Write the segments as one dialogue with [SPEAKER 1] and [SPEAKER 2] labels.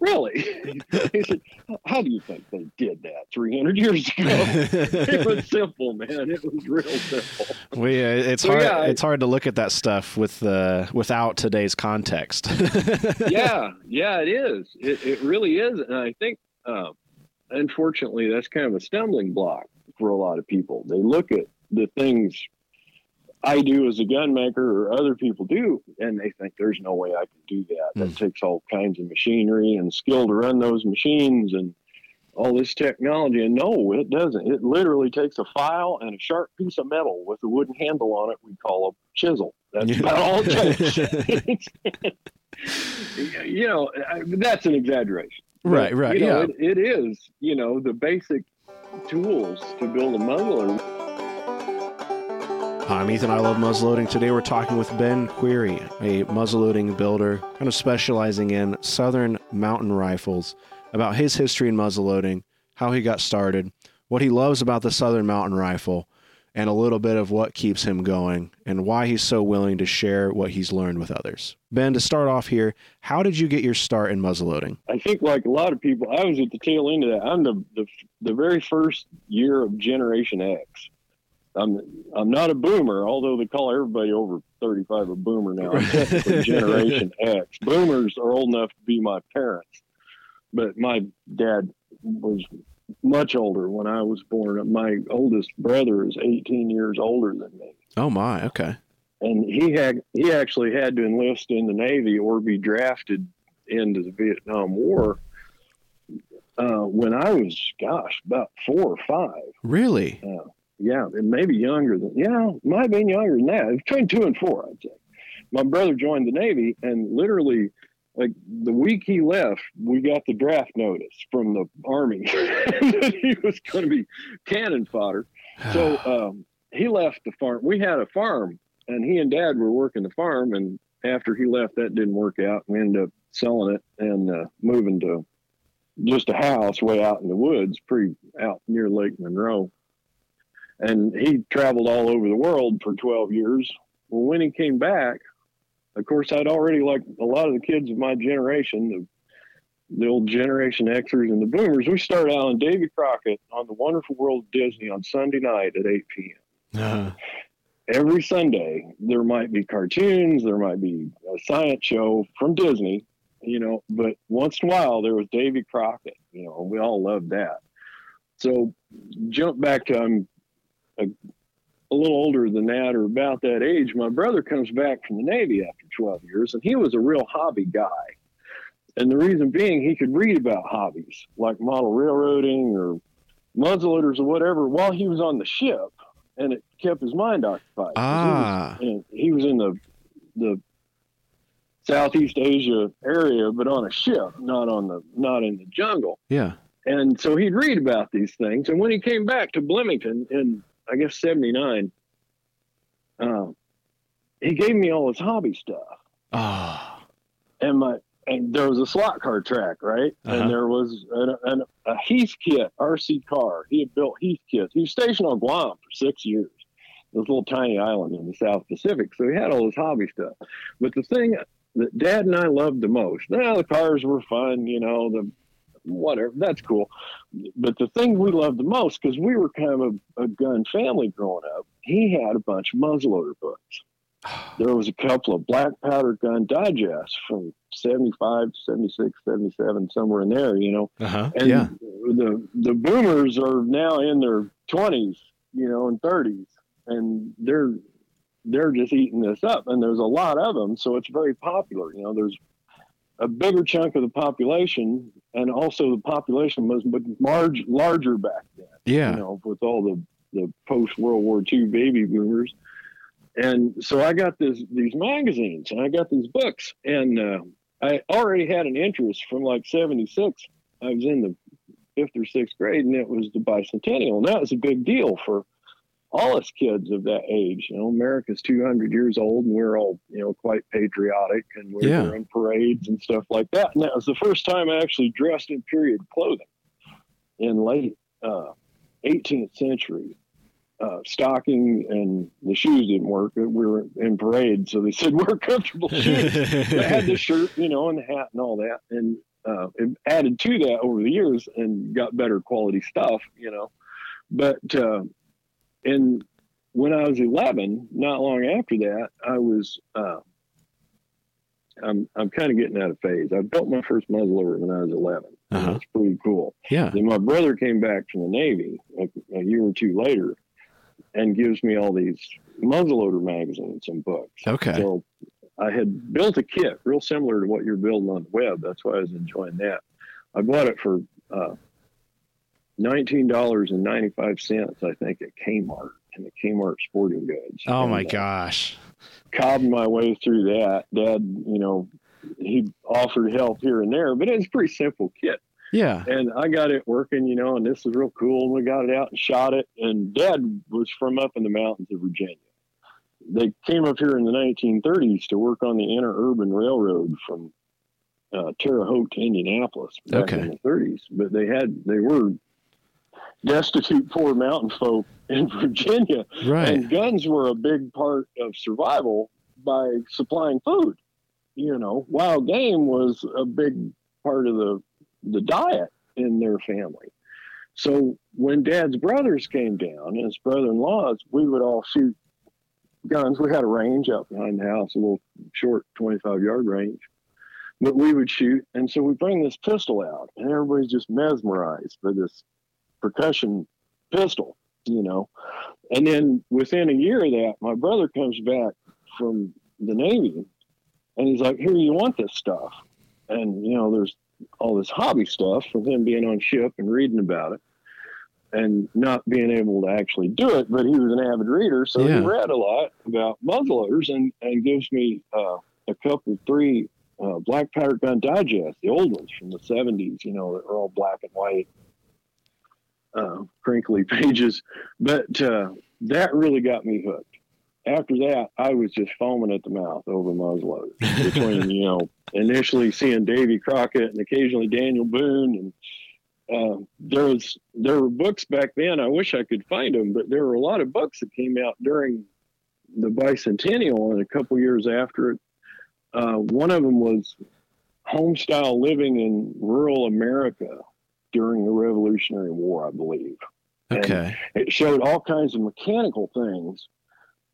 [SPEAKER 1] really? he said, how do you think they did that 300 years ago? it was simple, man. It was real simple.
[SPEAKER 2] We, uh, it's
[SPEAKER 1] So,
[SPEAKER 2] hard.
[SPEAKER 1] yeah,
[SPEAKER 2] it's hard to look at that stuff with uh, without today's context.
[SPEAKER 1] yeah, yeah, it is. It, it really is. And I think, uh, unfortunately, that's kind of a stumbling block for a lot of people. They look at the things I do as a gun maker or other people do, and they think there's no way I can do that. That hmm. takes all kinds of machinery and skill to run those machines and all this technology. And no, it doesn't. It literally takes a file and a sharp piece of metal with a wooden handle on it we call a chisel. That's about all it takes. you know, that's an exaggeration. But,
[SPEAKER 2] Right, right,
[SPEAKER 1] You know,
[SPEAKER 2] yeah.
[SPEAKER 1] it, it is, you know, the basic tools to build a muzzler.
[SPEAKER 2] Hi, I'm Ethan. I love muzzleloading. Today we're talking with Ben Quearry, a muzzleloading builder, kind of specializing in southern mountain rifles, about his history in muzzleloading, how he got started, what he loves about the southern mountain rifle, and a little bit of what keeps him going and why he's so willing to share what he's learned with others. Ben, to start off here, how did you get your start in muzzleloading?
[SPEAKER 1] I think, like a lot of people, I was at the tail end of that. I'm the the, the very first year of Generation X. I'm I'm not a boomer, although they call everybody over 35 a boomer now. I'm technically Generation X. Boomers are old enough to be my parents, but my dad was much older when I was born. My oldest brother is 18 years older than me
[SPEAKER 2] Oh my, okay.
[SPEAKER 1] and he had he actually had to enlist in the Navy or be drafted into the Vietnam War uh, when I was, gosh, about four or five.
[SPEAKER 2] Really?
[SPEAKER 1] Yeah, and maybe younger than yeah, might have been younger than that. Between two and four, I'd say. My brother joined the Navy, and literally, like the week he left, we got the draft notice from the Army that he was going to be cannon fodder. So um, he left the farm. We had a farm, and he and Dad were working the farm. And after he left, that didn't work out. We ended up selling it and uh, moving to just a house way out in the woods, pretty out near Lake Monroe. And he traveled all over the world for 12 years. Well, when he came back, of course, I'd already, like a lot of the kids of my generation, the the old Generation Xers and the Boomers, we started out on Davy Crockett on the Wonderful World of Disney on Sunday night at 8 p.m.
[SPEAKER 2] Uh,
[SPEAKER 1] Every Sunday, there might be cartoons, there might be a science show from Disney, you know, but once in a while there was Davy Crockett, you know, and we all loved that. So jump back to I'm a, a little older than that or about that age. My brother comes back from the Navy after 12 years, and he was a real hobby guy. And the reason being, he could read about hobbies like model railroading or muzzleloaders or whatever while he was on the ship, and it kept his mind occupied.
[SPEAKER 2] Ah.
[SPEAKER 1] he was, in, he was in the the Southeast Asia area, but on a ship, not on the not in the jungle.
[SPEAKER 2] yeah.
[SPEAKER 1] And so he'd read about these things. And when he came back to Bloomington in, I guess, 79, um, he gave me all his hobby stuff.
[SPEAKER 2] Oh.
[SPEAKER 1] And my, and there was a slot car track, right?
[SPEAKER 2] Uh-huh.
[SPEAKER 1] And there was an, an, a Heathkit RC car. He had built Heath kits. He was stationed on Guam for six years, this little tiny island in the South Pacific. So he had all his hobby stuff. But the thing that Dad and I loved the most, now the cars were fun, you know, the whatever, that's cool. But the thing we loved the most, because we were kind of a, a gun family growing up, he had a bunch of muzzleloader books there was a couple of black powder gun digests from 75 76 77 somewhere in there you know
[SPEAKER 2] Uh-huh.
[SPEAKER 1] and
[SPEAKER 2] yeah.
[SPEAKER 1] the the boomers are now in their 20s you know and 30s and they're they're just eating this up and there's a lot of them so it's very popular you know there's a bigger chunk of the population and also the population was much large larger back then
[SPEAKER 2] Yeah.
[SPEAKER 1] you know, with all the, the post World War II baby boomers. And so I got this these magazines and I got these books and uh, I already had an interest from like 76. I was in the fifth or sixth grade and it was the bicentennial. And that was a big deal for all us kids of that age. You know, America's 200 years old and we're all, you know, quite patriotic and we
[SPEAKER 2] Yeah.
[SPEAKER 1] were in parades and stuff like that. And that was the first time I actually dressed in period clothing in late uh, 18th century. Uh, stocking and the shoes didn't work. We were in parade, so they said wear comfortable shoes. I had the shirt, you know, and the hat and all that. And uh, added to that over the years and got better quality stuff, you know. But uh, and when I was 11, not long after that, I was uh, I'm I'm kind of getting out of phase. I built my first muzzleloader when I was 11.
[SPEAKER 2] Uh-huh.
[SPEAKER 1] That's pretty cool.
[SPEAKER 2] Yeah.
[SPEAKER 1] Then my brother came back from the Navy a, a year or two later and gives me all these muzzleloader magazines and books.
[SPEAKER 2] Okay.
[SPEAKER 1] So I had built a kit real similar to what you're building on the web. That's why I was enjoying that. I bought it for uh, $19.95, I think, at Kmart and the Kmart Sporting Goods.
[SPEAKER 2] Oh
[SPEAKER 1] And,
[SPEAKER 2] my
[SPEAKER 1] uh,
[SPEAKER 2] gosh.
[SPEAKER 1] cobbed my way through that. Dad, you know, he offered help here and there, but it was a pretty simple kit.
[SPEAKER 2] Yeah.
[SPEAKER 1] And I got it working, you know, and this is real cool. And we got it out and shot it. And dad was from up in the mountains of Virginia. They came up here in the 1930s to work on the interurban railroad from uh, Terre Haute to Indianapolis back
[SPEAKER 2] Okay.
[SPEAKER 1] in the 30s. But they had, they were destitute, poor mountain folk in Virginia.
[SPEAKER 2] Right.
[SPEAKER 1] And guns were a big part of survival by supplying food. You know, wild game was a big part of the the diet in their family. So when Dad's brothers came down, his brother-in-laws, we would all shoot guns. We had a range out behind the house, a little short, twenty-five yard range. But we would shoot, and so we bring this pistol out, and everybody's just mesmerized by this percussion pistol, you know. And then within a year of that, my brother comes back from the Navy and he's like, Here, you want this stuff? And, you know, there's all this hobby stuff from him being on ship and reading about it and not being able to actually do it. But he was an avid reader. So
[SPEAKER 2] Yeah.
[SPEAKER 1] he read a lot about muzzleloaders and, and gives me uh, a couple, three uh, Black Powder Gun Digest, the old ones from the 70s, you know, that are all black and white uh, crinkly pages. But uh, that really got me hooked. After that, I was just foaming at the mouth over muzzleloaders. Between you know, initially seeing Davy Crockett and occasionally Daniel Boone, and uh, there was there were books back then. I wish I could find them, but there were a lot of books that came out during the bicentennial and a couple years after it. Uh, one of them was homestyle living in rural America during the Revolutionary War, I believe. And
[SPEAKER 2] Okay.
[SPEAKER 1] it showed all kinds of mechanical things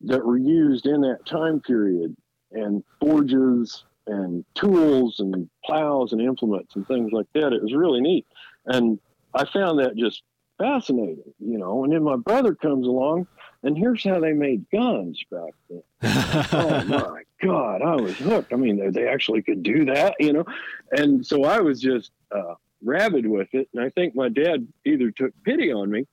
[SPEAKER 1] that were used in that time period and forges and tools and plows and implements and things like that. It was really neat. And I found that just fascinating, you know. And then my brother comes along and here's how they made guns back then. oh my God, I was hooked. I mean, they, they actually could do that, you know. And so I was just uh, rabid with it. And I think my dad either took pity on me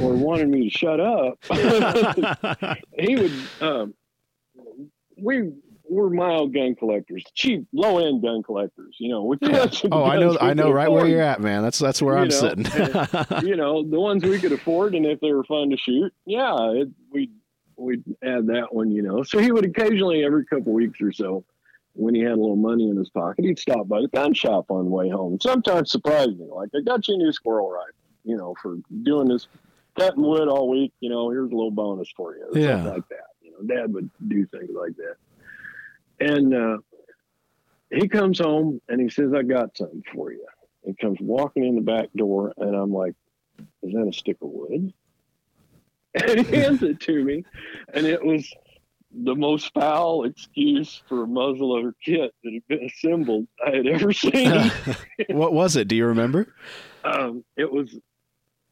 [SPEAKER 1] or wanted me to shut up. he would, um, we were mild gun collectors, cheap, low end gun collectors, you know. We collected
[SPEAKER 2] oh, I know. I know right where you're at, man. That's that's where
[SPEAKER 1] You
[SPEAKER 2] I'm
[SPEAKER 1] know,
[SPEAKER 2] sitting.
[SPEAKER 1] you know, the ones we could afford, and if they were fun to shoot, yeah, it, we'd we'd add that one, you know. So he would occasionally, every couple weeks or so, when he had a little money in his pocket, he'd stop by the gun shop on the way home. Sometimes surprise me, like I got you a new squirrel rifle, you know, for doing this cutting wood all week. You know, here's a little bonus for you,
[SPEAKER 2] Yeah.
[SPEAKER 1] something like that. You know, Dad would do things like that, and uh, he comes home and he says, "I got something for you." He comes walking in the back door, and I'm like, "Is that a stick of wood?" And he hands it to me, and it was the most foul excuse for a muzzleloader kit that had been assembled I had ever seen.
[SPEAKER 2] what was it? Do you remember?
[SPEAKER 1] um, it was.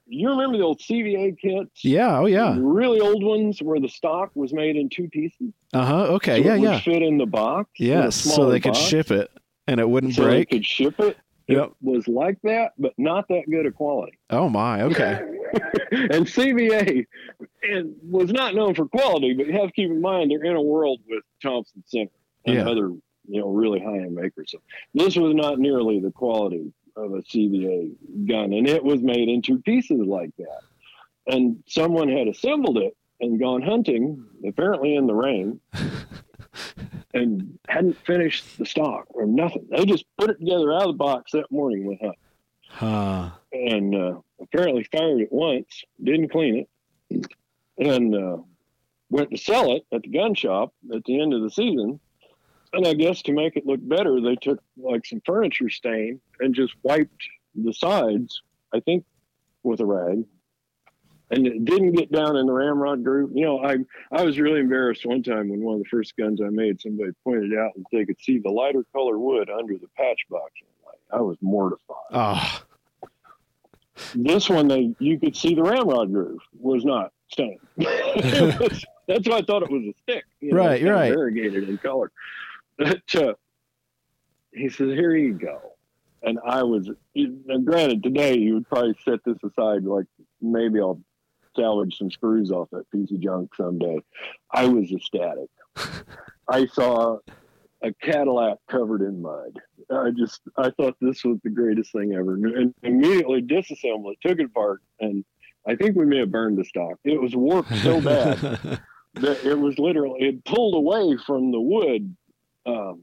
[SPEAKER 1] You remember the old CVA kits?
[SPEAKER 2] Yeah. Oh, yeah.
[SPEAKER 1] The really old ones where the stock was made in two pieces.
[SPEAKER 2] Uh huh. Okay.
[SPEAKER 1] so
[SPEAKER 2] Yeah. Yeah.
[SPEAKER 1] Fit in the box.
[SPEAKER 2] Yes. So they could ship it and it wouldn't
[SPEAKER 1] so they
[SPEAKER 2] break.
[SPEAKER 1] could ship it.
[SPEAKER 2] Yep.
[SPEAKER 1] Was like that, but not that good a quality.
[SPEAKER 2] Oh my. Okay.
[SPEAKER 1] and CVA and was not known for quality, but you have to keep in mind they're in a world with Thompson Center and
[SPEAKER 2] Yeah.
[SPEAKER 1] other, you know, really high end makers. So this was not nearly the quality of a CVA gun, and it was made in two pieces like that. And someone had assembled it and gone hunting, apparently in the rain, and hadn't finished the stock or nothing. They just put it together out of the box that morning went hunting
[SPEAKER 2] Huh.
[SPEAKER 1] and uh, apparently fired it once, didn't clean it, and uh, went to sell it at the gun shop at the end of the season. And I guess to make it look better, they took like some furniture stain and just wiped the sides, I think, with a rag. And it didn't get down in the ramrod groove. You know, I I was really embarrassed one time when one of the first guns I made, somebody pointed out that they could see the lighter color wood under the patch box. I was mortified.
[SPEAKER 2] Oh,
[SPEAKER 1] This one, they you could see the ramrod groove was not stained. Was- that's why I thought it was a stick. you know,
[SPEAKER 2] Right,
[SPEAKER 1] kinda
[SPEAKER 2] right.
[SPEAKER 1] Variegated in color. But, uh, he says, "Here you go," and I was. And granted, today you would probably set this aside. Like maybe I'll salvage some screws off that piece of junk someday. I was ecstatic. I saw a Cadillac covered in mud. I just I thought this was the greatest thing ever, and immediately disassembled it, took it apart, and I think we may have burned the stock. It was warped so bad that it was literally it pulled away from the wood um,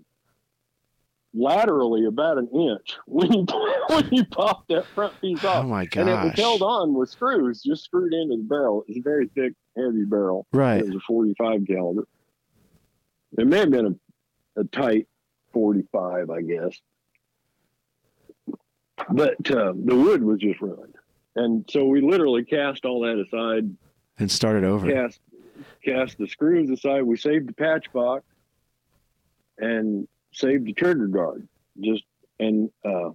[SPEAKER 1] laterally about an inch when you when you popped that front piece off.
[SPEAKER 2] oh my
[SPEAKER 1] and it was held on with screws, just screwed into the barrel. It's a very thick, heavy barrel.
[SPEAKER 2] Right.
[SPEAKER 1] It was a 45 caliber. It may have been a, a tight 45, I guess. But uh, the wood was just ruined. And so we literally cast all that aside,
[SPEAKER 2] And started over.
[SPEAKER 1] cast cast the screws aside. We saved the patch box and saved the trigger guard. Just and uh,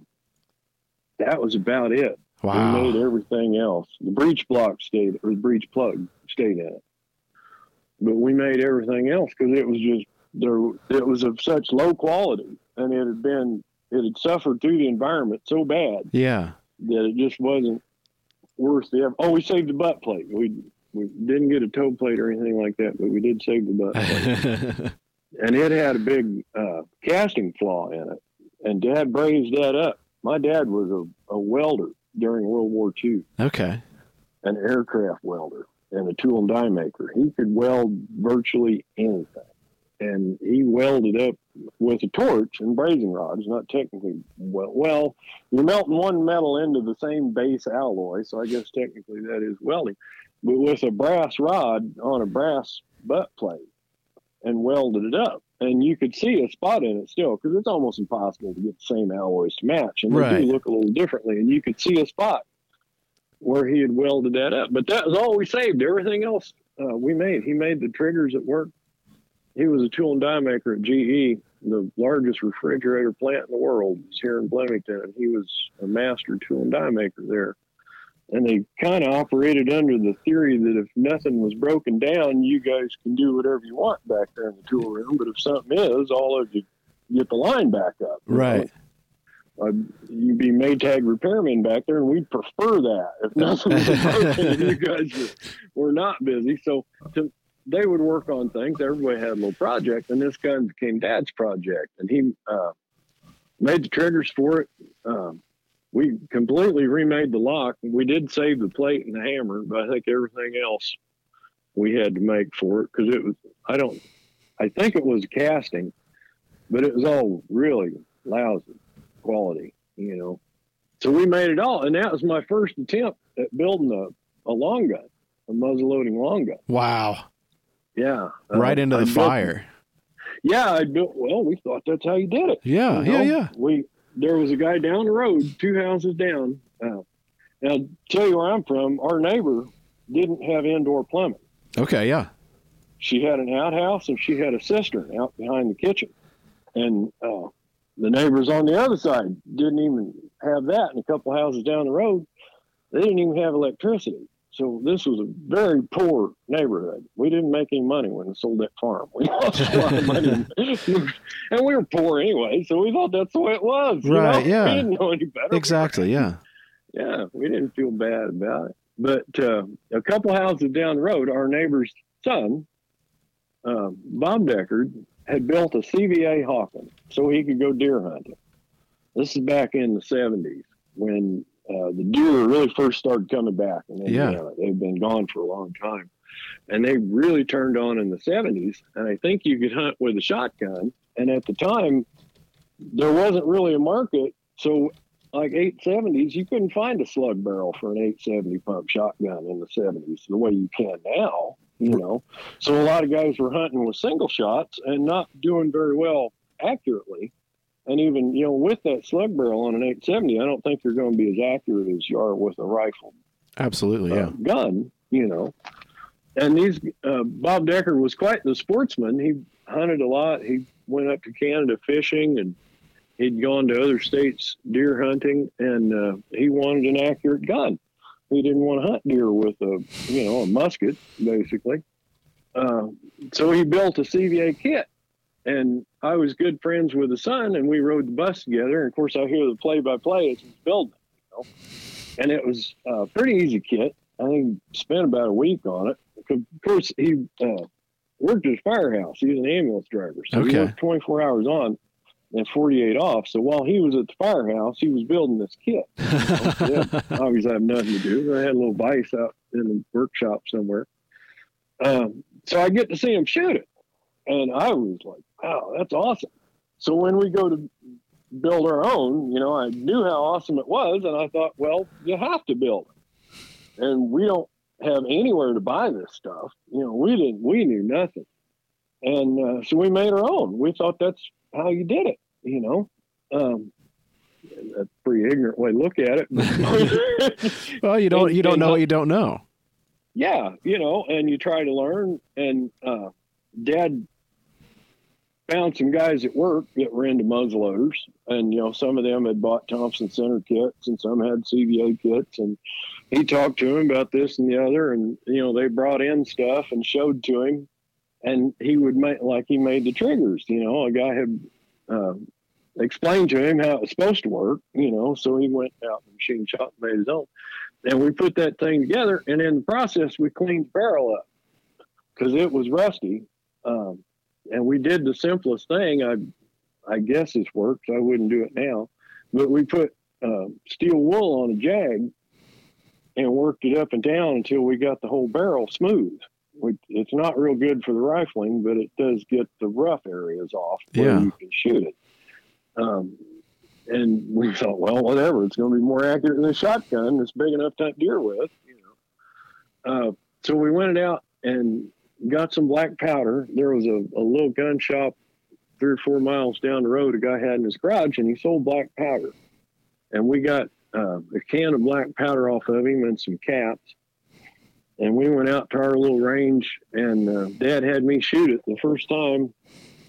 [SPEAKER 1] that was about it. We made everything else. The breech block stayed, or the breech plug stayed in it. But we made everything else because it was just there. It was of such low quality, and it had been it had suffered through the environment so bad
[SPEAKER 2] Yeah.
[SPEAKER 1] that it just wasn't worth the. effort. Oh, we saved the butt plate. We we didn't get a toe plate or anything like that, but we did save the butt plate, and it had a big uh, casting flaw in it. And Dad brazed that up. My dad was a, a welder during World War II
[SPEAKER 2] okay.
[SPEAKER 1] an aircraft welder and a tool and die maker. He could weld virtually anything. And he welded up with a torch and brazing rods, not technically well. Well, you're melting one metal into the same base alloy, so I guess technically that is welding, but with a brass rod on a brass butt plate and welded it up. And you could see a spot in it still because it's almost impossible to get the same alloys to match. And they
[SPEAKER 2] Right.
[SPEAKER 1] do look a little differently. And you could see a spot where he had welded that up. But that was all we saved. Everything else uh, we made. He made the triggers at work. He was a tool and die maker at GE, the largest refrigerator plant in the world. is here in Bloomington, and he was a master tool and die maker there. And they kind of operated under the theory that if nothing was broken down, you guys can do whatever you want back there in the tool room. But if something is, all of you get the line back up.
[SPEAKER 2] Right.
[SPEAKER 1] uh, you'd be Maytag repairmen back there, and we'd prefer that if nothing was broken and you guys were, were not busy. So to, they would work on things. Everybody had a little project, and this gun became Dad's project, and he uh, made the triggers for it. Um, we completely remade the lock. We did save the plate and the hammer, but I think everything else we had to make for it because it was. I don't. I think it was casting, but it was all really lousy quality, you know. So we made it all, and that was my first attempt at building a, a long gun, a muzzle loading long gun.
[SPEAKER 2] Wow.
[SPEAKER 1] Yeah,
[SPEAKER 2] Right
[SPEAKER 1] Uh,
[SPEAKER 2] into
[SPEAKER 1] I
[SPEAKER 2] the
[SPEAKER 1] built-
[SPEAKER 2] fire.
[SPEAKER 1] Yeah, I built. Well, we thought that's how you did it.
[SPEAKER 2] Yeah.
[SPEAKER 1] you
[SPEAKER 2] Yeah.
[SPEAKER 1] know?
[SPEAKER 2] Yeah.
[SPEAKER 1] We there was a guy down the road, two houses down. Uh, now, I'll tell you where I'm from. Our neighbor didn't have indoor plumbing.
[SPEAKER 2] Okay. Yeah.
[SPEAKER 1] she had an outhouse and she had a cistern out behind the kitchen. And uh, the neighbors on the other side didn't even have that. And a couple houses down the road, they didn't even have electricity. So this was a very poor neighborhood. We didn't make any money when we sold that farm. We lost a lot of money, and we were poor anyway. So we thought that's the way it was. you
[SPEAKER 2] Right,
[SPEAKER 1] know?
[SPEAKER 2] yeah.
[SPEAKER 1] We didn't know any better.
[SPEAKER 2] Exactly. Yeah.
[SPEAKER 1] Yeah, we didn't feel bad about it. But uh, a couple houses down the road, our neighbor's son, uh, Bob Deckard, had built a CVA Hawken so he could go deer hunting. This is back in the 70s when uh, the deer really first started coming back. And they,
[SPEAKER 2] Yeah.
[SPEAKER 1] you know, they've been gone for a long time. And they really turned on in the 70s. And I think you could hunt with a shotgun. And at the time, there wasn't really a market. So like 870s, you couldn't find a slug barrel for an 870 pump shotgun in the 70s the way you can now, you know. So a lot of guys were hunting with single shots and not doing very well accurately. And even, you know, with that slug barrel on an 870, I don't think you're going to be as accurate as you are with a rifle.
[SPEAKER 2] Absolutely, yeah.
[SPEAKER 1] Uh, gun, you know. And these, uh, Bob Decker was quite the sportsman. He hunted a lot. He went up to Canada fishing and he'd gone to other states deer hunting and uh, he wanted an accurate gun. He didn't want to hunt deer with a, you know, a musket, basically. Uh, so he built a CVA kit and I was good friends with the son, and we rode the bus together. And of course, I hear the play-by-play as he's building it, you know. And it was a pretty easy kit. I think spent about a week on it. Of course, he uh, worked at a firehouse. He was an ambulance driver, so
[SPEAKER 2] Okay.
[SPEAKER 1] he worked 24 hours on and 48 off. So while he was at the firehouse, he was building this kit. yeah, obviously, I have nothing to do. I had a little vice out in the workshop somewhere. Um, so I get to see him shoot it. And I was like, wow, that's awesome. So when we go to build our own, you know, I knew how awesome it was. And I thought, well, you have to build it. And we don't have anywhere to buy this stuff. You know, we didn't, we knew nothing. And uh, so we made our own. We thought that's how you did it, you know. Um, that's a pretty ignorant way to look at it.
[SPEAKER 2] well, you don't
[SPEAKER 1] And-
[SPEAKER 2] you don't know what you don't know.
[SPEAKER 1] yeah, you know, and you try to learn. And uh, Dad found some guys at work that were into muzzleloaders, and you know, some of them had bought Thompson Center kits, and some had CVA kits, and he talked to him about this and the other, and you know, they brought in stuff and showed to him, and he would make like he made the triggers. You know, a guy had. Uh, explained to him how it was supposed to work, you know, so he went out the machine shop and made his own and we put that thing together and in the process we cleaned the barrel up because it was rusty um, and we did the simplest thing i i guess this works i wouldn't do it now but we put uh, steel wool on a jag and worked it up and down until we got the whole barrel smooth we, it's not real good for the rifling but it does get the rough areas off where
[SPEAKER 2] Yeah.
[SPEAKER 1] you can shoot it um, and we thought, well, whatever, it's going to be more accurate than a shotgun that's big enough to hunt deer with, you know. Uh, so we went out and got some black powder. There was a, a little gun shop three or four miles down the road. A guy had in his garage, and he sold black powder. And we got uh, a can of black powder off of him and some caps. And we went out to our little range, and uh, Dad had me shoot it the first time.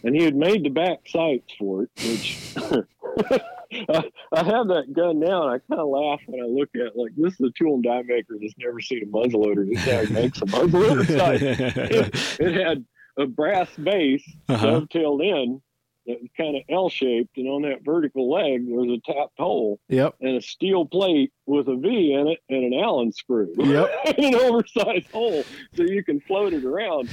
[SPEAKER 1] And he had made the back sights for it, which I, I have that gun now, and I kind of laugh when I look at it. Like this is a tool and die maker that's never seen a muzzleloader. This guy makes a muzzleloader sight. It, it had a brass base
[SPEAKER 2] Uh-huh.
[SPEAKER 1] dovetailed in that was kind of L-shaped, and on that vertical leg there was a tapped hole
[SPEAKER 2] Yep.
[SPEAKER 1] and a steel plate with a V in it and an Allen screw.
[SPEAKER 2] Yep.
[SPEAKER 1] an oversized hole so you can float it around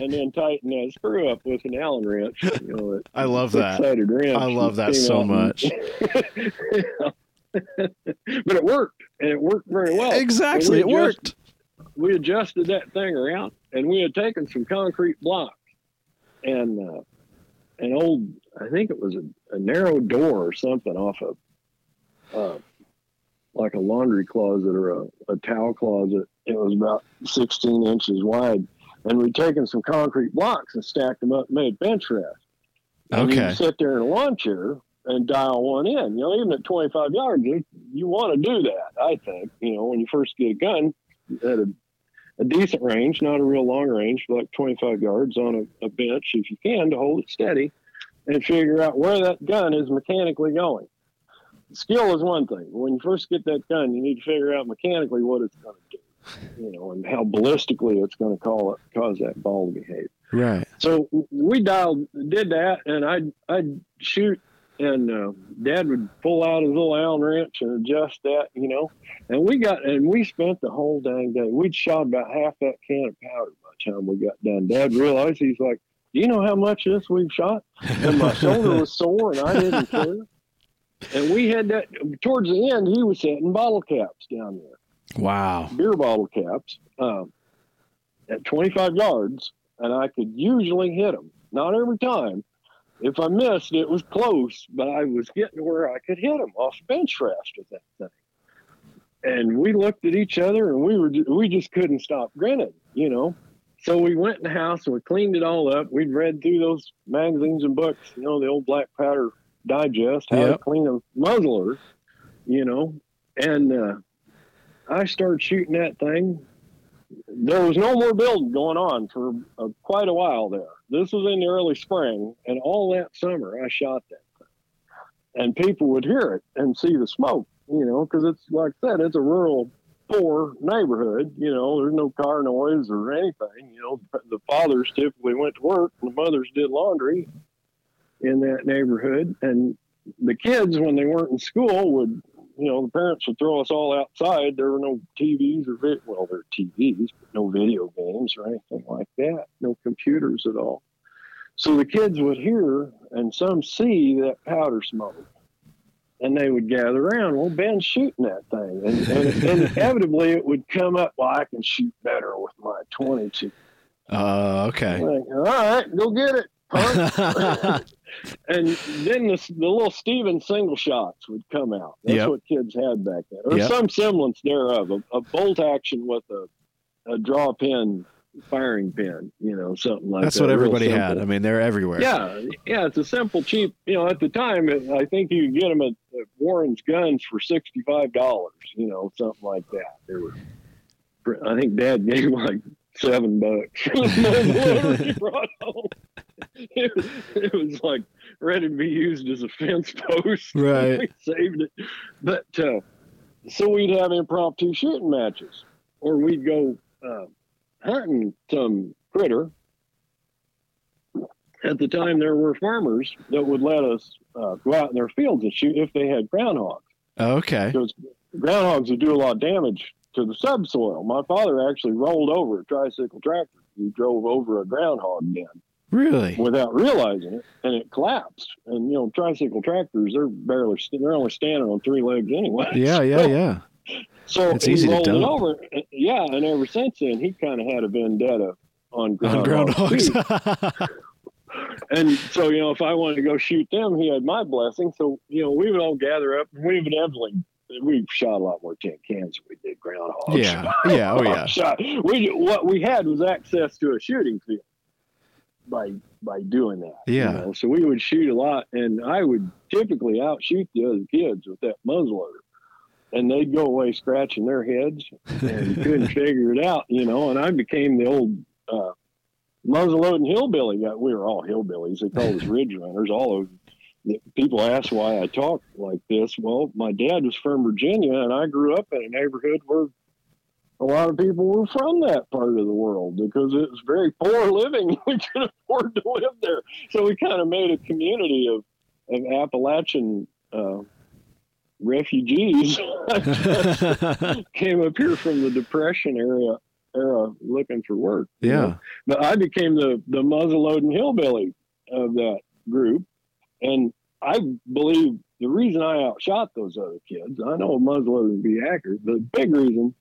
[SPEAKER 1] and then tighten that screw up with an Allen wrench. You know, that
[SPEAKER 2] I love that.
[SPEAKER 1] wrench
[SPEAKER 2] I love that so
[SPEAKER 1] out
[SPEAKER 2] much.
[SPEAKER 1] but it worked, and it worked very well.
[SPEAKER 2] Exactly. It
[SPEAKER 1] And
[SPEAKER 2] worked.
[SPEAKER 1] We adjusted that thing around, and we had taken some concrete blocks and uh, an old, I think it was a, a narrow door or something off of, uh, like a laundry closet or a, a towel closet. It was about 16 inches wide, and we'd taken some concrete blocks and stacked them up, and made bench rest. And you
[SPEAKER 2] Okay.
[SPEAKER 1] sit there in a lawn chair and dial one in. You know, even at 25 yards, you, you want to do that. I think. You know, when you first get a gun at a, a decent range, not a real long range, like 25 yards on a, a bench, if you can, to hold it steady, and figure out where that gun is mechanically going. Skill is one thing. When you first get that gun, you need to figure out mechanically what it's going to do. You know, and how ballistically it's going to call it, cause that ball to behave.
[SPEAKER 2] Right.
[SPEAKER 1] So we dialed, did that, and I'd I'd shoot, and uh, Dad would pull out his little Allen wrench and adjust that, you know. And we got, and we spent the whole dang day. We'd shot about half that can of powder by the time we got done. Dad realized he's like, "Do you know how much this we've shot?" And my shoulder was sore, and I didn't care. And we had that towards the end. He was setting bottle caps down there
[SPEAKER 2] Wow.
[SPEAKER 1] beer bottle caps um, at 25 yards, and I could usually hit them. Not every time. If I missed, it was close, but I was getting to where I could hit them off bench rest with that thing. And we looked at each other, and we were we just couldn't stop grinning, you know. so we went in the house and we cleaned it all up. We'd read through those magazines and books, you know, the old Black Powder Digest, how to clean a muzzler, you know, and uh, I started shooting that thing. There was no more building going on for uh, quite a while there. This was in the early spring, and all that summer I shot that thing. And people would hear it and see the smoke, you know, because it's like I said, it's a rural, poor neighborhood. You know, there's no car noise or anything. You know, the fathers typically went to work, and the mothers did laundry in that neighborhood, and the kids, when they weren't in school, would you know, the parents would throw us all outside. There were no TVs or well, there were TVs, but no video games or anything like that. No computers at all. So the kids would hear and some see that powder smoke, and they would gather around. Well, Ben's shooting that thing, and, and inevitably it would come up. Well, I can shoot better with my 22.
[SPEAKER 2] Uh, okay.
[SPEAKER 1] Like, all right, go get it. Punk." and then the, the little Stevens single shots would come out. That's
[SPEAKER 2] Yep.
[SPEAKER 1] what kids had back then, or
[SPEAKER 2] Yep.
[SPEAKER 1] some semblance thereof. A, a bolt action with a, a draw pin firing pin, you know, something like
[SPEAKER 2] That's
[SPEAKER 1] that.
[SPEAKER 2] That's
[SPEAKER 1] what
[SPEAKER 2] everybody had. I mean, they're everywhere.
[SPEAKER 1] Yeah, yeah, it's a simple, cheap. You know, at the time, it, I think you could get them at, at Warren's Guns for sixty-five dollars. You know, something like that. They were. I think Dad gave like seven bucks. for the muzzle he brought home. It, was- it was like ready to be used as a fence post.
[SPEAKER 2] Right.
[SPEAKER 1] we saved it, but uh, so we'd have impromptu shooting matches, or we'd go uh, hunting some critter at the time there were farmers that would let us uh, go out in their fields and shoot if they had groundhogs
[SPEAKER 2] Okay.
[SPEAKER 1] because groundhogs would do a lot of damage to the subsoil. My father actually rolled over a tricycle tractor. He drove over a groundhog den
[SPEAKER 2] Really?
[SPEAKER 1] without realizing it, and it collapsed. And you know, tricycle tractors they're barely they're only standing on three legs anyway.
[SPEAKER 2] Yeah, yeah, yeah.
[SPEAKER 1] So
[SPEAKER 2] It's
[SPEAKER 1] he
[SPEAKER 2] easy to dump.
[SPEAKER 1] over. Yeah, and ever since then he kind of had a vendetta on
[SPEAKER 2] On
[SPEAKER 1] groundhogs.
[SPEAKER 2] groundhogs.
[SPEAKER 1] And so, you know, if I wanted to go shoot them, he had my blessing. So, you know, we would all gather up and we would inevitably, we shot a lot more tin cans than we did groundhogs.
[SPEAKER 2] yeah. Yeah. Oh, yeah.
[SPEAKER 1] Shot. We, what we had was access to a shooting field by, by doing that. you
[SPEAKER 2] Yeah.
[SPEAKER 1] know. So we would shoot a lot and I would typically outshoot the other kids with that muzzleloader. And they'd go away scratching their heads and couldn't figure it out, you know. And I became the old uh, muzzleloading hillbilly guy. We were all hillbillies. They called us ridge runners. All of people ask why I talk like this. Well, my dad was from Virginia, and I grew up in a neighborhood where a lot of people were from that part of the world because it was very poor living. We could afford to live there, so we kind of made a community of of Appalachian. Uh, refugees came up here from the depression area era looking for work you know?
[SPEAKER 2] yeah.
[SPEAKER 1] but I became the the muzzleloading hillbilly of that group, and I believe the reason I outshot those other kids. I know muzzleloading to be accurate. The big reason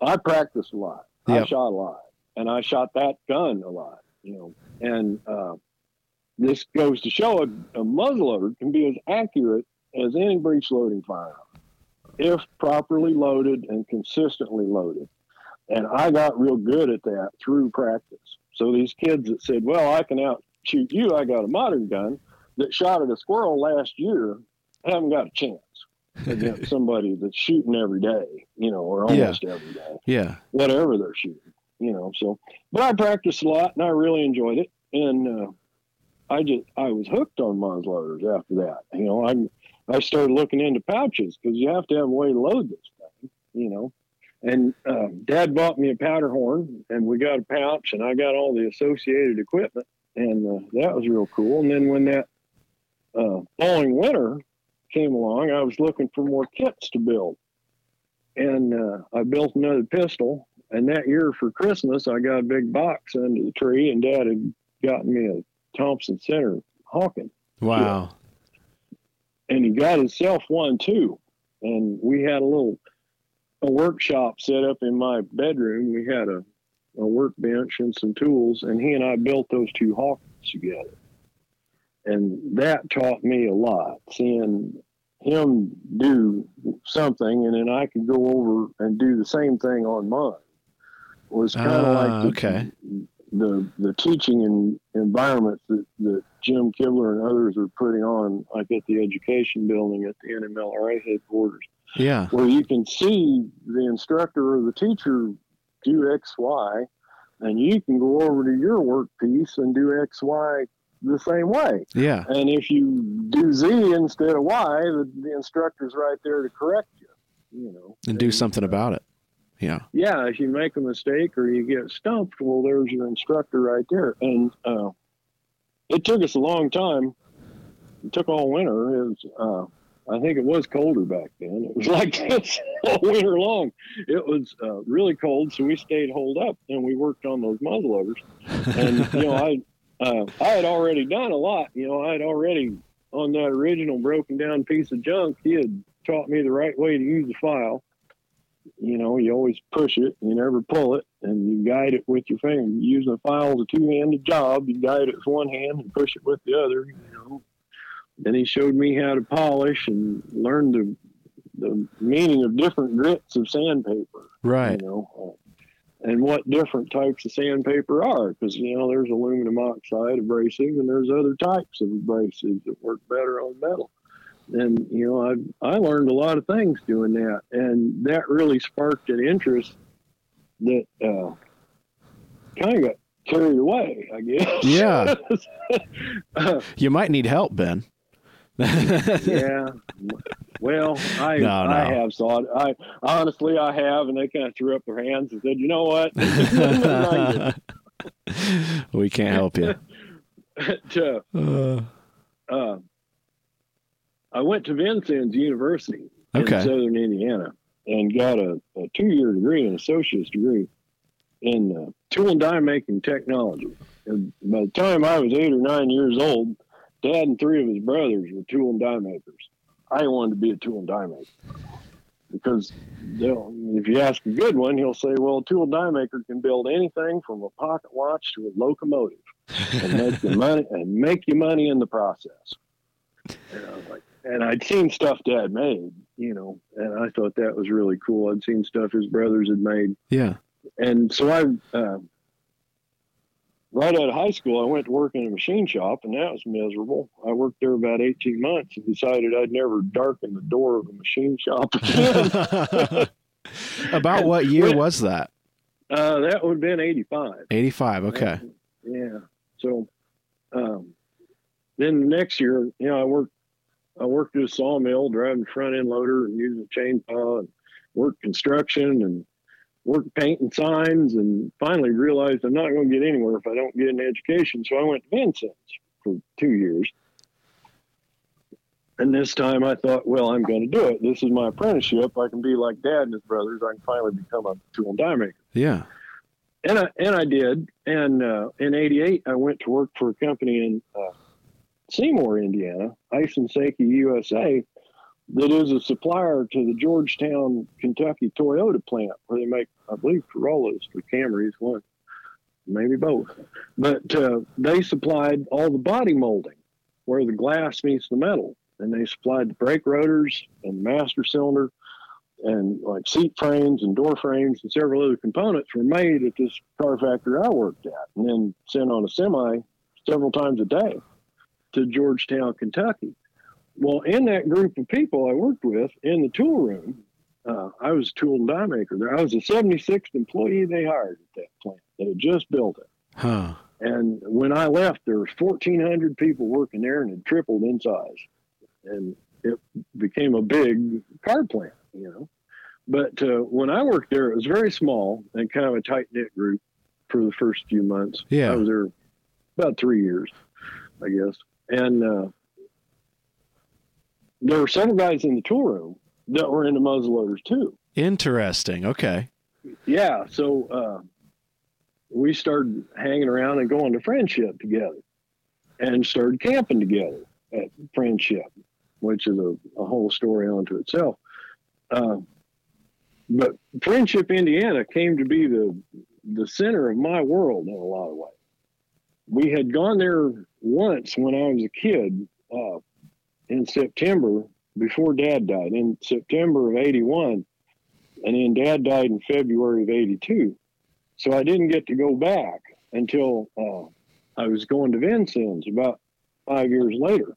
[SPEAKER 1] I practiced a lot. I shot a lot, and I shot that gun a lot. You know, and uh, this goes to show a, a muzzleloader can be as accurate as any breech loading firearm if properly loaded and consistently loaded. And I got real good at that through practice. So these kids that said, well, I can outshoot you, I got a modern gun that shot at a squirrel last year, haven't got a chance against somebody that's shooting every day, you know, or
[SPEAKER 2] Yeah.
[SPEAKER 1] almost every day,
[SPEAKER 2] Yeah.
[SPEAKER 1] whatever they're shooting, you know. So, but I practiced a lot and I really enjoyed it. And uh, I just, I was hooked on muzzleloaders after that. You know, I, I started looking into pouches because you have to have a way to load this thing, you know. And um, Dad bought me a powder horn, and we got a pouch, and I got all the associated equipment, and uh, that was real cool. And then when that uh, following winter came along, I was looking for more kits to build, and uh, I built another pistol. And that year for Christmas, I got a big box under the tree, and Dad had gotten me a Thompson Center Hawken
[SPEAKER 2] Wow.
[SPEAKER 1] and he got himself one too. And we had a little a workshop set up in my bedroom. We had a, a workbench and some tools, and he and I built those two Hawkens together. And that taught me a lot, seeing him do something, and then I could go over and do the same thing on mine. was kind of
[SPEAKER 2] Ah,
[SPEAKER 1] like the,
[SPEAKER 2] okay.
[SPEAKER 1] the the teaching and environment that, that Jim Kibler and others are putting on, like at the education building at the NMLRA headquarters,
[SPEAKER 2] Yeah.
[SPEAKER 1] where you can see the instructor or the teacher do X, Y, and you can go over to your work piece and do X, Y the same way.
[SPEAKER 2] Yeah.
[SPEAKER 1] And if you do Z instead of Y, the, the instructor's right there to correct you. You know,
[SPEAKER 2] And do something about it. Yeah.
[SPEAKER 1] yeah, if you make a mistake or you get stumped, well, there's your instructor right there. And uh, it took us a long time. It took all winter. It was, uh, I think it was colder back then. It was like this all winter long. It was uh, really cold, so we stayed holed up and we worked on those muzzleloaders. And you know, I uh, I had already done a lot. You know, I had already on that original broken down piece of junk. He had taught me the right way to use the file you know, you always push it, you never pull it, and you guide it with your finger. Using the file as a two-handed job, you guide it with one hand and push it with the other. You know. Then he showed me how to polish and learn the the meaning of different grits of sandpaper.
[SPEAKER 2] Right.
[SPEAKER 1] You know, and what different types of sandpaper are, because you know there's aluminum oxide abrasive, and there's other types of abrasives that work better on metal and you know I I learned a lot of things doing that, and that really sparked an interest that uh, kind of got carried away, I guess.
[SPEAKER 2] Yeah.
[SPEAKER 1] Uh,
[SPEAKER 2] You might need help, Ben.
[SPEAKER 1] yeah. Well, I
[SPEAKER 2] No,
[SPEAKER 1] I
[SPEAKER 2] no.
[SPEAKER 1] have thought I honestly I have, and they kind of threw up their hands and said, you know what?
[SPEAKER 2] we can't help you.
[SPEAKER 1] to,
[SPEAKER 2] Uh,
[SPEAKER 1] uh, I went to Vincennes University
[SPEAKER 2] Okay.
[SPEAKER 1] in southern Indiana and got a, a two year degree, an associate's degree in uh, tool and die making technology. And by the time I was eight or nine years old, dad and three of his brothers were tool and die makers. I wanted to be a tool and die maker because they'll, if you ask a good one, he'll say, well, a tool and die maker can build anything from a pocket watch to a locomotive and make you money and make you money in the process. And I was like, and I'd seen stuff Dad made, you know, and I thought that was really cool. I'd seen stuff his brothers had made,
[SPEAKER 2] yeah.
[SPEAKER 1] and so I, uh, right out of high school, I went to work in a machine shop, and that was miserable. I worked there about eighteen months and decided I'd never darken the door of a machine shop again.
[SPEAKER 2] About what year was that?
[SPEAKER 1] uh, that would have been eighty-five.
[SPEAKER 2] 85. Okay.
[SPEAKER 1] Yeah. So, um, then the next year, you know, I worked, I worked at a sawmill driving front end loader and using a chainsaw and worked construction and worked painting signs and finally realized I'm not going to get anywhere if I don't get an education. So I went to Vincennes for two years. And this time I thought, well, I'm going to do it. This is my apprenticeship. I can be like dad and his brothers. I can finally become a tool and die maker
[SPEAKER 2] Yeah.
[SPEAKER 1] and I and I did. And uh, in '88, I went to work for a company in uh, Seymour, Indiana, Aisin Seiki USA, that is a supplier to the Georgetown, Kentucky Toyota plant, where they make, I believe, Corollas or Camrys, one, maybe both. But uh, they supplied all the body molding, where the glass meets the metal, and they supplied the brake rotors and master cylinder and like seat frames and door frames and several other components were made at this car factory I worked at and then sent on a semi several times a day to Georgetown, Kentucky. Well, in that group of people I worked with in the tool room, uh, I was a tool and die maker there. I was the 76th employee they hired at that plant. They had just built it.
[SPEAKER 2] Huh.
[SPEAKER 1] And when I left, there was 1,400 people working there and it tripled in size. And it became a big car plant, you know. But uh, when I worked there, it was very small and kind of a tight knit group for the first few months.
[SPEAKER 2] Yeah.
[SPEAKER 1] I was there about three years, I guess. And uh, there were several guys in the tool room that were into muzzleloaders too.
[SPEAKER 2] Interesting. Okay.
[SPEAKER 1] Yeah, so uh, we started hanging around and going to friendship together, and started camping together at friendship, which is a, a whole story unto itself. Uh, but friendship, Indiana, came to be the the center of my world in a lot of ways. We had gone there once when I was a kid uh, in September before Dad died in September of '81 and then dad died in February of 82. So I didn't get to go back until uh, I was going to Vincennes about five years later.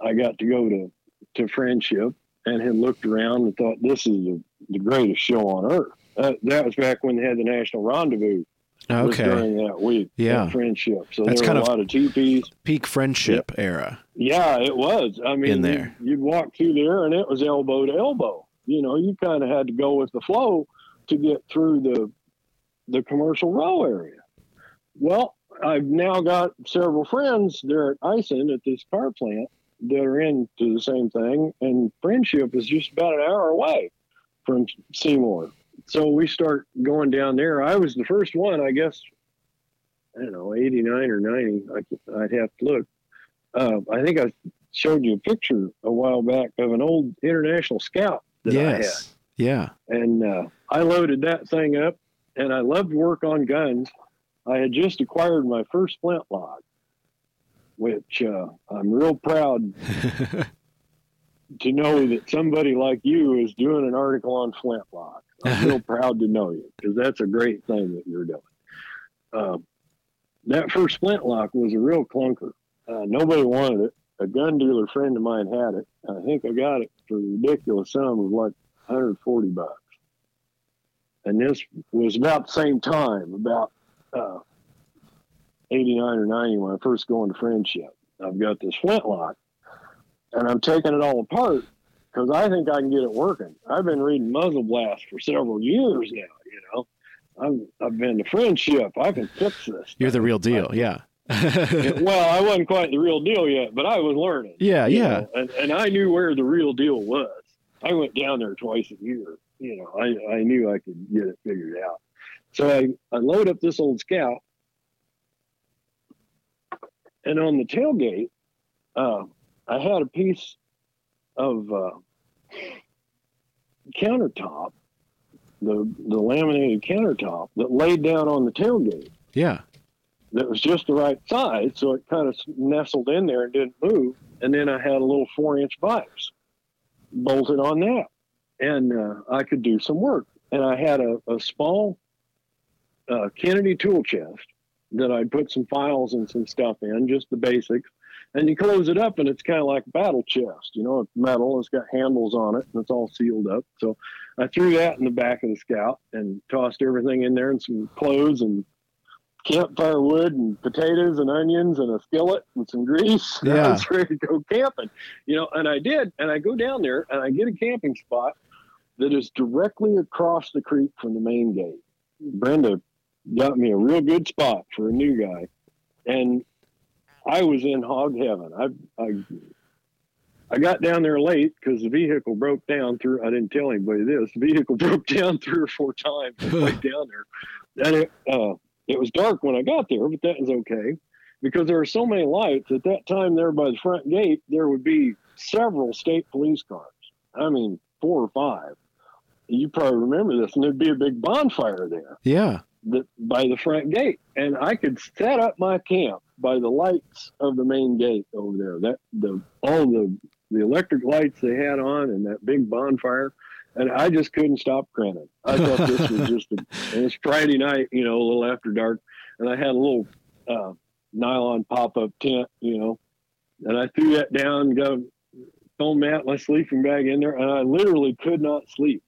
[SPEAKER 1] I got to go to, to Friendship and had looked around and thought, this is the, the greatest show on earth. Uh, that was back when they had the National Rendezvous
[SPEAKER 2] Okay.
[SPEAKER 1] during that week.
[SPEAKER 2] Yeah.
[SPEAKER 1] at Friendship. So
[SPEAKER 2] That's
[SPEAKER 1] there
[SPEAKER 2] kind
[SPEAKER 1] were
[SPEAKER 2] of-
[SPEAKER 1] a lot of teepees.
[SPEAKER 2] Peak friendship era.
[SPEAKER 1] Yeah, it was. I mean,
[SPEAKER 2] In there.
[SPEAKER 1] You, you'd walk through there and it was elbow to elbow. You know, you kind of had to go with the flow to get through the the commercial row area. Well, I've now got several friends there at Aisin at this car plant that are into the same thing, and Friendship is just about an hour away from Seymour. So we start going down there. I was the first one, I guess. I don't know, 89 or 90. I, I'd have to look. Uh, I think I showed you a picture a while back of an old international scout that I had
[SPEAKER 2] yes. Yeah.
[SPEAKER 1] and uh, I loaded that thing up, and I loved work on guns. I had just acquired my first flintlock, which uh, I'm real proud to know that somebody like you is doing an article on flintlock. I'm real proud to know you because that's a great thing that you're doing. Um, that first flintlock was a real clunker. Uh, nobody wanted it. A gun dealer friend of mine had it. I think I got it for a ridiculous sum of like 140 bucks. And this was about the same time, about uh, 89 or 90 when I first go into friendship. I've got this flintlock and I'm taking it all apart because I think I can get it working. I've been reading Muzzle Blast for several years now, you know. I'm, I've been to friendship. I can fix this.
[SPEAKER 2] You're the real deal. Yeah.
[SPEAKER 1] well, I wasn't quite the real deal yet, but I was learning.
[SPEAKER 2] yeah. Yeah.
[SPEAKER 1] know, and, and I knew where the real deal was. I went down there twice a year. You know, I, I knew I could get it figured out. So I, I load up this old scout, and on the tailgate, uh, I had a piece of uh, countertop, the the laminated countertop that laid down on the tailgate
[SPEAKER 2] Yeah.
[SPEAKER 1] that was just the right size, so it kind of nestled in there and didn't move. And then I had a little four inch vise bolted on that, and uh, I could do some work. And I had a, a small uh, Kennedy tool chest that I'd put some files and some stuff in, just the basics. And you close it up, and it's kind of like a battle chest. You know, it's metal. It's got handles on it, and it's all sealed up. So I threw that in the back of the Scout and tossed everything in there, and some clothes and campfire wood and potatoes and onions and a skillet and some grease. I
[SPEAKER 2] Yeah.
[SPEAKER 1] was ready to go camping, you know, and I did. And I go down there and I get a camping spot that is directly across the creek from the main gate. Brenda got me a real good spot for a new guy. And I was in hog heaven. I, I, I got down there late because the vehicle broke down through. I didn't tell anybody this. The vehicle broke down three or four times down there, and it uh, it was dark when I got there, but that was okay because there were so many lights at that time. There by the front gate, there would be several state police cars. I mean, four or five. You probably remember this, and there'd be a big bonfire there
[SPEAKER 2] Yeah.
[SPEAKER 1] The, by the front gate, and I could set up my camp by the lights of the main gate over there. That the all the the electric lights they had on, and that big bonfire, and I just couldn't stop grinning. I thought this was just a, and it's Friday night, you know, a little after dark, and I had a little uh, nylon pop up tent, you know, and I threw that down, got a foam mat, my sleeping bag in there, and I literally could not sleep.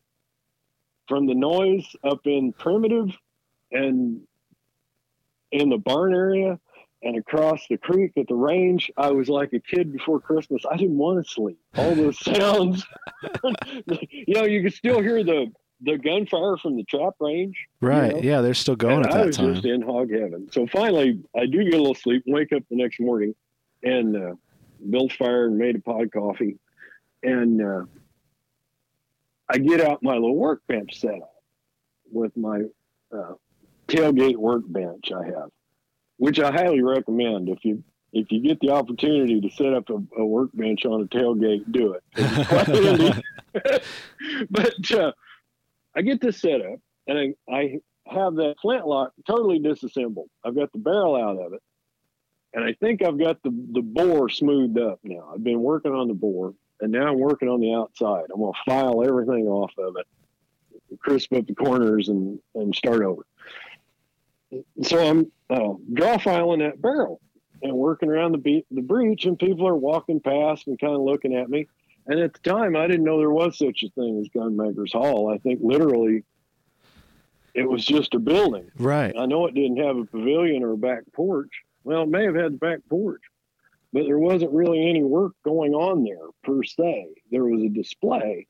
[SPEAKER 1] From the noise up in primitive and in the barn area and across the creek at the range, I was like a kid before Christmas. I didn't want to sleep. All those sounds, you know, you could still hear the the gunfire from the trap range.
[SPEAKER 2] Right.
[SPEAKER 1] know?
[SPEAKER 2] Yeah. They're still going
[SPEAKER 1] And
[SPEAKER 2] at
[SPEAKER 1] I
[SPEAKER 2] that
[SPEAKER 1] was
[SPEAKER 2] time.
[SPEAKER 1] just in hog heaven. So finally, I do get a little sleep, wake up the next morning, and uh, built fire and made a pot of coffee, and uh, I get out my little workbench setup with my uh, tailgate workbench I have, which I highly recommend if you if you get the opportunity to set up a, a workbench on a tailgate, do it. 'Cause it's quite handy. but uh, I get this set up, and I, I have that flintlock totally disassembled. I've got the barrel out of it, and I think I've got the the bore smoothed up now. I've been working on the bore, and now I'm working on the outside. I'm gonna file everything off of it, crisp up the corners, and and start over. So I'm uh, draw filing that barrel and working around the be- the breech, and people are walking past and kind of looking at me. And at the time, I didn't know there was such a thing as Gunmakers Hall. I think literally it was just a building.
[SPEAKER 2] Right.
[SPEAKER 1] I know it didn't have a pavilion or a back porch. Well, it may have had the back porch, but there wasn't really any work going on there per se. There was a display.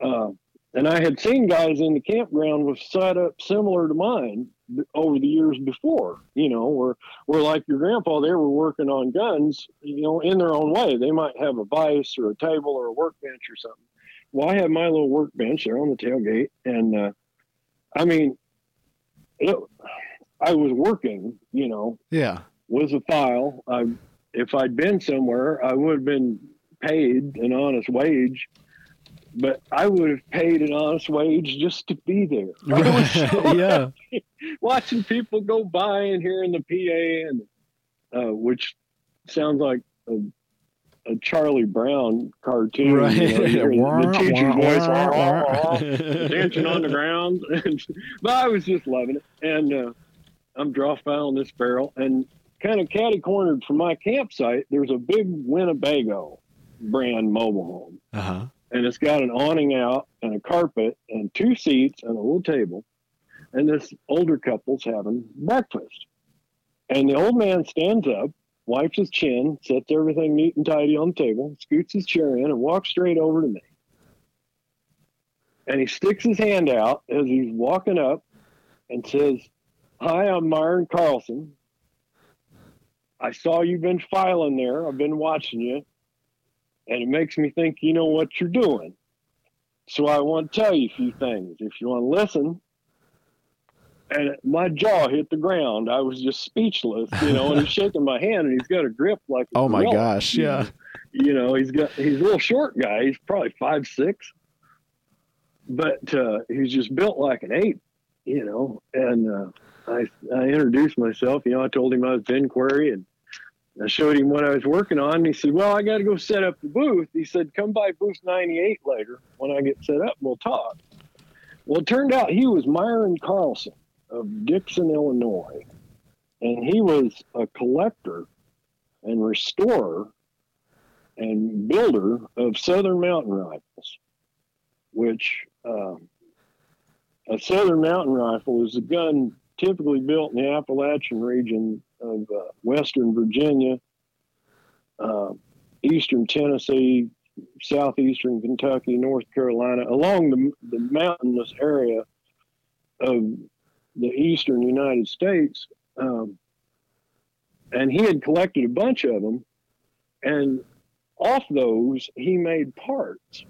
[SPEAKER 1] Uh, and I had seen guys in the campground with setup similar to mine over the years before, you know, where, where like your grandpa, they were working on guns, you know, in their own way. They might have a vise or a table or a workbench or something. Well, I had my little workbench there on the tailgate. And, uh, I mean, it, I was working, you know,
[SPEAKER 2] Yeah.
[SPEAKER 1] was a file. I, if I'd been somewhere, I would have been paid an honest wage, but I would have paid an honest wage just to be there. So
[SPEAKER 2] yeah.
[SPEAKER 1] watching people go by and hearing the PA and uh, which sounds like a, a Charlie Brown cartoon.
[SPEAKER 2] Right.
[SPEAKER 1] You know, the teacher's voice,
[SPEAKER 2] Wah, wah,
[SPEAKER 1] "Wah, dancing on the ground. but I was just loving it. And uh, I'm draw filing this barrel and kind of catty cornered from my campsite. There's a big Winnebago brand mobile home
[SPEAKER 2] Uh-huh.
[SPEAKER 1] And it's got an awning out and a carpet and two seats and a little table. And this older couple's having breakfast. And the old man stands up, wipes his chin, sets everything neat and tidy on the table, scoots his chair in, and walks straight over to me. And he sticks his hand out as he's walking up and says, Hi, I'm Myron Carlson. I saw you've been filing there. I've been watching you and it makes me think you know what you're doing. So I want to tell you a few things. If you want to listen, and my jaw hit the ground. I was just speechless, you know. And he's shaking my hand, and he's got a grip like. A
[SPEAKER 2] Oh my
[SPEAKER 1] gorilla.
[SPEAKER 2] gosh. Yeah.
[SPEAKER 1] You know, he's got he's a little short guy. He's probably five six, but uh, he's just built like an ape, you know. And uh, I I introduced myself. You know, I told him I was Ben Quearry, and I showed him what I was working on. And he said, "Well, I got to go set up the booth." He said, "Come by booth 98 later when I get set up, we'll talk." Well, it turned out he was Myron Carlson of Dixon, Illinois, and he was a collector and restorer and builder of Southern Mountain Rifles, which um, a Southern Mountain Rifle is a gun typically built in the Appalachian region of uh, Western Virginia, uh, Eastern Tennessee, Southeastern Kentucky, North Carolina, along the, the mountainous area of the Eastern United States. Um, and he had collected a bunch of them. And off those, he made parts.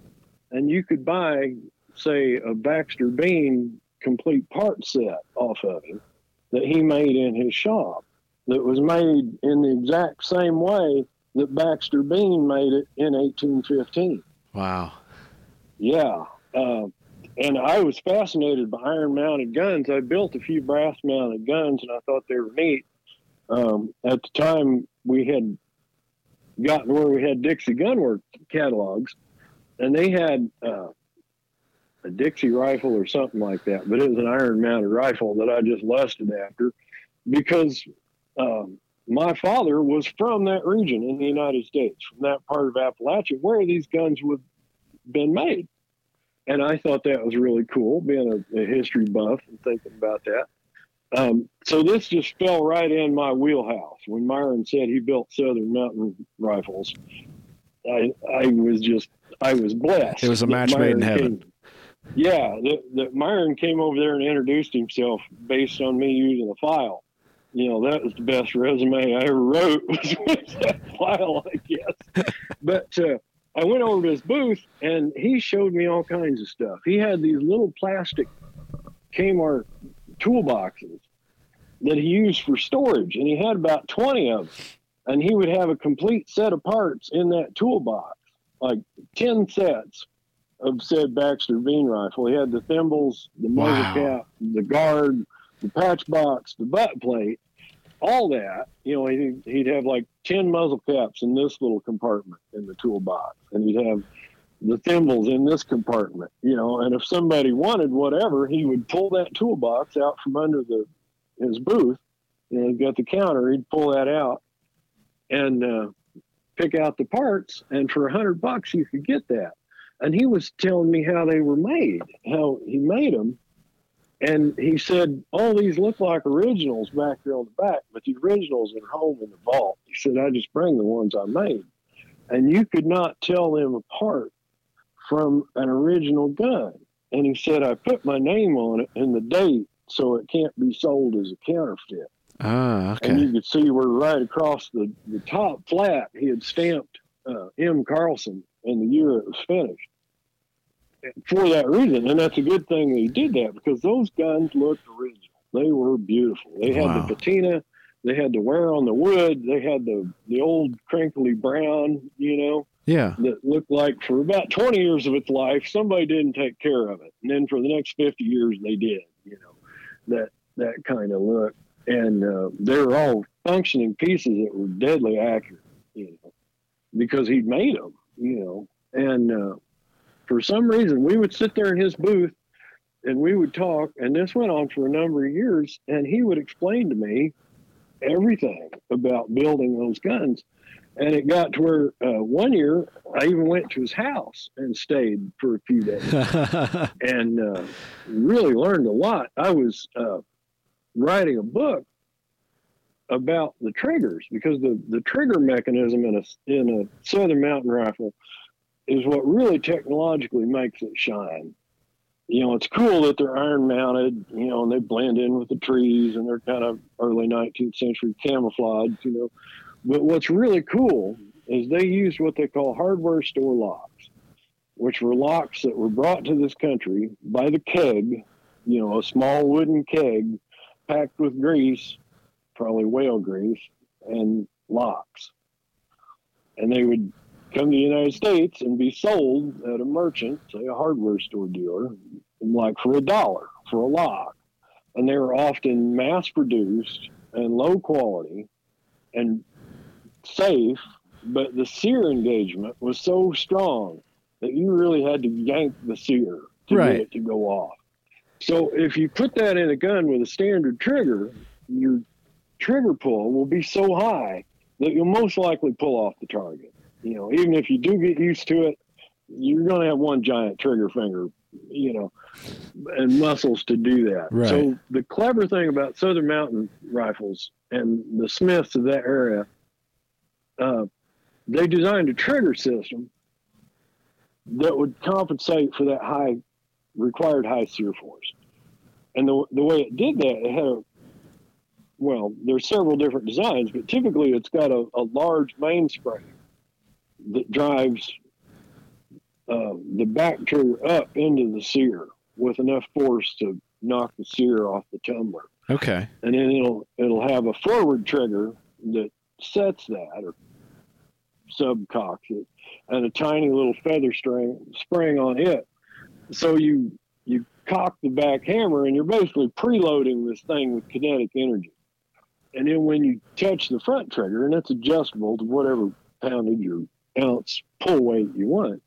[SPEAKER 1] And you could buy, say, a Baxter Bean complete part set off of him that he made in his shop that was made in the exact same way that Baxter Bean made it in 1815.
[SPEAKER 2] Wow.
[SPEAKER 1] Yeah. Uh, and I was fascinated by iron mounted guns. I built a few brass mounted guns and I thought they were neat. Um, at the time, we had gotten where we had Dixie Gunwork catalogs, and they had uh, a Dixie rifle or something like that, but it was an iron mounted rifle that I just lusted after because um, my father was from that region in the United States, from that part of Appalachia where these guns would have been made. And I thought that was really cool, being a, a history buff and thinking about that. Um, so this just fell right in my wheelhouse. When Myron said he built Southern Mountain rifles, I I was just I was blessed.
[SPEAKER 2] It was a match made in heaven.
[SPEAKER 1] came- yeah, that, that Myron came over there and introduced himself based on me using a file. You know, that was the best resume I ever wrote was with that file, I guess. But uh, I went over to his booth and he showed me all kinds of stuff. He had these little plastic Kmart toolboxes that he used for storage, and he had about 20 of them. And he would have a complete set of parts in that toolbox, like 10 sets of said Baxter Bean rifle. He had the thimbles, the muzzle
[SPEAKER 2] Wow.
[SPEAKER 1] cap, the guard, the patch box, the butt plate, all that. You know, he'd, he'd have like 10 muzzle caps in this little compartment in the toolbox, and he'd have the thimbles in this compartment, you know, and if somebody wanted whatever, he would pull that toolbox out from under the his booth. You know, he's got the counter. He'd pull that out and uh, pick out the parts, and for a hundred bucks you could get that. And he was telling me how they were made, how he made them, and he said all these look like originals back there on the back, but the originals are home in the vault. He said I just bring the ones I made, and you could not tell them apart from an original gun. And he said I put my name on it and the date, so it can't be sold as a counterfeit.
[SPEAKER 2] Ah, okay.
[SPEAKER 1] And you could see where right across the, the top flat, he had stamped uh, M. Carlson in the year it was finished. For that reason, and that's a good thing that he did that because those guns looked original. They were beautiful. They had
[SPEAKER 2] Wow.
[SPEAKER 1] the patina, they had the wear on the wood, they had the the old crinkly brown, you know,
[SPEAKER 2] yeah.
[SPEAKER 1] that looked like for about 20 years of its life somebody didn't take care of it, and then for the next 50 years they did, you know, that that kind of look and uh, they were all functioning pieces that were deadly accurate, you know, because he'd made them, you know, and uh, for some reason we would sit there in his booth and we would talk, and this went on for a number of years, and he would explain to me everything about building those guns. And it got to where uh, one year I even went to his house and stayed for a few days and uh, really learned a lot. I was uh, writing a book about the triggers because the, the trigger mechanism in a in a Southern Mountain rifle is what really technologically makes it shine. You know, it's cool that they're iron mounted, you know, and they blend in with the trees and they're kind of early 19th century camouflage, you know. But what's really cool is they used what they call hardware store locks, which were locks that were brought to this country by the keg, you know, a small wooden keg packed with grease, probably whale grease, and locks. And they would come to the United States and be sold at a merchant, say a hardware store dealer, like for a dollar for a lock. And they were often mass produced and low quality and safe, but the sear engagement was so strong that you really had to yank the sear to
[SPEAKER 2] Right.
[SPEAKER 1] get it to go off. So if you put that in a gun with a standard trigger, your trigger pull will be so high that you'll most likely pull off the target. You know, even if you do get used to it, you're going to have one giant trigger finger, you know, and muscles to do that.
[SPEAKER 2] Right.
[SPEAKER 1] So the clever thing about Southern Mountain rifles and the Smiths of that area, uh, they designed a trigger system that would compensate for that high required high sear force. And the, the way it did that, it had a, well, there's several different designs, but typically it's got a, a large mainspring that drives uh, the back trigger up into the sear with enough force to knock the sear off the tumbler.
[SPEAKER 2] okay.
[SPEAKER 1] And then it'll it'll have a forward trigger that sets that or subcocks it, and a tiny little feather string spring on it. So you you cock the back hammer, and you're basically preloading this thing with kinetic energy. And then when you touch the front trigger, and it's adjustable to whatever poundage or ounce pull weight you want,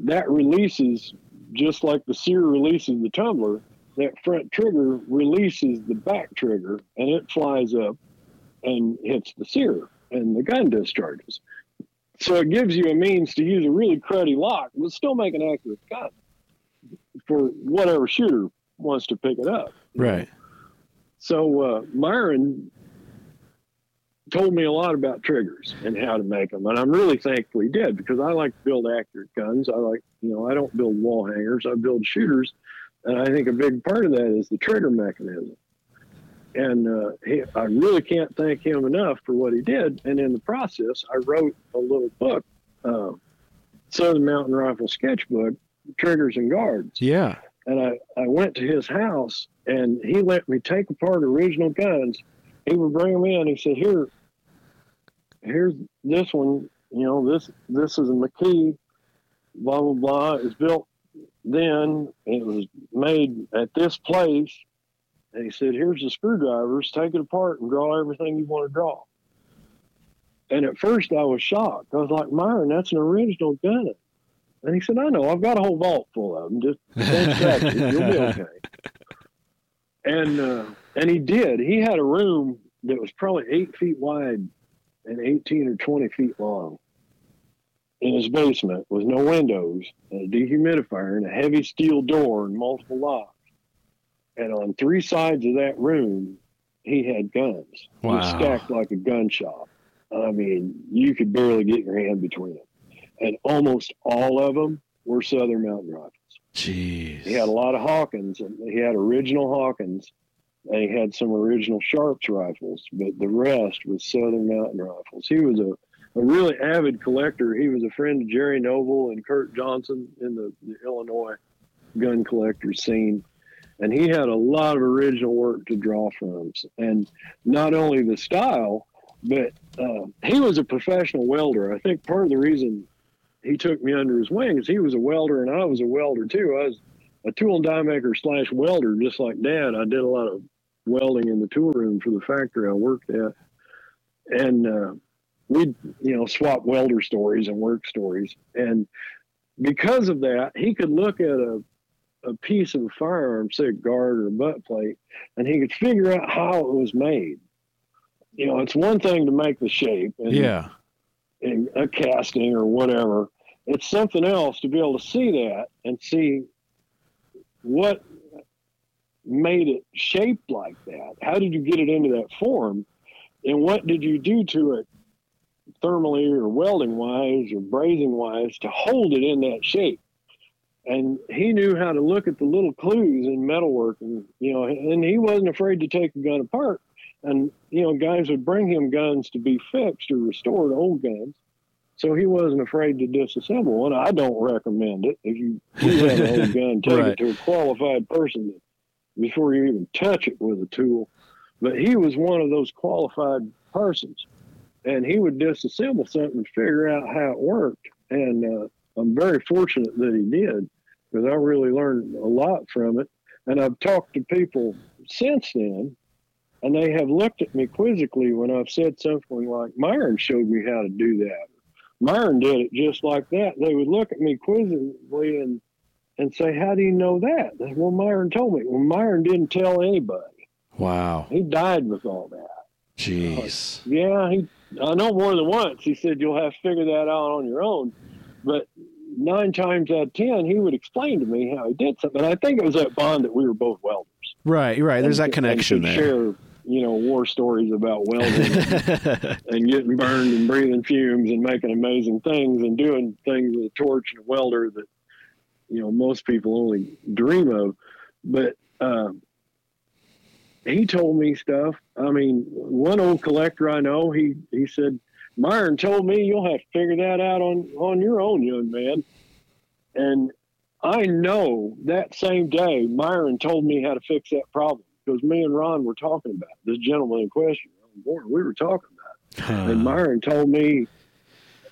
[SPEAKER 1] that releases just like the sear releases the tumbler. That front trigger releases the back trigger, and it flies up and hits the sear, and the gun discharges. So it gives you a means to use a really cruddy lock, but still make an accurate gun for whatever shooter wants to pick it up.
[SPEAKER 2] Right.
[SPEAKER 1] So uh, Myron told me a lot about triggers and how to make them, and I'm really thankful he did because I like to build accurate guns. I like, you know, I don't build wall hangers; I build shooters, and I think a big part of that is the trigger mechanism. And uh, he, I really can't thank him enough for what he did. And in the process, I wrote a little book, uh, Southern Mountain Rifle Sketchbook, Triggers and Guards
[SPEAKER 2] Yeah.
[SPEAKER 1] and I, I went to his house and he let me take apart original guns. He would bring them in. He said, "Here, here's this one. You know, this this is a McKee. Blah blah blah. It's built then. It was made at this place." And he said, "Here's the screwdrivers. Take it apart and draw everything you want to draw." And at first, I was shocked. I was like, "Myron, that's an original gun." And he said, "I know. I've got a whole vault full of them. Just don't scratch it. You'll be okay." And uh, And he did. He had a room that was probably eight feet wide and 18 or 20 feet long in his basement with no windows and a dehumidifier and a heavy steel door and multiple locks. And on three sides of that room, he had guns.
[SPEAKER 2] Wow.
[SPEAKER 1] Just stacked like a gun shop. I mean, you could barely get your hand between them. And almost all of them were Southern Mountain Rifles.
[SPEAKER 2] Jeez.
[SPEAKER 1] He had a lot of Hawkens, and he had original Hawkens, he had some original Sharps rifles, but the rest was Southern Mountain Rifles. He was a, a really avid collector. He was a friend of Jerry Noble and Kurt Johnson in the, the Illinois gun collector scene. And he had a lot of original work to draw from. And not only the style, but uh, he was a professional welder. I think part of the reason he took me under his wing is he was a welder and I was a welder too. I was a tool and die maker slash welder, just like dad. I did a lot of welding in the tool room for the factory I worked at. And uh, we'd, you know, swap welder stories and work stories. And because of that, he could look at a, a piece of a firearm, say a guard or a butt plate, and he could figure out how it was made. You know, it's one thing to make the shape and,
[SPEAKER 2] Yeah.
[SPEAKER 1] and a casting or whatever. It's something else to be able to see that and see what made it shaped like that. How did you get it into that form? And what did you do to it thermally or welding wise or brazing wise to hold it in that shape? And he knew how to look at the little clues in metalwork and you know, and he wasn't afraid to take a gun apart. And you know, guys would bring him guns to be fixed or restored old guns. So he wasn't afraid to disassemble one. I don't recommend it. If you do have an old gun, take
[SPEAKER 2] Right.
[SPEAKER 1] it to a qualified person before you even touch it with a tool. But he was one of those qualified persons, and he would disassemble something and figure out how it worked. And uh, I'm very fortunate that he did because I really learned a lot from it. And I've talked to people since then, and they have looked at me quizzically when I've said something like, Myron showed me how to do that. Myron did it just like that. They would look at me quizzically and and say, How do you know that? Well, Myron told me. Well, Myron didn't tell anybody.
[SPEAKER 2] Wow.
[SPEAKER 1] He died with all that.
[SPEAKER 2] Jeez.
[SPEAKER 1] Yeah, he I know more than once. He said you'll have to figure that out on your own. But nine times out of ten, he would explain to me how he did something. And I think it was that bond that we were both welders.
[SPEAKER 2] Right. Right. There's
[SPEAKER 1] And-
[SPEAKER 2] that connection there.
[SPEAKER 1] Share, you know, war stories about welding and getting burned and breathing fumes and making amazing things and doing things with a torch and a welder that you know most people only dream of. But um, he told me stuff. I mean, one old collector I know, he he said, Myron told me you'll have to figure that out on on your own, young man. And I know that same day, Myron told me how to fix that problem because me and Ron were talking about it. this gentleman in question. We were talking about, it. and Myron told me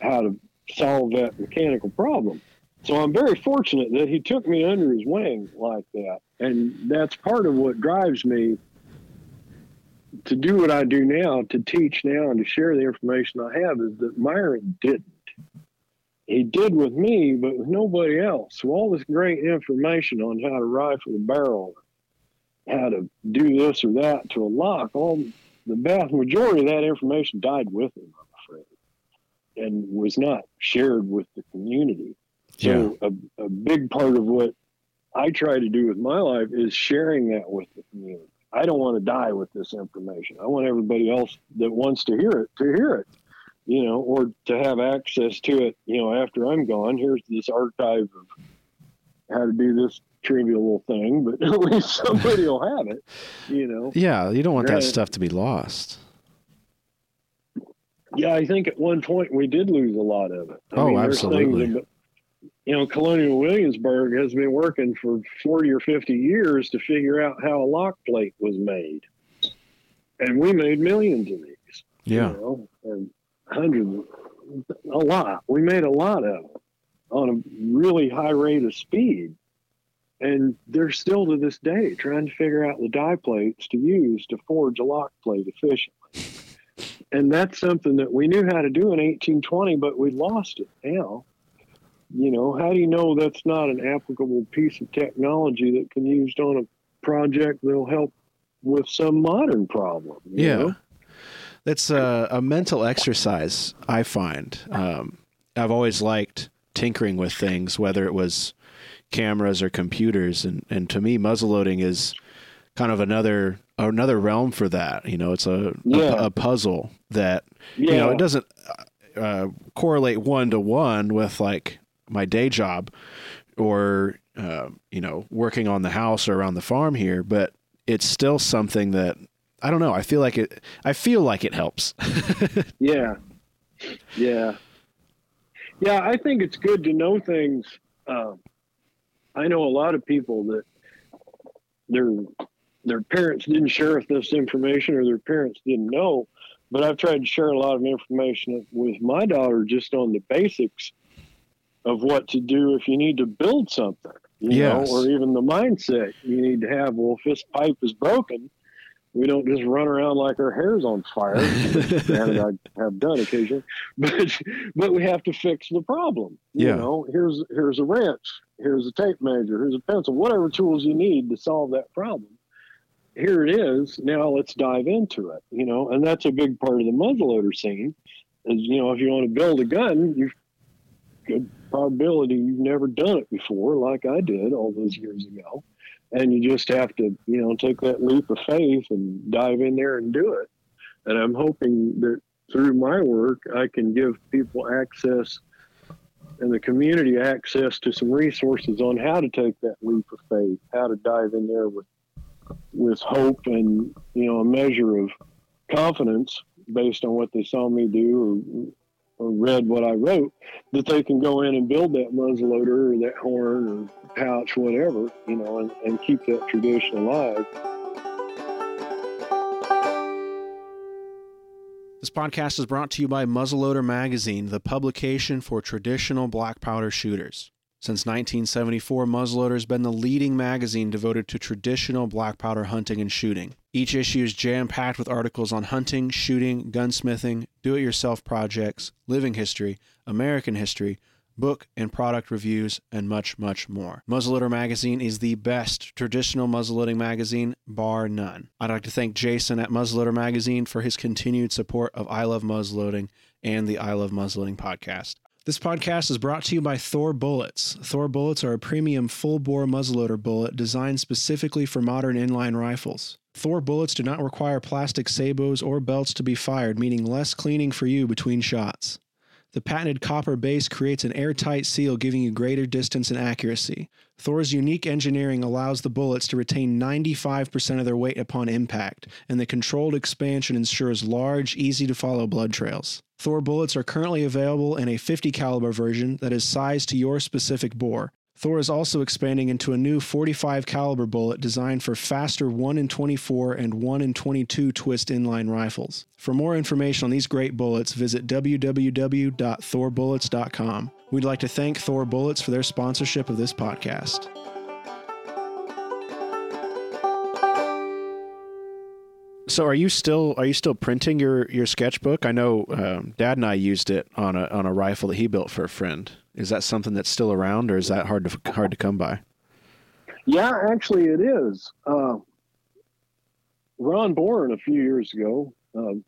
[SPEAKER 1] how to solve that mechanical problem. So I'm very fortunate that he took me under his wing like that, and that's part of what drives me to do what I do now, to teach now, and to share the information I have. Is that Myron didn't. He did with me, but with nobody else. So all this great information on how to rifle a barrel, how to do this or that to a lock, all the vast majority of that information died with him, I'm afraid, and was not shared with the community. So a, a big part of what I try to do with my life is sharing that with the community. I don't want to die with this information. I want everybody else that wants to hear it to hear it, you know, or to have access to it, you know, after I'm gone. Here's this archive of how to do this trivial little thing, but at least somebody will have it, you know.
[SPEAKER 2] Yeah. You don't want that stuff to be lost.
[SPEAKER 1] Yeah, I think at one point we did lose a lot of it. I
[SPEAKER 2] Oh,
[SPEAKER 1] there's
[SPEAKER 2] absolutely.
[SPEAKER 1] You know, Colonial Williamsburg has been working for 40 or 50 years to figure out how a lock plate was made. And we made millions of these.
[SPEAKER 2] Yeah.
[SPEAKER 1] You know, and hundreds, a lot. We made a lot of them on a really high rate of speed. And they're still to this day trying to figure out the die plates to use to forge a lock plate efficiently. And that's something that we knew how to do in 1820, but we lost it now. You know, how do you know that's not an applicable piece of technology that can be used on a project that'll help with some modern problem. you
[SPEAKER 2] Yeah.
[SPEAKER 1] know?
[SPEAKER 2] That's a, a mental exercise, I find. Um, I've always liked tinkering with things, whether it was cameras or computers. And, and to me, muzzleloading is kind of another another realm for that. You know, it's a, a- a, puzzle that,
[SPEAKER 1] Yeah.
[SPEAKER 2] you know, it doesn't uh, correlate one to one with like my day job or, uh, you know, working on the house or around the farm here, but it's still something that I don't know. I feel like it. I feel like it helps.
[SPEAKER 1] Yeah. Yeah. Yeah, I think it's good to know things. Um, I know a lot of people that their their parents didn't share this information or their parents didn't know, but I've tried to share a lot of information with my daughter just on the basics of what to do if you need to build something, you
[SPEAKER 2] Yes.
[SPEAKER 1] know, or even the mindset you need to have. Well, if this pipe is broken, we don't just run around like our hair's on fire. and I have done occasionally, but but we have to fix the problem. You
[SPEAKER 2] Yeah.
[SPEAKER 1] know, here's here's a wrench, here's a tape measure, here's a pencil, whatever tools you need to solve that problem. Here it is. Now let's dive into it. You know, and that's a big part of the muzzleloader scene. Is you know, if you want to build a gun, you've good probability you've never done it before, like I did all those years ago. And you just have to you know take that leap of faith and dive in there and do it. And i'm hoping that through my work i can give people access and the community access to some resources on how to take that leap of faith how to dive in there with with hope and you know a measure of confidence based on what they saw me do or, read what i wrote that they can go in and build that muzzleloader or that horn or pouch, whatever, you know, and, and keep that tradition alive.
[SPEAKER 2] This podcast is brought to you by Muzzleloader Magazine, the publication for traditional black powder shooters. Since 1974, Muzzleloader has been the leading magazine devoted to traditional black powder hunting and shooting. Each issue is jam packed with articles on hunting, shooting, gunsmithing, do it yourself projects, living history, American history, book and product reviews, and much, much more. Muzzleloader Magazine is the best traditional muzzleloading magazine, bar none. I'd like to thank Jason at Muzzleloader Magazine for his continued support of I Love Muzzleloading and the I Love Muzzleloading podcast. This podcast is brought to you by Thor Bullets. Thor Bullets are a premium full bore muzzleloader bullet designed specifically for modern inline rifles. Thor bullets do not require plastic sabots or belts to be fired, meaning less cleaning for you between shots. The patented copper base creates an airtight seal, giving you greater distance and accuracy. Thor's unique engineering allows the bullets to retain 95% of their weight upon impact, and the controlled expansion ensures large, easy to follow blood trails. Thor bullets are currently available in a 50 caliber version that is sized to your specific bore. Thor is also expanding into a new 45 caliber bullet designed for faster 1 in 24 and 1 in 22 twist inline rifles. For more information on these great bullets, visit www.thorbullets.com. We'd like to thank Thor Bullets for their sponsorship of this podcast. So, are you still are you still printing your your sketchbook? I know um, Dad and I used it on a on a rifle that he built for a friend. Is that something that's still around, or is that hard to hard to come by?
[SPEAKER 1] Yeah, actually, it is. Uh, Ron Bourne, a few years ago, um,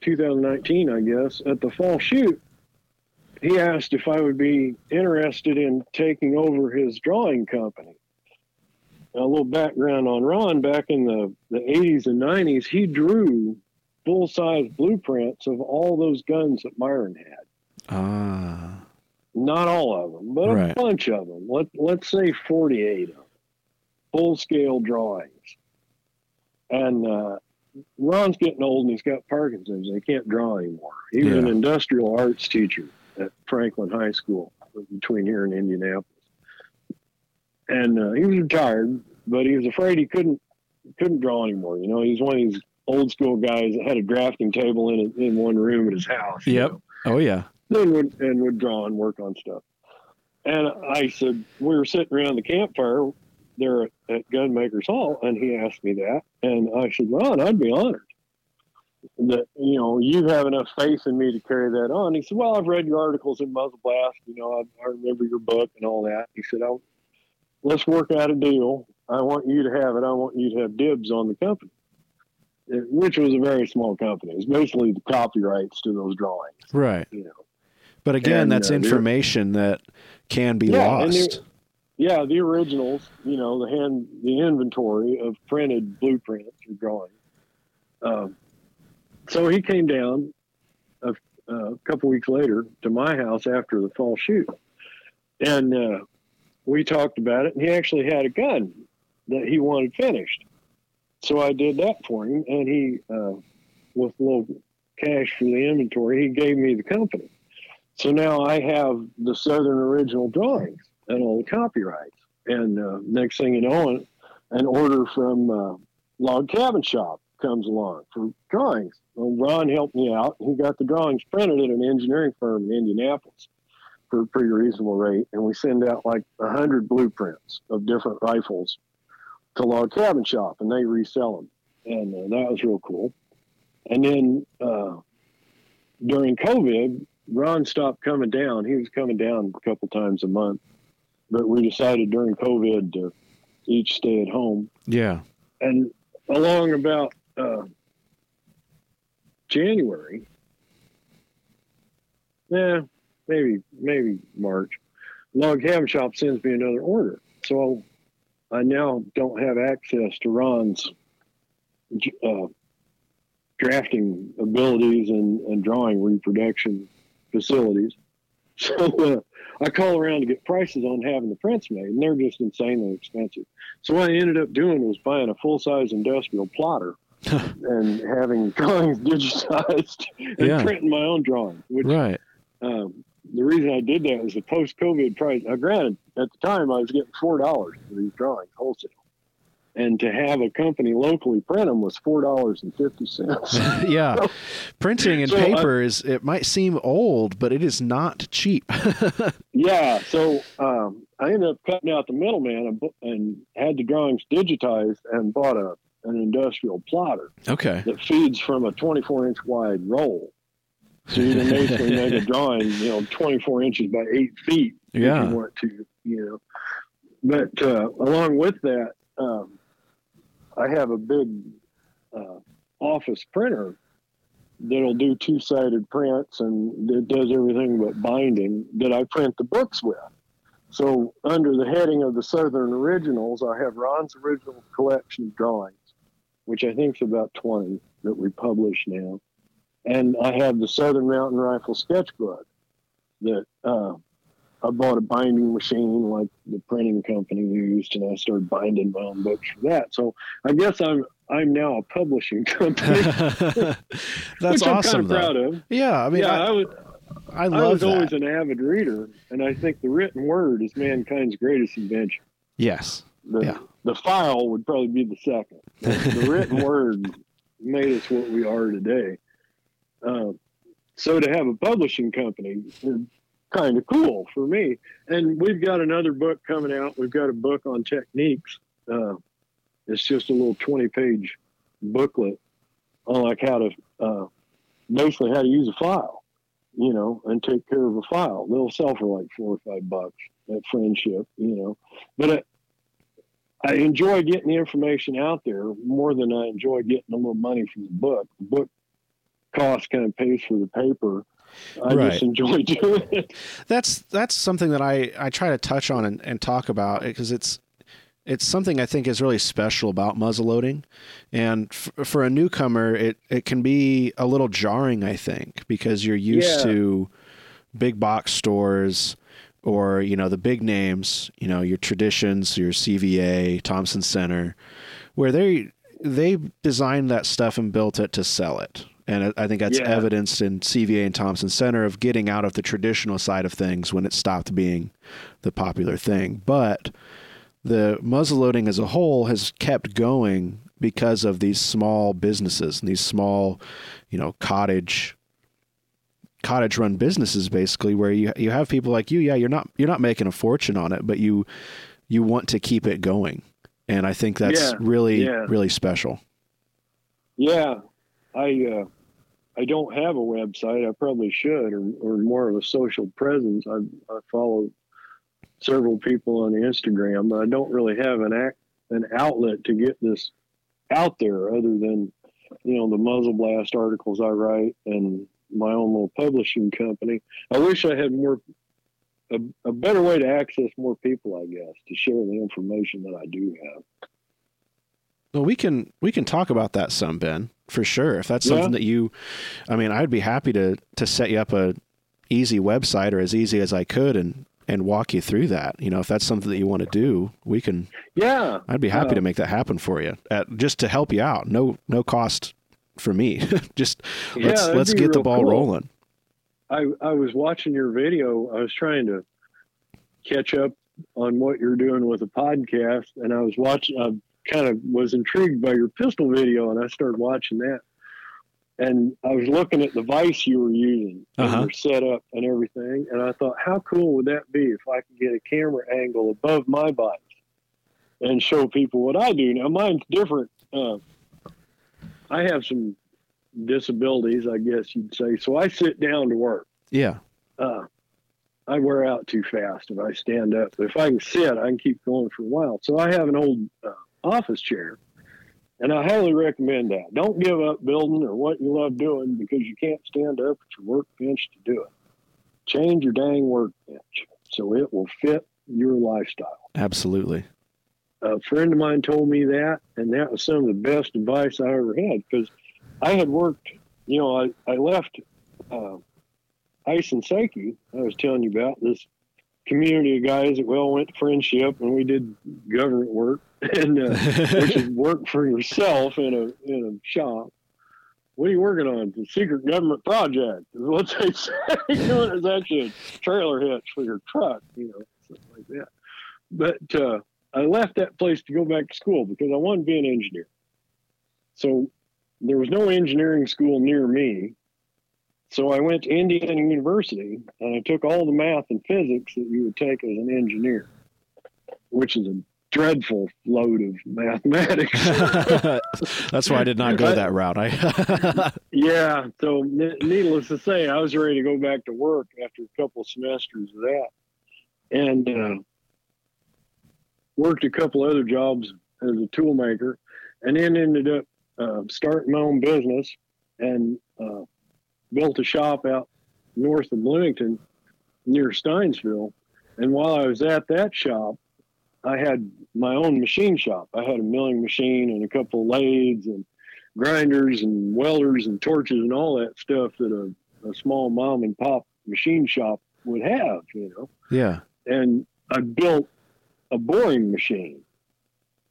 [SPEAKER 1] 2019, I guess, at the fall shoot, he asked if I would be interested in taking over his drawing company. A little background on Ron back in the, the 80s and 90s, he drew full size blueprints of all those guns that Myron had.
[SPEAKER 2] Ah,
[SPEAKER 1] Not all of them, but
[SPEAKER 2] Right.
[SPEAKER 1] a bunch of them. Let, let's say 48 of them. Full scale drawings. And uh, Ron's getting old and he's got Parkinson's. and He can't draw anymore. He was an industrial arts teacher at Franklin High School between here and Indianapolis. And uh, he was retired, but he was afraid he couldn't couldn't draw anymore. You know, he's one of these old school guys that had a drafting table in in one room at his house. you
[SPEAKER 2] Yep.
[SPEAKER 1] know
[SPEAKER 2] oh yeah,
[SPEAKER 1] then would and would draw and work on stuff. And I said we were sitting around the campfire there at, at Gunmakers Hall, and he asked me that, and I said, Ron, I'd be honored that you know you have enough faith in me to carry that on. He said, Well, I've read your articles in Muzzle Blast, you know, I, I remember your book and all that. He said, "Oh, let's work out a deal." I want you to have it. I want you to have dibs on the company, It- which was a very small company. It's basically the copyrights to those drawings.
[SPEAKER 2] Right.
[SPEAKER 1] You know.
[SPEAKER 2] But again,
[SPEAKER 1] And,
[SPEAKER 2] that's
[SPEAKER 1] uh,
[SPEAKER 2] information that can be
[SPEAKER 1] Yeah,
[SPEAKER 2] lost.
[SPEAKER 1] Yeah, the originals. You know, the hand, the inventory of printed blueprints or drawings. Um, so he came down a, a couple weeks later to my house after the fall shoot, and uh, we talked about it. And he actually had a gun that he wanted finished, so I did that for him. And he, uh, with a little cash from the inventory, he gave me the company. So now I have the Southern original drawings and all the copyrights. And uh, next thing you know, an, order from uh, Log Cabin Shop comes along for drawings. Well, Ron helped me out. He got the drawings printed at an engineering firm in Indianapolis for a pretty reasonable rate. And we send out like a hundred blueprints of different rifles to Log Cabin Shop, and they resell them. And uh, that was real cool. And then uh, during COVID, Ron stopped coming down. He was coming down a couple times a month, but we decided during COVID to each stay at home.
[SPEAKER 2] Yeah.
[SPEAKER 1] And along about uh, January, yeah, maybe maybe March, Log Cabin Shop sends me another order. So I now don't have access to Ron's uh, drafting abilities and, and drawing reproduction facilities. So uh, I call around to get prices on having the prints made, and they're just insanely expensive. So what I ended up doing was buying a full size industrial plotter and having drawings digitized and
[SPEAKER 2] Yeah.
[SPEAKER 1] printing my own drawing, Which
[SPEAKER 2] Right.
[SPEAKER 1] um, the reason I did that was the post COVID price. Uh, granted, at the time I was getting four dollars for these drawings wholesale, and to have a company locally print them was four dollars and fifty cents.
[SPEAKER 2] yeah. Printing and
[SPEAKER 1] So, uh,
[SPEAKER 2] paper is it might seem old, but it is not cheap.
[SPEAKER 1] Yeah, so um, I ended up cutting out the middleman and, and had the drawings digitized and bought a an industrial plotter
[SPEAKER 2] okay.
[SPEAKER 1] that feeds from a 24 inch wide roll. So you can basically make a drawing, you know, 24 inches by eight feet
[SPEAKER 2] Yeah.
[SPEAKER 1] if you want to, you know. But uh, along with that, um, I have a big uh, office printer that'll do two sided prints and it does everything but binding that I print the books with. So, under the heading of the Southern Originals, I have Ron's original collection of drawings, which I think is about 20 that we publish now. And I have the Southern Mountain Rifle sketchbook that uh, I bought a binding machine like the printing company used, and I started binding my own books for that. So I guess I'm I'm now a publishing company,
[SPEAKER 2] That's
[SPEAKER 1] which I'm kind of
[SPEAKER 2] though.
[SPEAKER 1] proud of.
[SPEAKER 2] Yeah, I mean
[SPEAKER 1] yeah,
[SPEAKER 2] I,
[SPEAKER 1] I, was
[SPEAKER 2] I
[SPEAKER 1] I
[SPEAKER 2] love
[SPEAKER 1] was always an avid reader, and I think the written word is mankind's greatest invention.
[SPEAKER 2] Yes.
[SPEAKER 1] The,
[SPEAKER 2] Yeah.
[SPEAKER 1] the file would probably be the second. The, the written word made us what we are today. Um, so to have a publishing company is kind of cool for me. And we've got another book coming out. We've got a book on techniques. Uh, it's just a little 20 page booklet on like how to uh, basically how to use a file, you know, and take care of a file. They'll sell for like four or five bucks at friendship, you know. But it, I enjoy getting the information out there more than I enjoy getting a little money from the book. The book cost kind of pays for the paper. I
[SPEAKER 2] Right.
[SPEAKER 1] just enjoy doing it.
[SPEAKER 2] That's that's something that I I try to touch on and, and talk about because it's it's something I think is really special about muzzleloading, and f- for a newcomer, it it can be a little jarring. I think because you're used
[SPEAKER 1] Yeah.
[SPEAKER 2] to big box stores or you know the big names, you know your traditions, your CVA, Thompson Center, where they they designed that stuff and built it to sell it. And I- think that's
[SPEAKER 1] Yeah.
[SPEAKER 2] evidenced in CVA and Thompson Center of getting out of the traditional side of things when it stopped being the popular thing. But the muzzleloading as a whole has kept going because of these small businesses and these small, you know, cottage cottage run businesses basically where you you have people like you yeah you're not you're not making a fortune on it but you you want to keep it going and i think that's
[SPEAKER 1] Yeah,
[SPEAKER 2] really
[SPEAKER 1] yeah.
[SPEAKER 2] really special
[SPEAKER 1] Yeah, I uh, I don't have a website. I probably should, or, or more of a social presence. I, I follow several people on Instagram, but I don't really have an act, an outlet to get this out there other than you know the muzzle blast articles I write and my own little publishing company. I wish I had more a, a better way to access more people, I guess, to share the information that I do have.
[SPEAKER 2] Well, we can we can talk about that some, Ben, for sure. If that's something yeah. that you, I mean, I'd be happy to to set you up a easy website or as easy as I could and and walk you through that. You know, if that's something that you want to do, we can.
[SPEAKER 1] Yeah,
[SPEAKER 2] I'd be happy uh, to make that happen for you, at, just to help you out. No, no cost for me. just yeah, let's let's get the ball cool. rolling.
[SPEAKER 1] I I was watching your video. I was trying to catch up on what you're doing with a podcast, and I was watching. Kind of was intrigued by your pistol video, and I started watching that and I was looking at the vice you were using, uh-huh. your setup and everything, and I thought, how cool would that be if I could get a camera angle above my vice and show people what I do? Now mine's different. Uh, I have some disabilities, I guess you'd say, so I sit down to work.
[SPEAKER 2] Yeah.
[SPEAKER 1] Uh, I wear out too fast if I stand up. But if I can sit, I can keep going for a while. So I have an old uh, office chair and I highly recommend that. Don't give up building or what you love doing because you can't stand up at your workbench to do it. Change your dang workbench so it will fit your lifestyle.
[SPEAKER 2] Absolutely.
[SPEAKER 1] A friend of mine told me that, and that was some of the best advice I ever had because I had worked, you know, I, I left uh, Aisin Seiki, I was telling you about this community of guys that we all went to friendship and we did government work and uh, which is work for yourself in a in a shop. What are you working on? It's a secret government project. Is what they say. it's actually a trailer hitch for your truck. You know, something like that. But uh, I left that place to go back to school because I wanted to be an engineer. So there was no engineering school near me. So I went to Indiana University and I took all the math and physics that you would take as an engineer, which is a dreadful load of mathematics.
[SPEAKER 2] That's why I did not go that route. I
[SPEAKER 1] yeah. So, needless to say, I was ready to go back to work after a couple of semesters of that, and uh, worked a couple other jobs as a tool maker, and then ended up uh, starting my own business and uh, built a shop out north of Bloomington near Stinesville. And while I was at that shop, I had my own machine shop. I had a milling machine and a couple of lathes and grinders and welders and torches and all that stuff that a, a small mom and pop machine shop would have, you know.
[SPEAKER 2] Yeah.
[SPEAKER 1] And I built a boring machine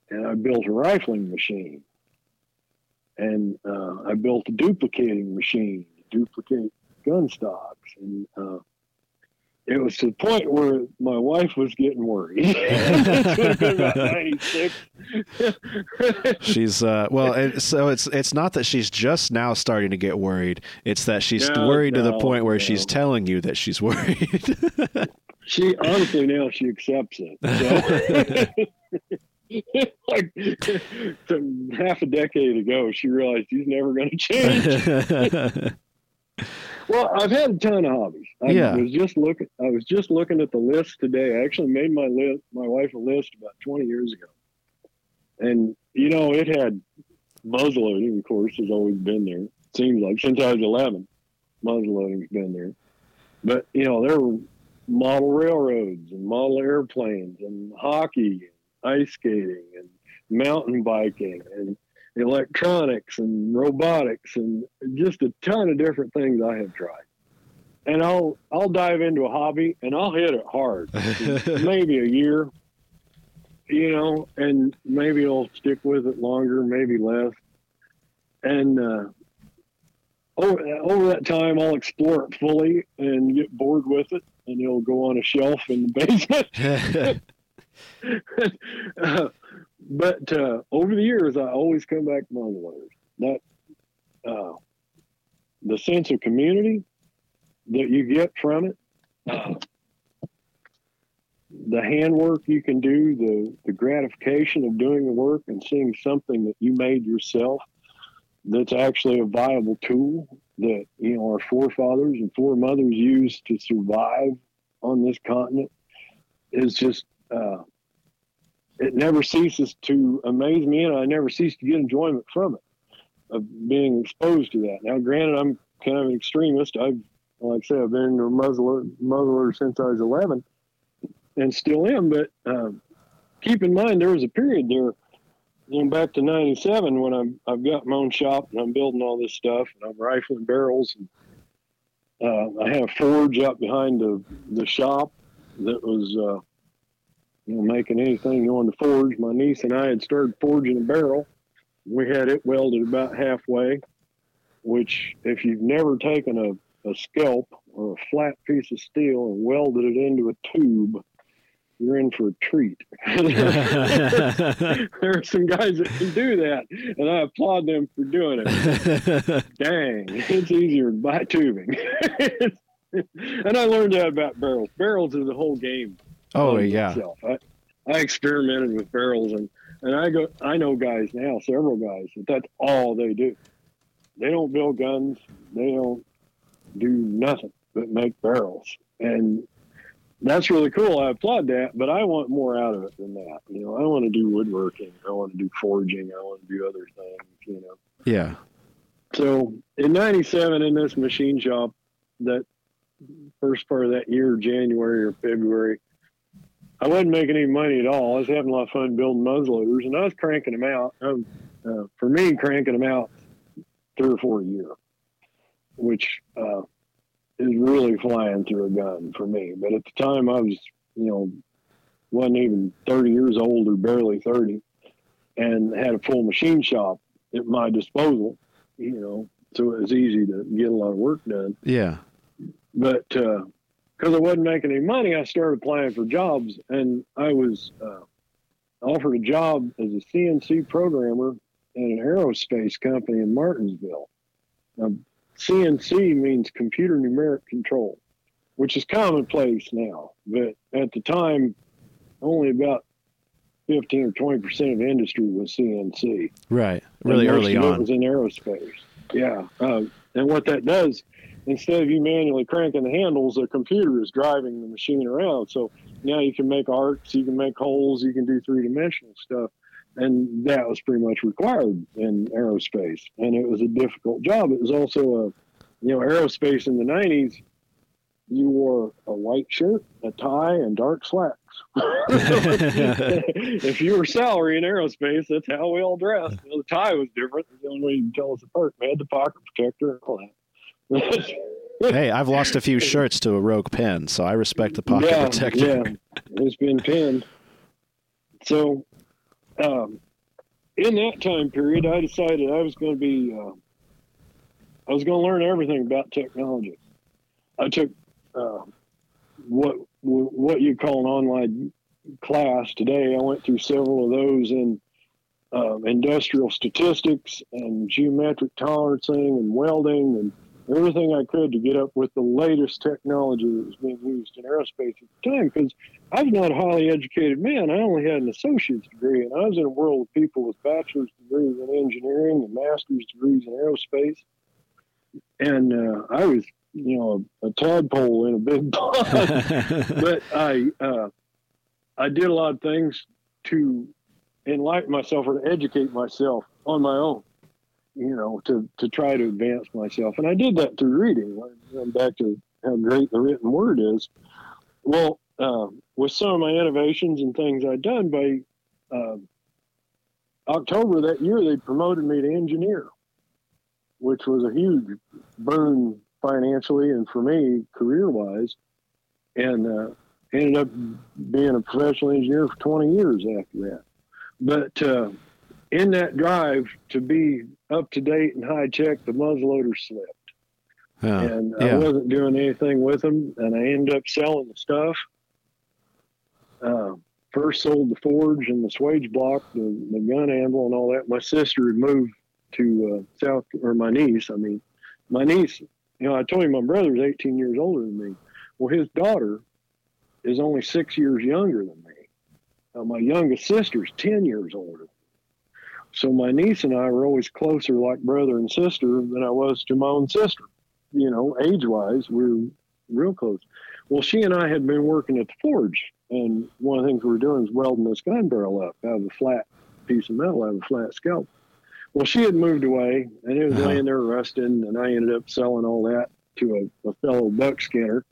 [SPEAKER 1] and I built a rifling machine and uh, I built a duplicating machine to duplicate gun stocks and uh, it was to the point where my wife was getting worried.
[SPEAKER 2] she's uh, well, it, so it's it's not that she's just now starting to get worried. It's that she's no, worried no, to the point where no. she's telling you that she's worried.
[SPEAKER 1] she honestly now she accepts it. So. like half a decade ago, she realized he's never going to change. Well, I've had a ton of hobbies. I yeah. was just looking. I was just looking at the list today. I actually made my list, my wife a list about 20 years ago, and you know it had muzzleloading. Of course, has always been there. Seems like since I was 11, muzzleloading's been there. But you know there were model railroads and model airplanes and hockey, and ice skating and mountain biking and electronics and robotics and just a ton of different things I have tried. And I'll I'll dive into a hobby and I'll hit it hard, maybe a year, you know, and maybe I'll stick with it longer, maybe less. And uh, over, over that time, I'll explore it fully and get bored with it, and it'll go on a shelf in the basement. uh, but uh, over the years, I always come back to muzzleloaders. That uh, the sense of community that you get from it, uh, the handwork you can do, the the gratification of doing the work and seeing something that you made yourself that's actually a viable tool that you know our forefathers and foremothers used to survive on this continent is just uh, it never ceases to amaze me, and I never cease to get enjoyment from it of being exposed to that. Now, granted, I'm kind of an extremist. I've, like I said, I've been a muzzler, muzzler since I was 11 and still am. But um, keep in mind, there was a period there, you know, back to 97 when I'm, I've got my own shop and I'm building all this stuff and I'm rifling barrels. And uh, I had a forge up behind the, the shop that was, uh, you know, making anything on the forge. My niece and I had started forging a barrel. We had it welded about halfway, which if you've never taken a, a scalp or a flat piece of steel and welded it into a tube, you're in for a treat. there are some guys that can do that, and I applaud them for doing it. Dang, it's easier to buy tubing. and I learned that about barrels. Barrels is the whole game.
[SPEAKER 2] Oh, oh yeah.
[SPEAKER 1] I, I experimented with barrels, and and I go. I know guys now, several guys, that that's all they do. They don't build guns. They don't do nothing but make barrels, and that's really cool. I applaud that, but I want more out of it than that. You know, I want to do woodworking. I want to do forging. I want to do other things. You know.
[SPEAKER 2] Yeah.
[SPEAKER 1] So in '97, in this machine shop, that first part of that year, January or February, I wasn't making any money at all. I was having a lot of fun building muzzleloaders, and I was cranking them out. Um, uh, for me, cranking them out three or four a year, which uh, is really flying through a gun for me. But at the time, I was, you know, wasn't even 30 years old or barely 30, and had a full machine shop at my disposal. You know, so it was easy to get a lot of work done.
[SPEAKER 2] Yeah.
[SPEAKER 1] But because I wasn't making any money, I started applying for jobs, and I was uh, offered a job as a CNC programmer at an aerospace company in Martinsville. Now, CNC means computer numeric control, which is commonplace now. But at the time, only about 15 or 20 percent of industry was CNC.
[SPEAKER 2] Right. Really early on.
[SPEAKER 1] It was in aerospace. Yeah. Uh, and what that does, instead of you manually cranking the handles, the computer is driving the machine around. So now you can make arcs, you can make holes, you can do three dimensional stuff. And that was pretty much required in aerospace. And it was a difficult job. It was also a you know aerospace in the 90s you wore a white shirt a tie and dark slacks. If you were salary in aerospace that's how we all dressed. You know, the tie was different. The only way you can tell us apart. We had the pocket protector and all that
[SPEAKER 2] hey i've lost a few shirts to a rogue pin so i respect the pocket
[SPEAKER 1] yeah,
[SPEAKER 2] protector
[SPEAKER 1] yeah it's been pinned so um, in that time period, I decided I was going to be, uh, I was going to learn everything about technology. I took uh, what what you call an online class today. I went through several of those in uh, industrial statistics and geometric tolerancing and welding and everything I could to get up with the latest technology that was being used in aerospace at the time because I was not a highly educated man. I only had an associate's degree, and I was in a world of people with bachelor's degrees in engineering and master's degrees in aerospace. And uh, I was, you know, a, a, tadpole in a big pond. but I, uh, I did a lot of things to enlighten myself or to educate myself on my own you know, to, to try to advance myself. And I did that through reading. I'm back to how great the written word is. Well, uh, with some of my innovations and things I'd done by uh, October that year, they promoted me to engineer, which was a huge boon financially and for me career wise. And uh, ended up being a professional engineer for 20 years after that. But uh, in that drive to be up to date and high tech, the muzzleloader slipped. And yeah. I wasn't doing anything with them, and I ended up selling the stuff. Uh, first sold the forge and the swage block, the, the gun handle, and all that. My sister had moved to uh, South, or my niece, I mean, my niece, you know, I told you my brother's 18 years older than me. Well, his daughter is only six years younger than me. Uh, my youngest sister's 10 years older. So my niece and I were always closer, like brother and sister, than I was to my own sister. You know, age wise, we are real close. Well, she and I had been working at the forge and one of the things we were doing was welding this gun barrel up out of a flat piece of metal, out of a flat scalp. Well, she had moved away, and it was
[SPEAKER 2] Uh-huh.
[SPEAKER 1] laying there rusting, and I ended up selling all that to a, a fellow buck skinner.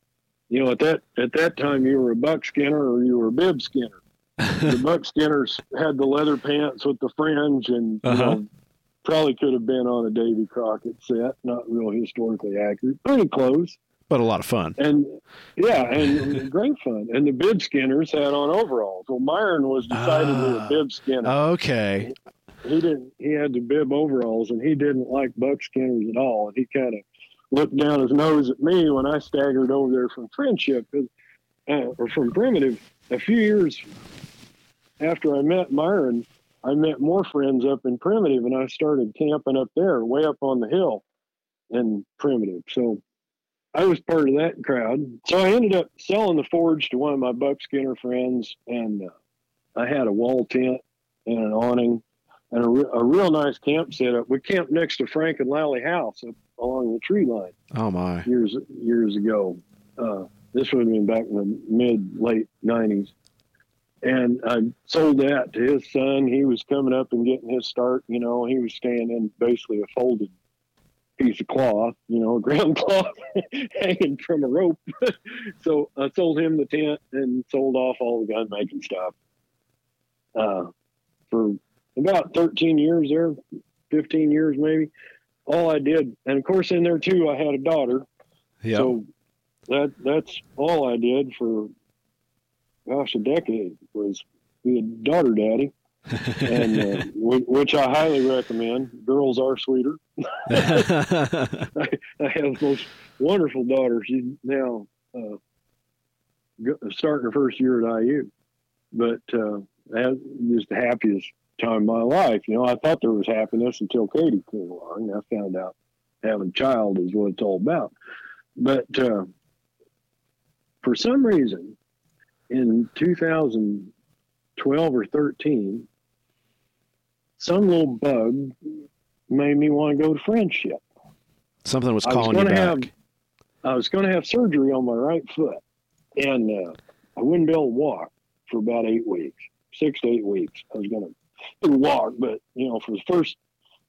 [SPEAKER 1] You know, at that at that time, you were a buck skinner or you were a bib skinner. The buck skinners had the leather pants with the fringe, and
[SPEAKER 2] Uh-huh.
[SPEAKER 1] know, probably could have been on a Davy Crockett set. Not real historically accurate, pretty close.
[SPEAKER 2] but a lot of fun.
[SPEAKER 1] And yeah, and great fun. And the bib skinners had on overalls. Well, Myron was decidedly
[SPEAKER 2] Ah.
[SPEAKER 1] a bib skinner.
[SPEAKER 2] Okay.
[SPEAKER 1] he didn't. He had the bib overalls, and he didn't like buck skinners at all. And he kind of looked down his nose at me when I staggered over there from Friendship, 'cause- uh, or from Primitive. A few years after I met Myron, I met more friends up in Primitive, and I started camping up there, way up on the hill in Primitive. So I was part of that crowd. So I ended up selling the forge to one of my buckskinner friends, and uh, I had a wall tent and an awning and a, re- a real nice camp setup. We camped next to Frank and Lally House up along the tree line
[SPEAKER 2] Oh my.
[SPEAKER 1] years years ago. Uh, this would have been back in the mid late '90s, and I sold that to his son. He was coming up and getting his start. You know, he was staying in basically a folded piece of cloth, you know, a ground cloth hanging from a rope. so I sold him the tent and sold off all the gun making stuff. Uh, for about 13 years there, 15 years maybe. All I did, and of course in there too, I had a daughter.
[SPEAKER 2] Yeah.
[SPEAKER 1] So that that's all I did for gosh a decade was be a daughter daddy, and uh, whi- which I highly recommend. Girls are sweeter. I, I have the most wonderful daughter. She's now uh, starting her first year at IU, but uh, that was the happiest time of my life. You know, I thought there was happiness until Katie came along. and I found out having a child is what it's all about. But uh, for some reason, in 2012 or 13, some little bug made me want to go to friendship.
[SPEAKER 2] Something was
[SPEAKER 1] I was
[SPEAKER 2] calling you back.
[SPEAKER 1] have I was going to have surgery on my right foot, and uh, I wouldn't be able to walk for about eight weeks, six to eight weeks. I was going to walk, but you know, for the first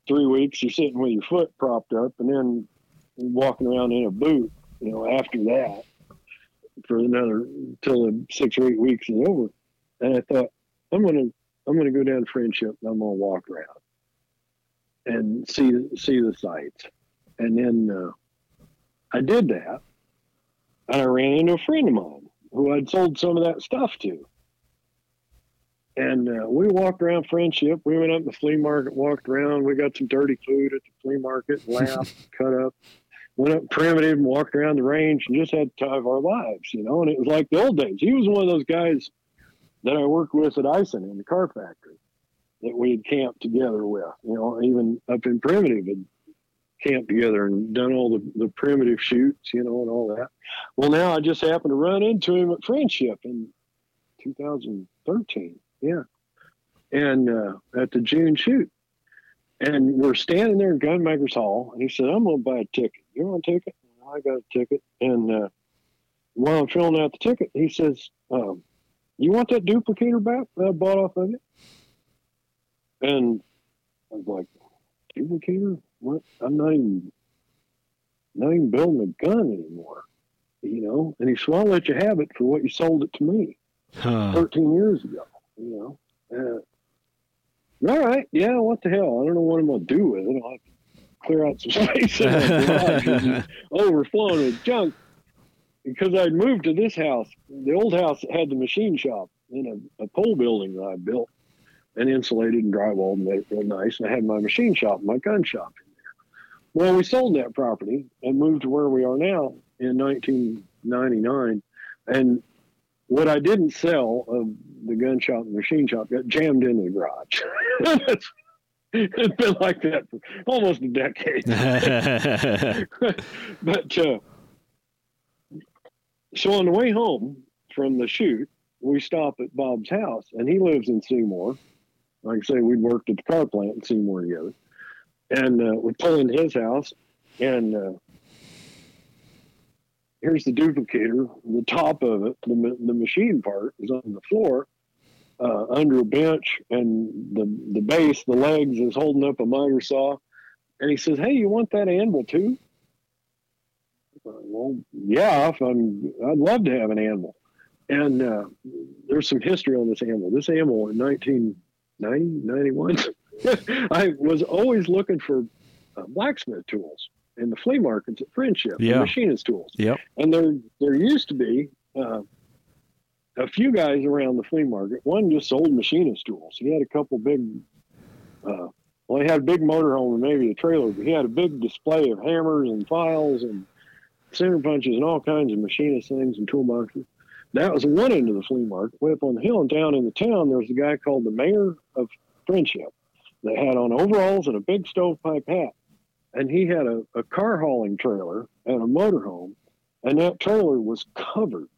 [SPEAKER 1] three weeks, you're sitting with your foot propped up, and then walking around in a boot. You know, after that, for another till the six or eight weeks is over, and I thought I'm to I'm to go down Friendship and I'm to walk around and see see the sights, and then. Uh, I did that, and I ran into a friend of mine who I'd sold some of that stuff to. And uh, we walked around Friendship. We went up to the flea market, walked around. We got some dirty food at the flea market, laughed, cut up. Went up primitive and walked around the range and just had the time of our lives, you know. And it was like the old days. He was one of those guys that I worked with at Aisin in the car factory that we had camped together with, you know, even up in primitive and camped together and done all the, the primitive shoots, you know, and all that. Well, now I just happened to run into him at Friendship in 2013. Yeah. And uh, at the June shoot. And we're standing there in Gunmakers Hall. And he said, I'm going to buy a ticket. You want a ticket? I got a ticket. And uh, while I'm filling out the ticket, he says, um, You want that duplicator back that I bought off of you? And I was like, Duplicator? What? I'm not even, not even building a gun anymore, you know. And he said, I'll let you have it for what you sold it to me
[SPEAKER 2] Huh.
[SPEAKER 1] 13 years ago." You know. Uh, all right, yeah. What the hell? I don't know what I'm gonna do with it. I'll have to clear out some space in my garage. Overflowing with junk because I'd moved to this house. The old house had the machine shop in a, a pole building that I built and insulated and drywalled and made it real nice. And I had my machine shop, my gun shop in there. Well, we sold that property and moved to where we are now in 1999. And what I didn't sell of the gun shop and machine shop got jammed into the garage. It's- it's been like that for almost a decade. but uh, so on the way home from the shoot, we stop at Bob's house, and he lives in Seymour. Like I say, we'd worked at the car plant in Seymour together, and uh, we pull into his house, and uh, here's the duplicator. The top of it, the, the machine part, is on the floor uh, under a bench, and the the base, the legs, is holding up a miter saw. And he says, "Hey, you want that anvil too?" Well, yeah, if I'm, I'd love to have an anvil. And uh, there's some history on this anvil. This anvil in 1990, 91, I was always looking for uh, blacksmith tools in the flea markets at Friendship,
[SPEAKER 2] Yeah.
[SPEAKER 1] machinist tools.
[SPEAKER 2] Yep.
[SPEAKER 1] And there, there used to be uh, a few guys around the flea market. One just sold machinist tools. He had a couple big, uh, well, he had a big motorhome and maybe a trailer, but he had a big display of hammers and files and center punches and all kinds of machinist things and toolboxes. That was one end of the flea market. Way up on the hill and down in the town, there was a guy called the mayor of Friendship that had on overalls and a big stovepipe hat. And he had a, a car hauling trailer and a motorhome. And that trailer was covered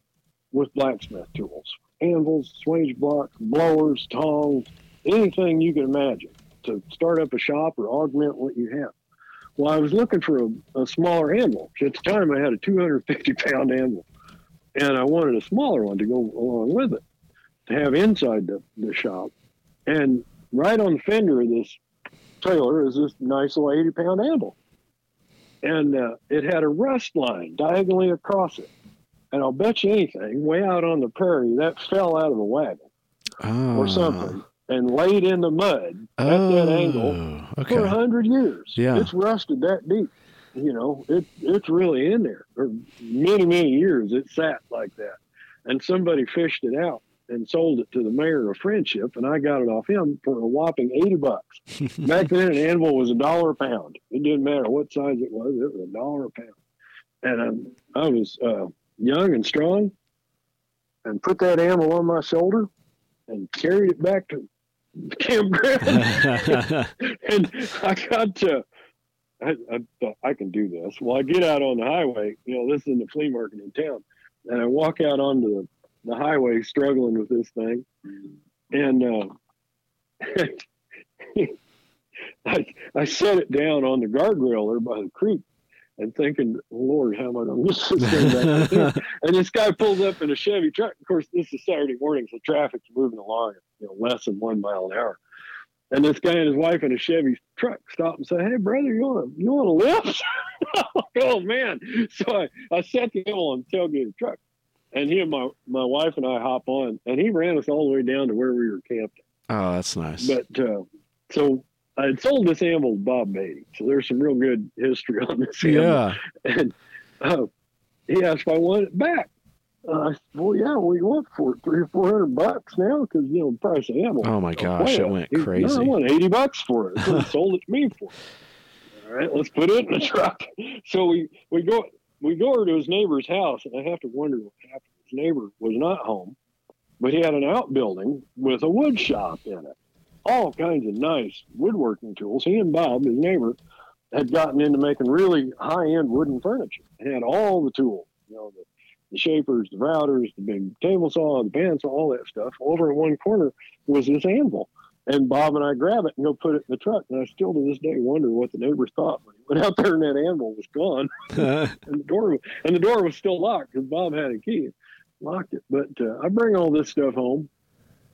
[SPEAKER 1] with blacksmith tools anvils, swage blocks, blowers, tongs, anything you can imagine to start up a shop or augment what you have. Well, I was looking for a, a smaller anvil. At the time, I had a 250 pound anvil, and I wanted a smaller one to go along with it to have inside the, the shop. And right on the fender of this trailer is this nice little 80 pound anvil. And uh, it had a rust line diagonally across it. And I'll bet you anything, way out on the prairie, that fell out of a wagon
[SPEAKER 2] Oh.
[SPEAKER 1] or something and laid in the mud at that angle
[SPEAKER 2] Oh,
[SPEAKER 1] for a hundred years.
[SPEAKER 2] Yeah.
[SPEAKER 1] It's rusted that deep. You know, it it's really in there. For many, many years it sat like that. And somebody fished it out and sold it to the mayor of friendship and I got it off him for a whopping eighty bucks. Back then an anvil was a dollar a pound. It didn't matter what size it was, it was a dollar a pound. And um, I was uh, young and strong and put that anvil on my shoulder and carried it back to the campground and I got to, I, I thought I can do this. Well, I get out on the highway, you know, this is in the flea market in town, and I walk out onto the, the highway struggling with this thing, and uh, I, I set it down on the guardrail there by the creek. And thinking, Lord, how am I going to miss this thing back here? And this guy pulls up in a Chevy truck. Of course, this is Saturday morning, so traffic's moving along at you know, less than one mile an hour. And this guy and his wife in a Chevy truck stop and say, "Hey, brother, you want to you want to lift?" oh man! So I, I sat the hill on the tailgate of the truck, and he and my my wife and I hop on, and he ran us all the way down to where we were camped.
[SPEAKER 2] oh, that's nice.
[SPEAKER 1] But uh, so I had sold this animal to Bob Beatty, so there's some real good history on this. animal
[SPEAKER 2] yeah.
[SPEAKER 1] and uh, he asked if I wanted it back. Uh, I said, "Well, yeah, what do you want for it? Three or four hundred bucks now, because you know the price of ammo."
[SPEAKER 2] Oh my gosh, it went
[SPEAKER 1] he- No, I
[SPEAKER 2] crazy.
[SPEAKER 1] want eighty bucks for it. What he sold it to me for. All right, let's put it in the truck. So we we go we go over to his neighbor's house, and I have to wonder what happened. His neighbor was not home, but he had an outbuilding with a wood shop in it. All kinds of nice woodworking tools. He and Bob, his neighbor, had gotten into making really high end wooden furniture. He had all the tools, you know, the, the shapers, the routers, the big table saw, the bandsaw, all that stuff. Over in one corner was this anvil. And Bob and I grab it and go put it in the truck. And I still to this day wonder what the neighbors thought when he went out there and that animal was gone and the door and the door was still locked because Bob had a key, locked it. But uh, I bring all this stuff home.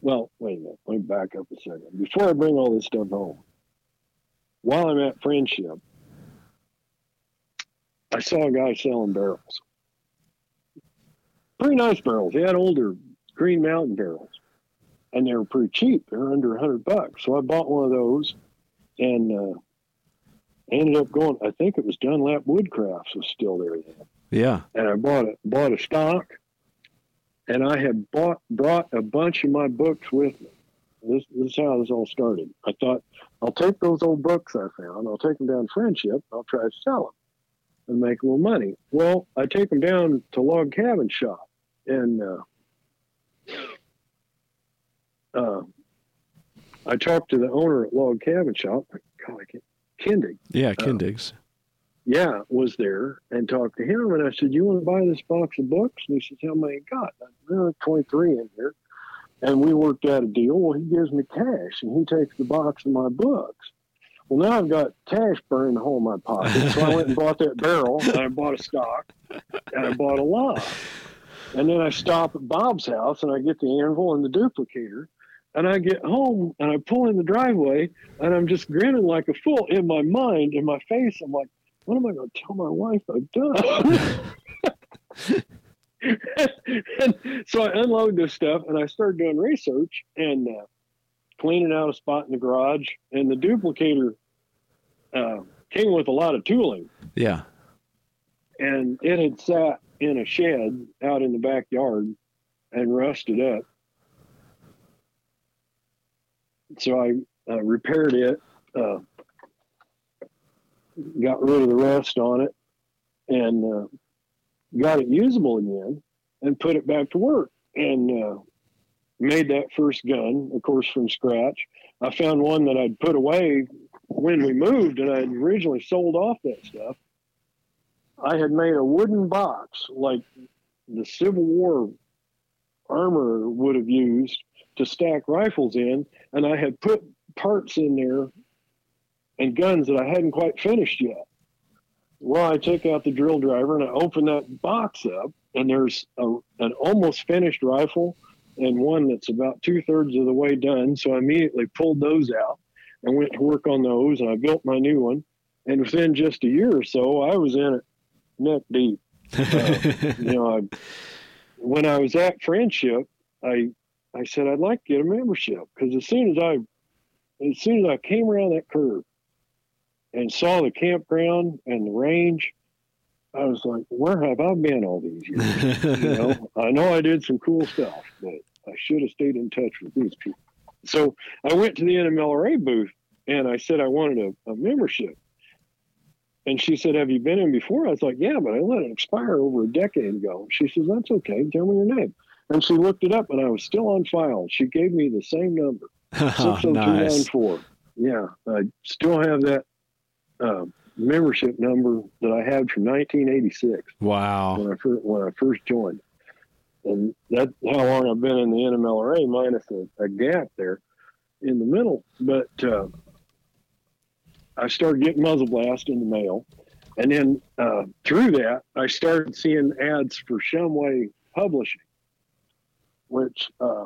[SPEAKER 1] Well, wait a minute. Let me back up a second. Before I bring all this stuff home, while I'm at Friendship, I saw a guy selling barrels. Pretty nice barrels. He had older Green Mountain barrels, and they were pretty cheap. They were under a hundred bucks. So I bought one of those, and uh, ended up going. I think it was Dunlap Woodcrafts was still there then
[SPEAKER 2] yeah.
[SPEAKER 1] and I bought a bought a stock, and I had bought brought a bunch of my books with me. This, this is how this all started. I thought I'll take those old books I found, I'll take them down to Friendship, I'll try to sell them and make a little money. Well, I take them down to Log Cabin Shop, and uh, uh, I talked to the owner at Log Cabin Shop. God, I can't, Kindig
[SPEAKER 2] Yeah,
[SPEAKER 1] Uh,
[SPEAKER 2] Kindigs.
[SPEAKER 1] yeah, was there and talked to him. And I said, You want to buy this box of books? And he says, How many you got? I said, "Uh, 23 in here. And we worked out a deal. Well, he gives me cash and he takes the box of my books. Well, now I've got cash burning a hole in my pocket. So I went and bought that barrel, and I bought a stock, and I bought a lot. And then I stop at Bob's house, and I get the anvil and the duplicator. And I get home, and I pull in the driveway, and I'm just grinning like a fool. In my mind, in my face, I'm like, what am I going to tell my wife I've done? and so I unload this stuff, and I start doing research, and uh, cleaning out a spot in the garage, and the duplicator uh, came with a lot of tooling.
[SPEAKER 2] Yeah.
[SPEAKER 1] And it had sat in a shed out in the backyard and rusted up. So I uh, repaired it, uh, got rid of the rust on it, and uh, got it usable again and put it back to work. And uh, made that first gun, of course, from scratch. I found one that I'd put away when we moved, and I had originally sold off that stuff. I had made a wooden box like the Civil War armor would have used to stack rifles in, and I had put parts in there and guns that I hadn't quite finished yet. Well, I took out the drill driver and I opened that box up, and there's a, an almost finished rifle and one that's about two thirds of the way done. So I immediately pulled those out and went to work on those, and I built my new one. And within just a year or so, I was in it neck deep. Uh, you know, I, when I was at Friendship, I I said I'd like to get a membership because as soon as I as soon as I came around that curve and saw the campground and the range, I was like, where have I been all these years? you know, I know I did some cool stuff, but I should have stayed in touch with these people. So I went to the NMLRA booth and I said I wanted a, a membership. And she said, Have you been in before? I was like, Yeah, but I let it expire over a decade ago. She says, That's okay. Tell me your name. And she looked it up and I was still on file. She gave me the same number.
[SPEAKER 2] Oh, nice.
[SPEAKER 1] Yeah. I still have that uh, membership number that I had from 1986.
[SPEAKER 2] Wow.
[SPEAKER 1] When I first, when I first joined. And that's how long I've been in the NMLRA, minus a, a gap there in the middle. But uh, I started getting muzzle blast in the mail. And then uh, through that, I started seeing ads for Shumway Publishing, which, uh,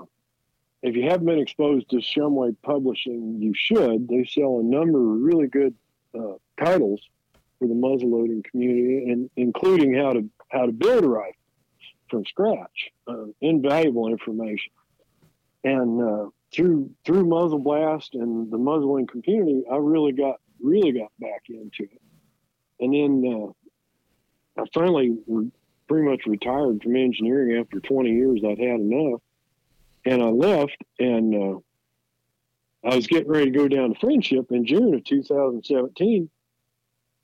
[SPEAKER 1] if you haven't been exposed to Shumway Publishing, you should. They sell a number of really good uh, titles for the muzzleloading community, and including how to how to build a rifle from scratch. Uh, invaluable information. And uh, through through muzzle blast and the muzzling community, I really got really got back into it. And then uh, I finally pretty much retired from engineering after 20 years. I'd had enough, and I left. And uh, I was getting ready to go down to Friendship in June of 2017,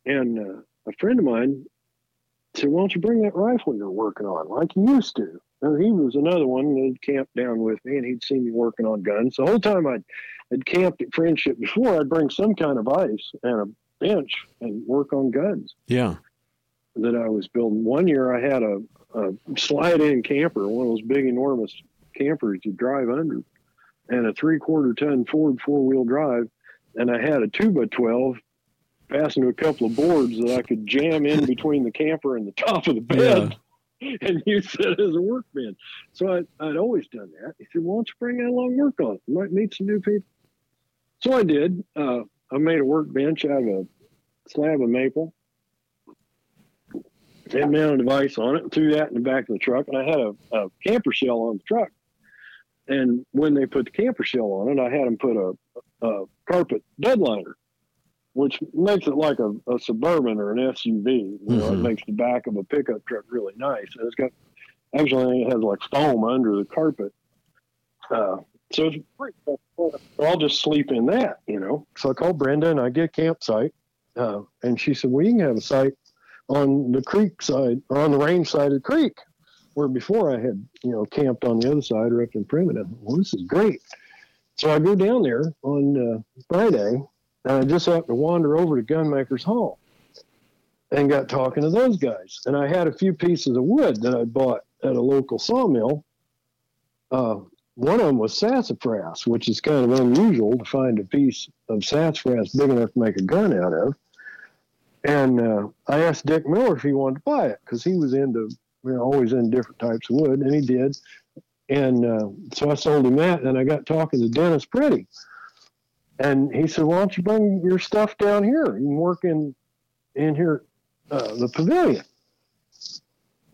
[SPEAKER 1] and uh, a friend of mine said, "Why don't you bring that rifle you're working on like you used to?" And he was another one that camped down with me, and he'd seen me working on guns. The whole time I'd, I'd camped at Friendship before, I'd bring some kind of ice and a bench and work on guns.
[SPEAKER 2] Yeah.
[SPEAKER 1] That I was building. One year I had a, a slide-in camper, one of those big, enormous campers you drive under, and a three-quarter ton Ford four-wheel drive, and I had a two by twelve fastened to a couple of boards that I could jam in between the camper and the top of the bed. Yeah. And use it as a workbench. So I, I'd always done that. He said, Why don't you bring that along work on it? You might meet some new people. So I did. Uh, I made a workbench out of a slab of maple, head mounted device on it, and threw that in the back of the truck. And I had a, a camper shell on the truck. And when they put the camper shell on it, I had them put a, a carpet bed liner which makes it like a, a suburban or an SUV. You know, mm-hmm. it makes the back of a pickup truck really nice. And it's got actually it has like foam under the carpet. Uh, so it's pretty cool. I'll just sleep in that, you know. So I called Brenda and I get a campsite. Uh, and she said, Well, you can have a site on the creek side or on the range side of the creek, where before I had, you know, camped on the other side or up in Primitive. Well, this is great. So I go down there on uh, Friday and I just happened to wander over to Gunmakers Hall and got talking to those guys. And I had a few pieces of wood that I bought at a local sawmill uh, one of them was sassafras, which is kind of unusual to find a piece of sassafras big enough to make a gun out of. And uh, I asked Dick Miller if he wanted to buy it because he was into, you know, always in different types of wood, and he did. And uh, so I sold him that, and I got talking to Dennis Pretty. And he said, Why don't you bring your stuff down here? You can work in, in here, uh, the pavilion.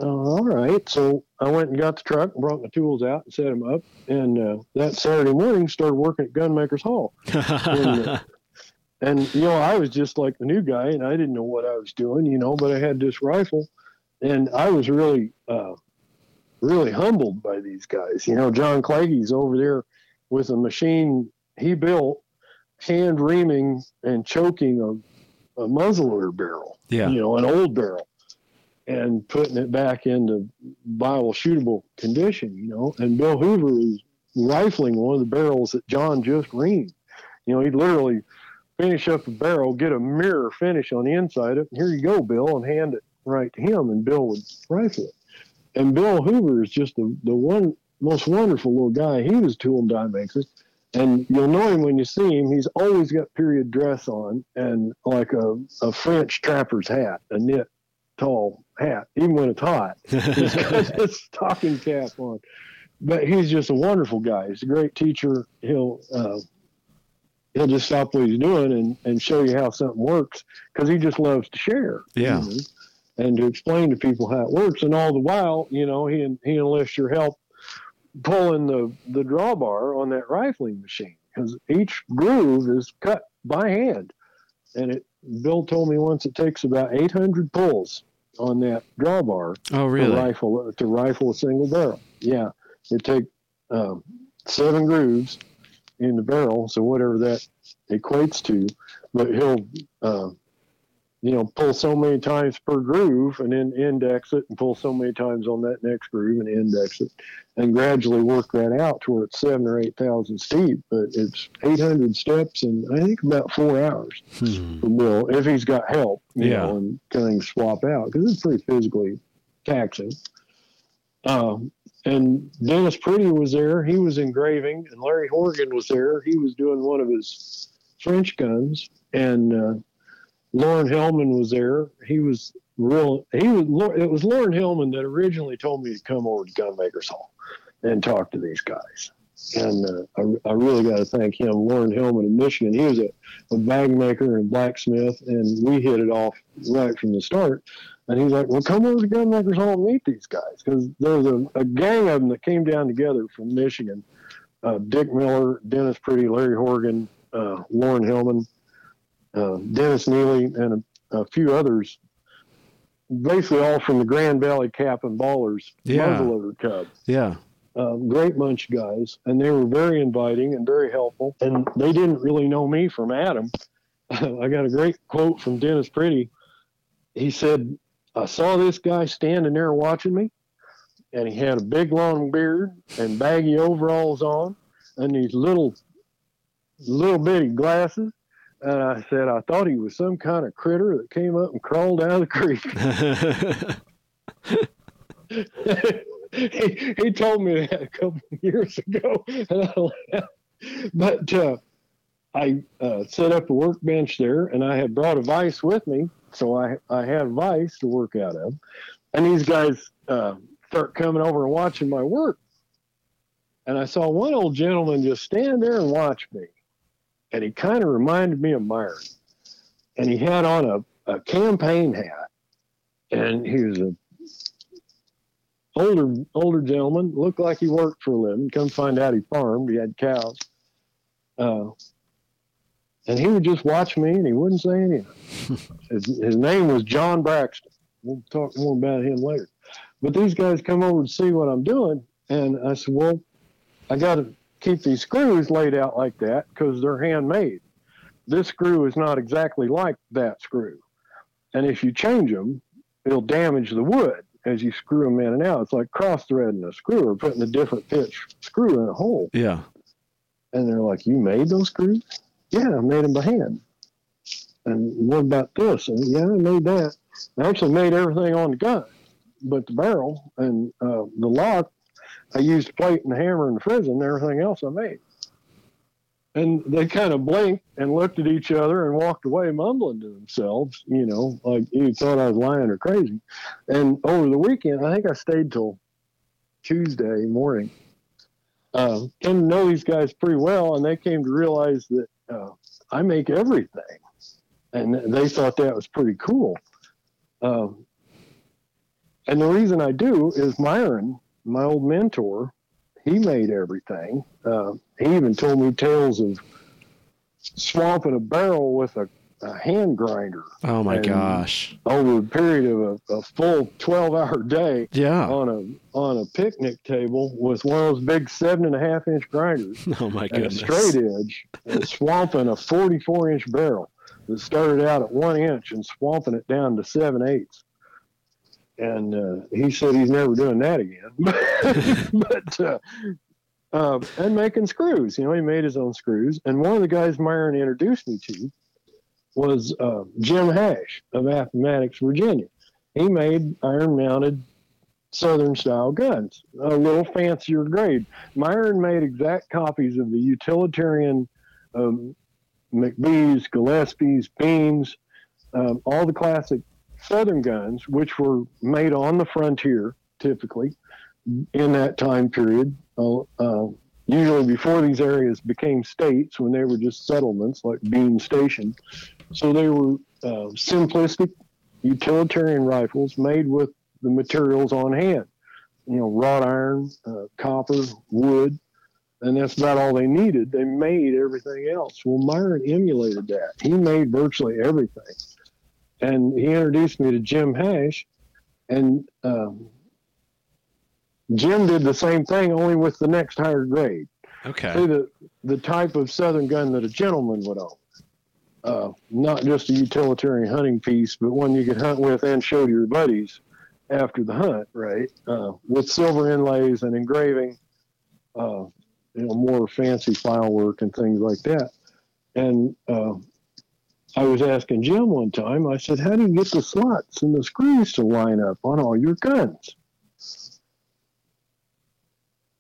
[SPEAKER 1] Uh, all right. So I went and got the truck, and brought my tools out, and set them up. And uh, that Saturday morning, started working at Gunmakers Hall. and, uh, and you know, I was just like the new guy, and I didn't know what I was doing, you know. But I had this rifle, and I was really, uh, really humbled by these guys. You know, John Clagy's over there with a machine he built, hand reaming and choking a, a muzzleloader barrel.
[SPEAKER 2] Yeah.
[SPEAKER 1] You know, an old barrel and putting it back into viable shootable condition, you know. And Bill Hoover is rifling one of the barrels that John just reamed. You know, he'd literally finish up the barrel, get a mirror finish on the inside of it, and here you go, Bill, and hand it right to him, and Bill would rifle it. And Bill Hoover is just the, the one most wonderful little guy. He was a tool and die maker. And you'll know him when you see him. He's always got period dress on and like a, a French trapper's hat, a knit tall hat, even when it's hot. He's got stocking cap on. But he's just a wonderful guy. He's a great teacher. He'll uh, he'll just stop what he's doing and, and show you how something works because he just loves to share.
[SPEAKER 2] Yeah.
[SPEAKER 1] you know, and to explain to people how it works. And all the while, you know, he he enlists your help pulling the the drawbar on that rifling machine because each groove is cut by hand. And it Bill told me once it takes about 800 pulls on that drawbar
[SPEAKER 2] oh,
[SPEAKER 1] to rifle to rifle a single barrel. Yeah, it takes um, seven grooves in the barrel, so whatever that equates to. But he'll, uh, you know, pull so many times per groove, and then index it, and pull so many times on that next groove, and index it, and gradually work that out to where it's seven or eight thousand steep. But it's eight hundred steps, and I think about four hours
[SPEAKER 2] Hmm.
[SPEAKER 1] for Bill if he's got help, you
[SPEAKER 2] Yeah.
[SPEAKER 1] know, and kind of swap out because it's pretty physically taxing. Um, and Dennis Pretty was there. He was engraving, and Larry Horgan was there. He was doing one of his French guns, and uh, Lauren Hellman was there. He was real. He was. It was Lauren Hellman that originally told me to come over to Gunmakers Hall and talk to these guys. And uh, I, I really got to thank him, Lauren Hellman in Michigan. He was a, a bag maker and blacksmith, and we hit it off right from the start. And he's like, "Well, come over to Gunmakers Hall and meet these guys because there's a, a gang of them that came down together from Michigan. Uh, Dick Miller, Dennis Pretty, Larry Horgan, uh, Lauren Hillman, uh, Dennis Neely, and a, a few others. Basically, all from the Grand Valley Cap and Ballers
[SPEAKER 2] Yeah.
[SPEAKER 1] muzzleloader Cub
[SPEAKER 2] Yeah.
[SPEAKER 1] uh, great bunch of guys, and they were very inviting and very helpful. And they didn't really know me from Adam. I got a great quote from Dennis Pretty. He said, "I saw this guy standing there watching me, and he had a big long beard and baggy overalls on, and these little, little bitty glasses." And I said, I thought he was some kind of critter that came up and crawled out of the creek. he, he told me that a couple of years ago, and I laughed. But uh, I uh, set up a workbench there, and I had brought a vise with me, so I I had a vise to work out of. And these guys uh, start coming over and watching my work, and I saw one old gentleman just stand there and watch me, and he kind of reminded me of Myron, and he had on a, a campaign hat, and he was a older older gentleman, looked like he worked for a living. Come find out he farmed. He had cows. Uh, and he would just watch me, and he wouldn't say anything. his, his name was John Braxton. We'll talk more about him later. But these guys come over to see what I'm doing, and I said, "Well, I got to keep these screws laid out like that because they're handmade. This screw is not exactly like that screw, and if you change them, it'll damage the wood." as you screw them in and out. It's like cross threading a screw or putting a different pitch screw in a hole.
[SPEAKER 2] yeah.
[SPEAKER 1] And they're like, You made those screws? Yeah, I made them by hand. And what about this? And yeah, I made that. I actually made everything on the gun, but the barrel and uh, the lock, I used plate and hammer and frizzen and everything else I made. And they kind of blinked and looked at each other and walked away mumbling to themselves, you know, like you thought I was lying or crazy. And over the weekend, I think I stayed till Tuesday morning. Uh, came to know these guys pretty well, and they came to realize that uh, I make everything, and they thought that was pretty cool. Um, and the reason I do is Myron, my old mentor, he made everything. Uh, he even told me tales of swamping a barrel with a, a hand grinder.
[SPEAKER 2] Oh my gosh!
[SPEAKER 1] Over a period of a, a full twelve-hour day.
[SPEAKER 2] Yeah.
[SPEAKER 1] On a on a picnic table with one of those big seven and a half inch grinders.
[SPEAKER 2] Oh my goodness!
[SPEAKER 1] And a straight edge, and swamping a forty-four inch barrel that started out at one inch and swamping it down to seven eighths and uh, he said he's never doing that again. but uh, uh, and making screws, you know, he made his own screws. And one of the guys Myron introduced me to was uh, Jim Hash of Appomattox, Virginia. He made iron-mounted Southern style guns, a little fancier grade. Myron made exact copies of the utilitarian um, McBee's, Gillespie's, Beans, um, all the classic Southern guns, which were made on the frontier typically in that time period, uh, uh, usually before these areas became states when they were just settlements like Bean Station. So they were uh, simplistic utilitarian rifles made with the materials on hand. You know, wrought iron, uh, copper, wood, and that's about all they needed. They made everything else. Well, Myron emulated that. He made virtually everything and he introduced me to Jim Hash, and um, Jim did the same thing, only with the next higher grade.
[SPEAKER 2] Okay.
[SPEAKER 1] See the the type of Southern gun that a gentleman would own, uh, not just a utilitarian hunting piece, but one you could hunt with and show to your buddies after the hunt, right? Uh, with silver inlays and engraving, uh, you know, more fancy file work and things like that. And uh, I was asking Jim one time, I said, How do you get the slots and the screws to line up on all your guns?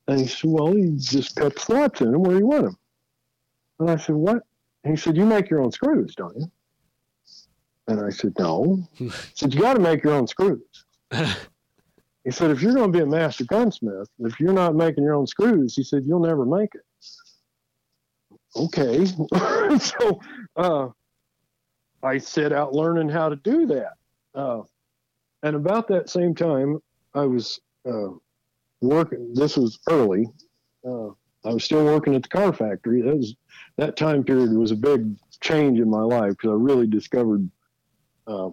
[SPEAKER 1] And he said, Well, you just cut slots in them where you want them. And I said, What? And he said, You make your own screws, don't you? And I said, No. he said, You got to make your own screws. he said, If you're going to be a master gunsmith, if you're not making your own screws, he said, You'll never make it. Okay. so, uh, I set out learning how to do that. Uh, and about that same time, I was uh, working. This was early. Uh, I was still working at the car factory. That was that time period was a big change in my life because I really discovered uh,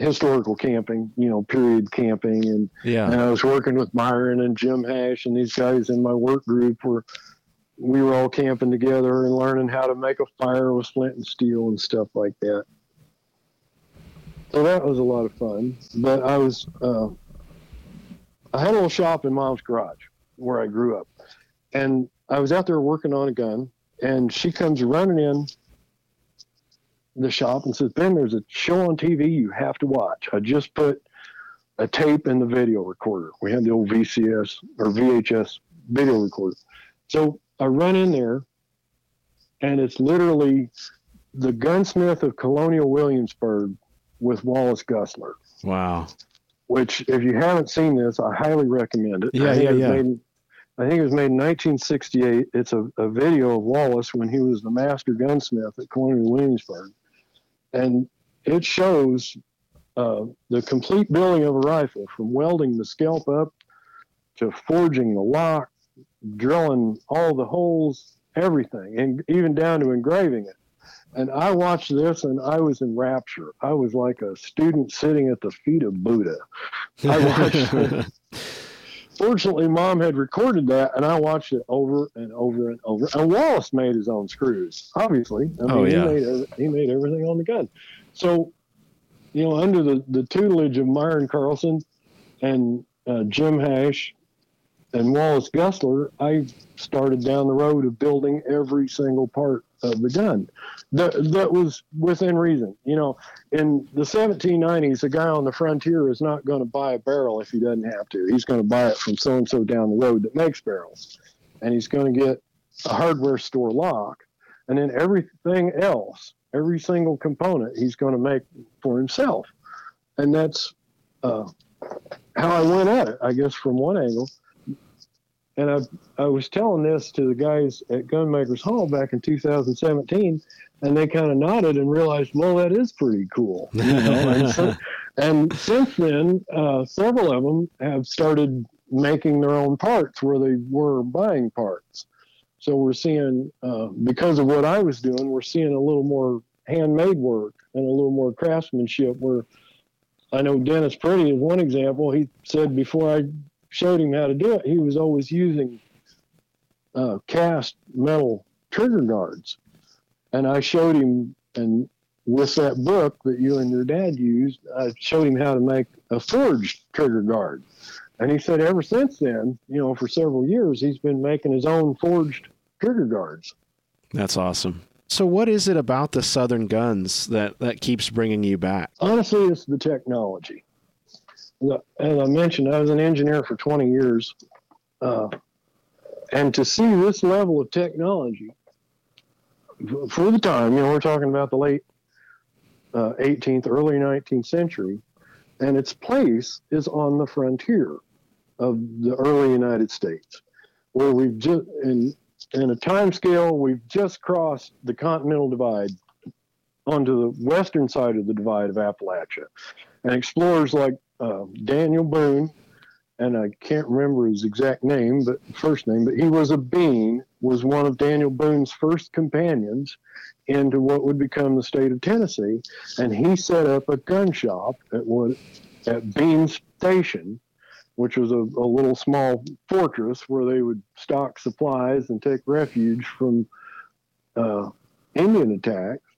[SPEAKER 1] historical camping. You know, period camping, and
[SPEAKER 2] yeah.
[SPEAKER 1] And I was working with Myron and Jim Hash and these guys in my work group were we were all camping together and learning how to make a fire with flint and steel and stuff like that. So that was a lot of fun. But I was, uh, I had a little shop in Mom's garage where I grew up, and I was out there working on a gun, and she comes running in the shop and says, "Ben, there's a show on TV you have to watch. I just put a tape in the video recorder. We had the old VCS or VHS video recorder." So I run in there, and it's literally the gunsmith of Colonial Williamsburg with Wallace Gusler.
[SPEAKER 2] Wow.
[SPEAKER 1] Which, if you haven't seen this, I highly recommend it.
[SPEAKER 2] Yeah, yeah, yeah.
[SPEAKER 1] Made, I think it was made in 1968. It's a, a video of Wallace when he was the master gunsmith at Colonial Williamsburg. And it shows uh, the complete building of a rifle from welding the skelp up to forging the lock drilling all the holes, everything, and even down to engraving it. And I watched this and I was in rapture. I was like a student sitting at the feet of Buddha. I watched Fortunately, mom had recorded that and I watched it over and over and over. And Wallace made his own screws, obviously. I
[SPEAKER 2] mean, oh, yeah.
[SPEAKER 1] he, made, he made everything on the gun. So, you know, under the, the tutelage of Myron Carlson and uh, Jim Hash and Wallace Gusler, I started down the road of building every single part of the gun that, that was within reason. You know, in the 1790s, a guy on the frontier is not going to buy a barrel if he doesn't have to. He's going to buy it from so and so down the road that makes barrels, and he's going to get a hardware store lock, and then everything else, every single component, he's going to make for himself, and that's uh, how I went at it. I guess from one angle and I, I was telling this to the guys at Gunmakers Hall back in 2017, and they kind of nodded and realized, well, that is pretty cool. You know? and, so, and, since then, uh, several of them have started making their own parts where they were buying parts. So we're seeing, uh, because of what I was doing, we're seeing a little more handmade work and a little more craftsmanship where I know Dennis Pretty is one example. He said before I showed him how to do it, he was always using uh, cast metal trigger guards. And I showed him, and with that book that you and your dad used, I showed him how to make a forged trigger guard. And he said ever since then, you know, for several years, he's been making his own forged trigger guards.
[SPEAKER 2] That's awesome. So, what is it about the Southern guns that, that keeps bringing you back?
[SPEAKER 1] Honestly, it's the technology as I mentioned, I was an engineer for 20 years. Uh, and to see this level of technology for the time, you know, we're talking about the late uh, 18th, early 19th century, and its place is on the frontier of the early United States, where we've just, in, in a time scale, we've just crossed the continental divide onto the western side of the divide of Appalachia. And explorers like uh, Daniel Boone, and I can't remember his exact name, but first name, but he was a Bean, was one of Daniel Boone's first companions into what would become the state of Tennessee, and he set up a gun shop at what at Bean Station, which was a, a little small fortress where they would stock supplies and take refuge from uh, Indian attacks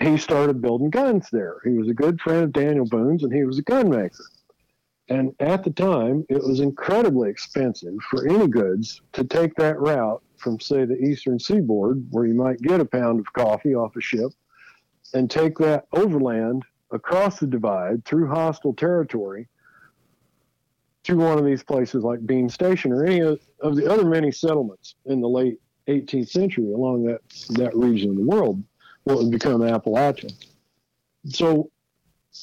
[SPEAKER 1] he started building guns there. He was a good friend of Daniel Boone's and he was a gun maker. And at the time, it was incredibly expensive for any goods to take that route from, say, the eastern seaboard, where you might get a pound of coffee off a ship, and take that overland across the divide through hostile territory to one of these places like Bean Station or any of the other many settlements in the late 18th century along that, that region of the world what would become Appalachia. So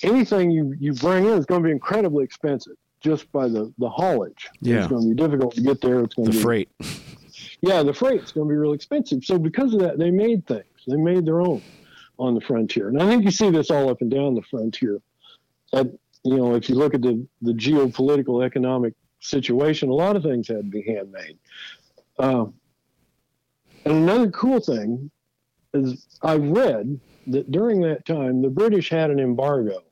[SPEAKER 1] anything you, you bring in is going to be incredibly expensive just by the, the haulage.
[SPEAKER 2] Yeah.
[SPEAKER 1] It's going to be difficult to get there. It's going
[SPEAKER 2] the
[SPEAKER 1] to be,
[SPEAKER 2] freight.
[SPEAKER 1] Yeah, the freight's going to be really expensive. So because of that, they made things. They made their own on the frontier. And I think you see this all up and down the frontier. At, you know, if you look at the, the geopolitical economic situation, a lot of things had to be handmade. Uh, and another cool thing is I read that during that time, the British had an embargo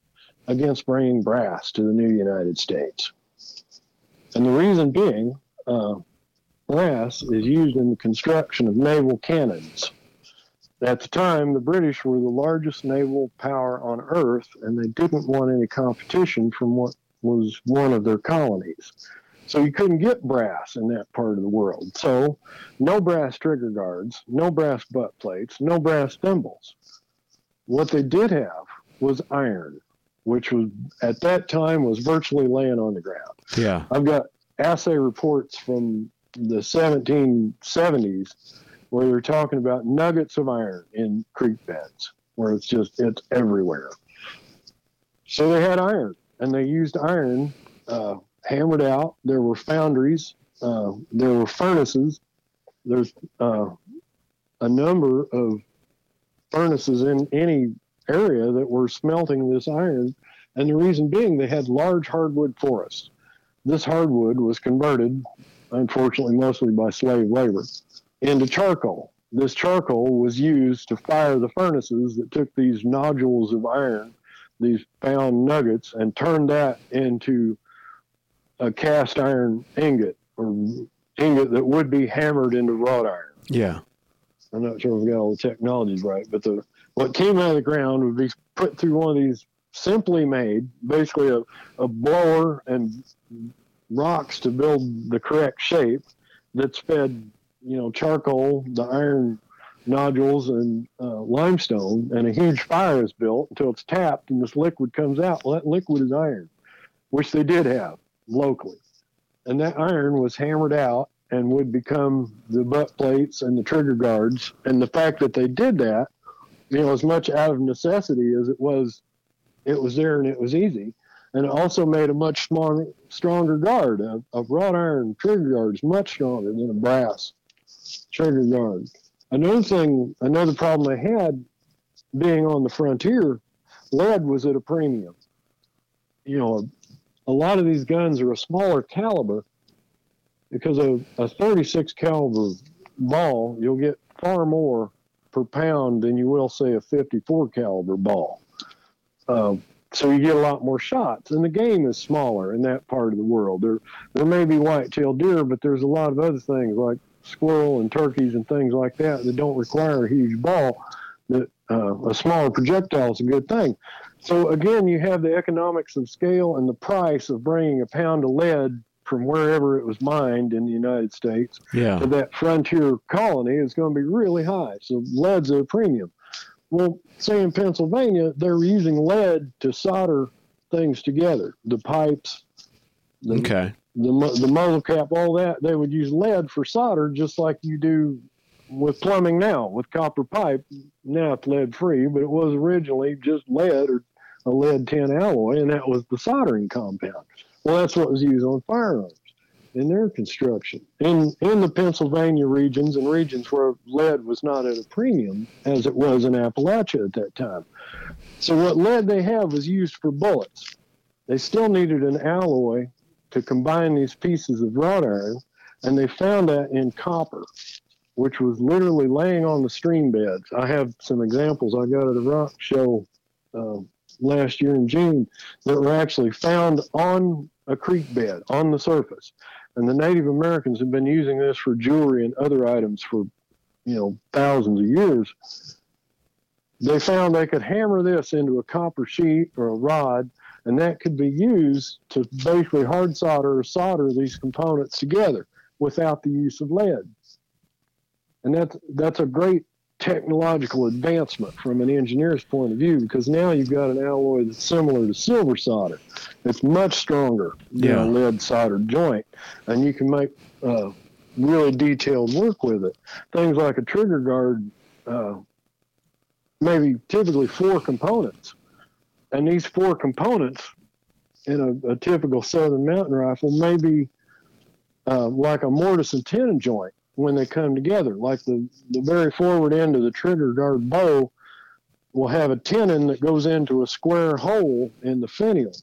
[SPEAKER 1] against bringing brass to the new United States. And the reason being, uh, brass is used in the construction of naval cannons. At the time, the British were the largest naval power on earth, and they didn't want any competition from what was one of their colonies. So you couldn't get brass in that part of the world. So no brass trigger guards, no brass butt plates, no brass thimbles. What they did have was iron, which was at that time was virtually laying on the ground.
[SPEAKER 2] Yeah.
[SPEAKER 1] I've got assay reports from the 1770s where they're talking about nuggets of iron in creek beds where it's just it's everywhere. So they had iron and they used iron uh, hammered out. There were foundries. Uh, there were furnaces. There's uh, a number of furnaces in any area that were smelting this iron. And the reason being, they had large hardwood forests. This hardwood was converted, unfortunately, mostly by slave labor, into charcoal. This charcoal was used to fire the furnaces that took these nodules of iron, these found nuggets, and turned that into a cast iron ingot or ingot that would be hammered into wrought iron.
[SPEAKER 2] Yeah.
[SPEAKER 1] I'm not sure if we got all the technologies right, but the what came out of the ground would be put through one of these simply made, basically a, a blower and rocks to build the correct shape that's fed, you know, charcoal, the iron nodules, and uh, limestone, and a huge fire is built until it's tapped and this liquid comes out. Well, that liquid is iron, which they did have locally. And that iron was hammered out and would become the butt plates and the trigger guards. And the fact that they did that, you know, as much out of necessity as it was, it was there and it was easy. And it also made a much stronger, stronger guard. of, a wrought iron trigger guards, much stronger than a brass trigger guard. Another thing, another problem I had being on the frontier, lead was at a premium. You know, a lot of these guns are a smaller caliber because of a 36 caliber ball, you'll get far more per pound than you will say a 54 caliber ball. Um, so you get a lot more shots, and the game is smaller in that part of the world. There, there may be white-tailed deer, but there's a lot of other things like squirrel and turkeys and things like that that don't require a huge ball. That uh, a smaller projectile is a good thing. So again, you have the economics of scale and the price of bringing a pound of lead from wherever it was mined in the United States
[SPEAKER 2] yeah.
[SPEAKER 1] to that frontier colony is going to be really high. So lead's a premium. Well, say in Pennsylvania, they're using lead to solder things together. The pipes, the,
[SPEAKER 2] okay,
[SPEAKER 1] the the muzzle cap, all that. They would use lead for solder, just like you do with plumbing now with copper pipe. Now it's lead free, but it was originally just lead or a lead tin alloy, and that was the soldering compound. Well, that's what was used on firearms in their construction. In in the Pennsylvania regions and regions where lead was not at a premium as it was in Appalachia at that time. So what lead they have was used for bullets. They still needed an alloy to combine these pieces of wrought iron, and they found that in copper, which was literally laying on the stream beds. I have some examples I got at a rock show um, last year in June that were actually found on a creek bed on the surface. And the Native Americans have been using this for jewelry and other items for, you know, thousands of years. They found they could hammer this into a copper sheet or a rod, and that could be used to basically hard solder or solder these components together without the use of lead. And that's that's a great technological advancement from an engineer's point of view because now you've got an alloy that's similar to silver solder. It's much stronger than
[SPEAKER 2] Yeah.
[SPEAKER 1] a lead solder joint, and you can make uh, really detailed work with it. Things like a trigger guard, uh, maybe typically four components, and these four components in a, a typical Southern Mountain rifle may be uh, like a mortise and tenon joint when they come together. Like the, the very forward end of the trigger guard bow will have a tenon that goes into a square hole in the finial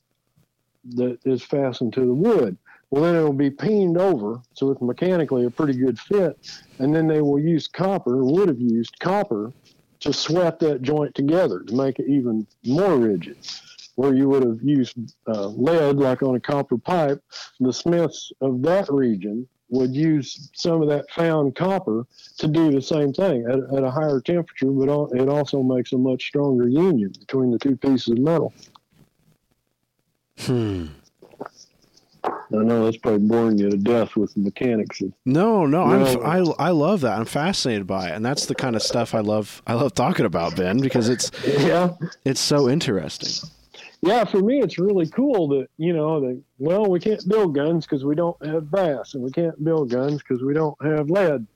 [SPEAKER 1] that is fastened to the wood. Well, then it will be peened over, so it's mechanically a pretty good fit. And then they will use copper, would have used copper, to sweat that joint together to make it even more rigid. Where you would have used uh, lead, like on a copper pipe, the smiths of that region would use some of that found copper to do the same thing at, at a higher temperature, but it also makes a much stronger union between the two pieces of metal.
[SPEAKER 2] Hmm.
[SPEAKER 1] I know that's probably boring you to death with the mechanics of
[SPEAKER 2] No, no,
[SPEAKER 1] No.
[SPEAKER 2] I'm I I love that. I'm fascinated by it, and that's the kind of stuff I love. I love talking about Ben because it's
[SPEAKER 1] yeah
[SPEAKER 2] it's so interesting.
[SPEAKER 1] Yeah for me it's really cool that you know that well we can't build guns because we don't have brass and we can't build guns because we don't have lead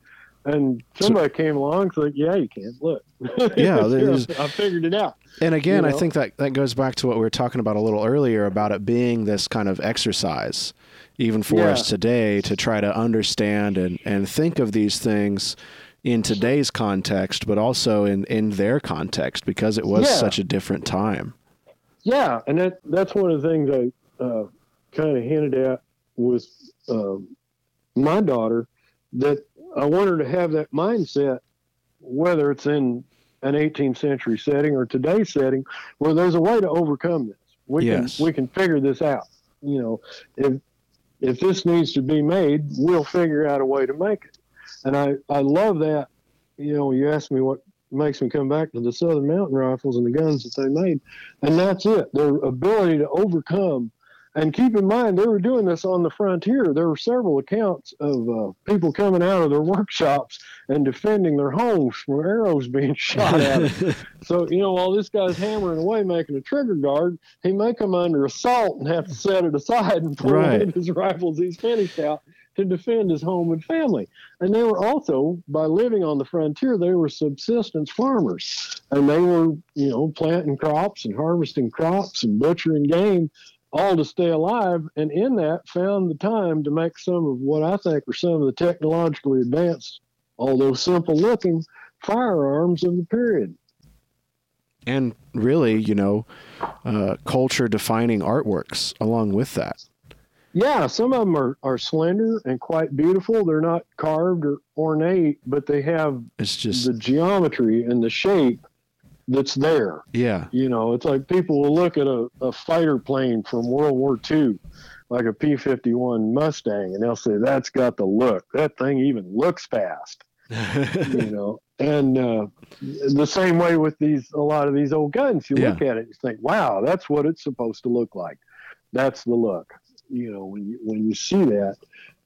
[SPEAKER 1] and somebody came along and said yeah you can't look
[SPEAKER 2] Yeah,
[SPEAKER 1] know, i figured it out
[SPEAKER 2] And again,
[SPEAKER 1] You
[SPEAKER 2] I think that that goes back to what we were talking about a little earlier about it being this kind of exercise, even for
[SPEAKER 1] Yeah.
[SPEAKER 2] us today, to try to understand and, and think of these things in today's context, but also in, in their context because it was
[SPEAKER 1] Yeah.
[SPEAKER 2] such a different time.
[SPEAKER 1] Yeah, and that that's one of the things I uh, kind of hinted at with um, my daughter that I want her to have that mindset, whether it's in an 18th century setting or today's setting, where there's a way to overcome this. We
[SPEAKER 2] Yes.
[SPEAKER 1] can we can figure this out. You know, if if this needs to be made, we'll figure out a way to make it. And I I love that. You know, you asked me what makes me come back to the Southern Mountain Rifles and the guns that they made and that's it. Their ability to overcome And keep in mind, they were doing this on the frontier. There were several accounts of uh, people coming out of their workshops and defending their homes from arrows being shot at them. so, you know, while this guy's hammering away making a trigger guard, he may come under assault and have to set it aside and pull
[SPEAKER 2] Right.
[SPEAKER 1] his rifles he's finished out to defend his home and family. And they were also, by living on the frontier, they were subsistence farmers. And they were, you know, planting crops and harvesting crops and butchering game, all to stay alive. And in that, found the time to make some of what I think are some of the technologically advanced, although simple looking, firearms of the period.
[SPEAKER 2] and really, you know, uh, culture defining artworks along with that.
[SPEAKER 1] Yeah, some of them are, are slender and quite beautiful. They're not carved or ornate, but they have
[SPEAKER 2] It's just,
[SPEAKER 1] the geometry and the shape that's there.
[SPEAKER 2] yeah,
[SPEAKER 1] You know, it's like people will look at a, a fighter plane from World War II, like a P 51 Mustang, and they'll say, that's got the look. That thing even looks fast, you know. And uh, the same way with these, a lot of these old guns, you look at it, you think, wow, that's what it's supposed to look like. That's the look, you know, when you, when you see that.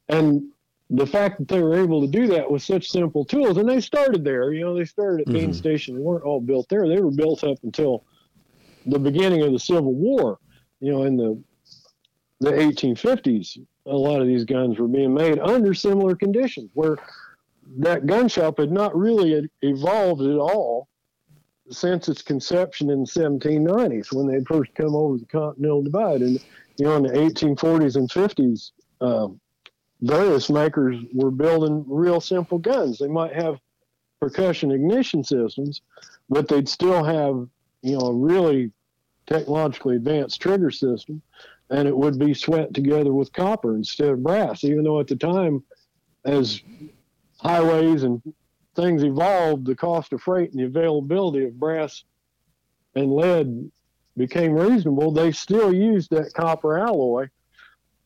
[SPEAKER 1] And the fact that they were able to do that with such simple tools, and they started there, you know, they started at Bean
[SPEAKER 2] Mhm.
[SPEAKER 1] Station. They weren't all built there. They were built up until the beginning of the Civil War. You know, in the the 1850s, a lot of these guns were being made under similar conditions, where that gun shop had not really evolved at all since its conception in the 1790s when they first come over the Continental Divide. And you know, in the 1840s and 50s, um, various makers were building real simple guns. They might have percussion ignition systems, but they'd still have, you know, a really technologically advanced trigger system, and it would be sweat together with copper instead of brass. Even though at the time, as highways and things evolved, the cost of freight and the availability of brass and lead became reasonable, they still used that copper alloy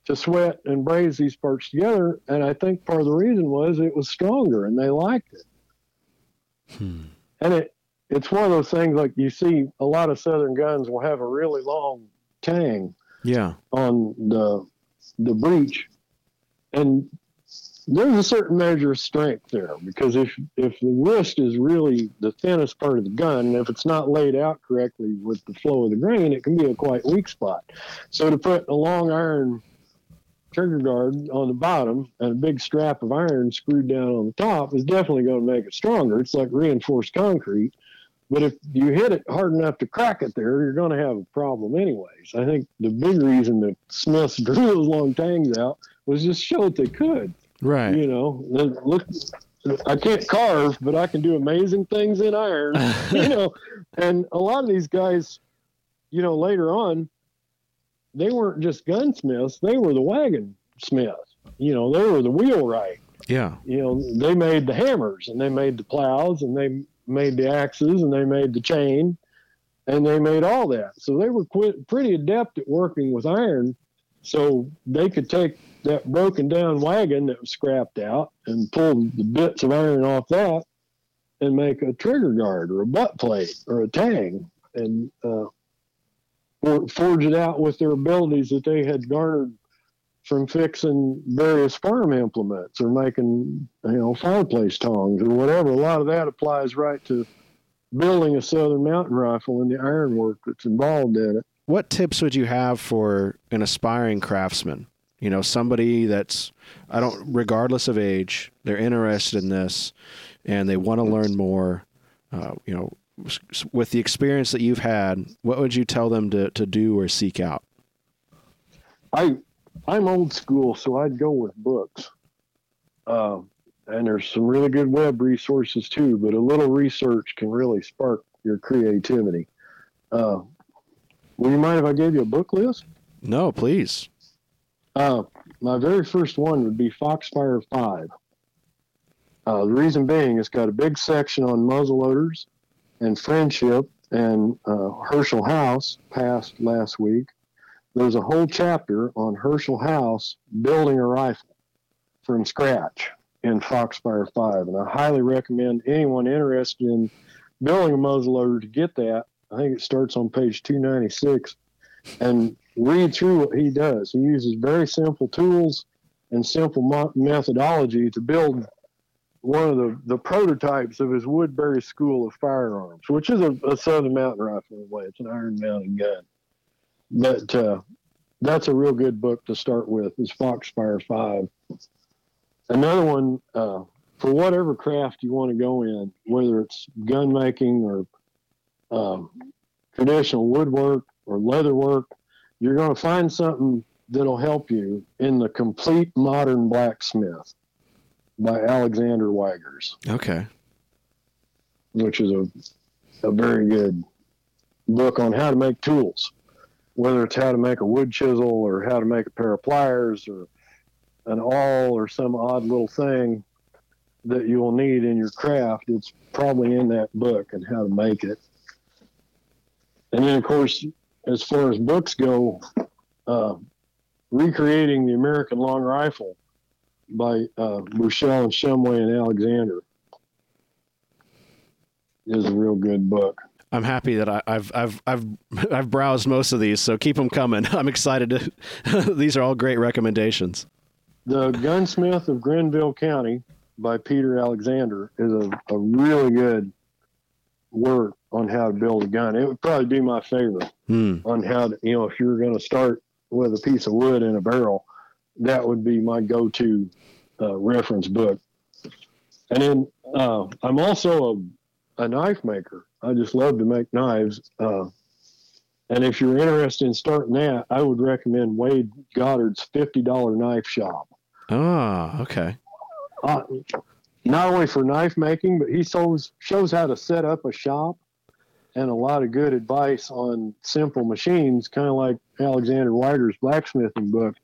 [SPEAKER 1] to sweat and braze these parts together. And I think part of the reason was it was stronger and they liked it.
[SPEAKER 2] Hmm.
[SPEAKER 1] And it it's one of those things like you see a lot of southern guns will have a really long tang
[SPEAKER 2] yeah,
[SPEAKER 1] on the the breech, and there's a certain measure of strength there because if if the wrist is really the thinnest part of the gun, and if it's not laid out correctly with the flow of the grain, it can be a quite weak spot. So to put a long iron trigger guard on the bottom and a big strap of iron screwed down on the top is definitely going to make it stronger. It's like reinforced concrete. But if you hit it hard enough to crack it there, you're going to have a problem anyways. I think the big reason that Smiths drew those long tangs out was just show that they could.
[SPEAKER 2] Right.
[SPEAKER 1] You know, look, I can't carve, but I can do amazing things in iron. you know, and a lot of these guys, you know, later on, they weren't just gunsmiths; they were the wagon smiths. You know, they were the wheelwright
[SPEAKER 2] yeah,
[SPEAKER 1] you know, they made the hammers and they made the plows and they made the axes and they made the chain and they made all that. So they were pretty adept at working with iron. So they could take that broken down wagon that was scrapped out and pull the bits of iron off that and make a trigger guard or a butt plate or a tang and uh, forge it out with their abilities that they had garnered from fixing various farm implements or making you know fireplace tongs or whatever. A lot of that applies right to building a Southern Mountain Rifle and the ironwork that's involved in it.
[SPEAKER 2] What tips would you have for an aspiring craftsman? You know, somebody that's I don't regardless of age, they're interested in this and they want to learn more. Uh, you know, with the experience that you've had, what would you tell them to, to do or seek out?
[SPEAKER 1] I I'm old school, so I'd go with books. Uh, and there's some really good web resources too, but a little research can really spark your creativity. Uh, would you mind if I gave you a book list?
[SPEAKER 2] No, please.
[SPEAKER 1] Uh, my very first one would be Foxfire 5. Uh, the reason being, it's got a big section on muzzleloaders and friendship, and uh, Hershel House passed last week. There's a whole chapter on Hershel House building a rifle from scratch in Foxfire 5, and I highly recommend anyone interested in building a muzzleloader to get that. I think it starts on page 296. And read through what he does. He uses very simple tools and simple methodology to build one of the, the prototypes of his Woodbury School of Firearms, which is a, a Southern Mountain Rifle in a way. It's an iron mounted gun. But uh, that's a real good book to start with, is Foxfire 5. Another one, uh, for whatever craft you want to go in, whether it's gun making or um, traditional woodwork or leather work, you're going to find something that'll help you in the complete modern blacksmith by Alexander Weygers.
[SPEAKER 2] Okay.
[SPEAKER 1] Which is a, a very good book on how to make tools, whether it's how to make a wood chisel or how to make a pair of pliers or an awl or some odd little thing that you will need in your craft. It's probably in that book and how to make it. And then, of course, as far as books go, uh, recreating the American long rifle by uh, Buchele and Shumway and Alexander is a real good book.
[SPEAKER 2] I'm happy that I, have I've I've I've browsed most of these, so keep them coming. I'm excited to. these are all great recommendations.
[SPEAKER 1] The Gunsmith of Grenville County by Peter Alexander is a, a really good work on how to build a gun. It would probably be my favorite
[SPEAKER 2] hmm.
[SPEAKER 1] on how to, you know, if you're going to start with a piece of wood in a barrel, that would be my go-to uh, reference book. And then uh, I'm also a, a, knife maker. I just love to make knives. Uh, and if you're interested in starting that, I would recommend Wayne Goddard's $50 knife shop.
[SPEAKER 2] Ah, okay.
[SPEAKER 1] Uh, not only for knife making, but he shows shows how to set up a shop and a lot of good advice on simple machines, kind of like Alexander Weygers' blacksmithing book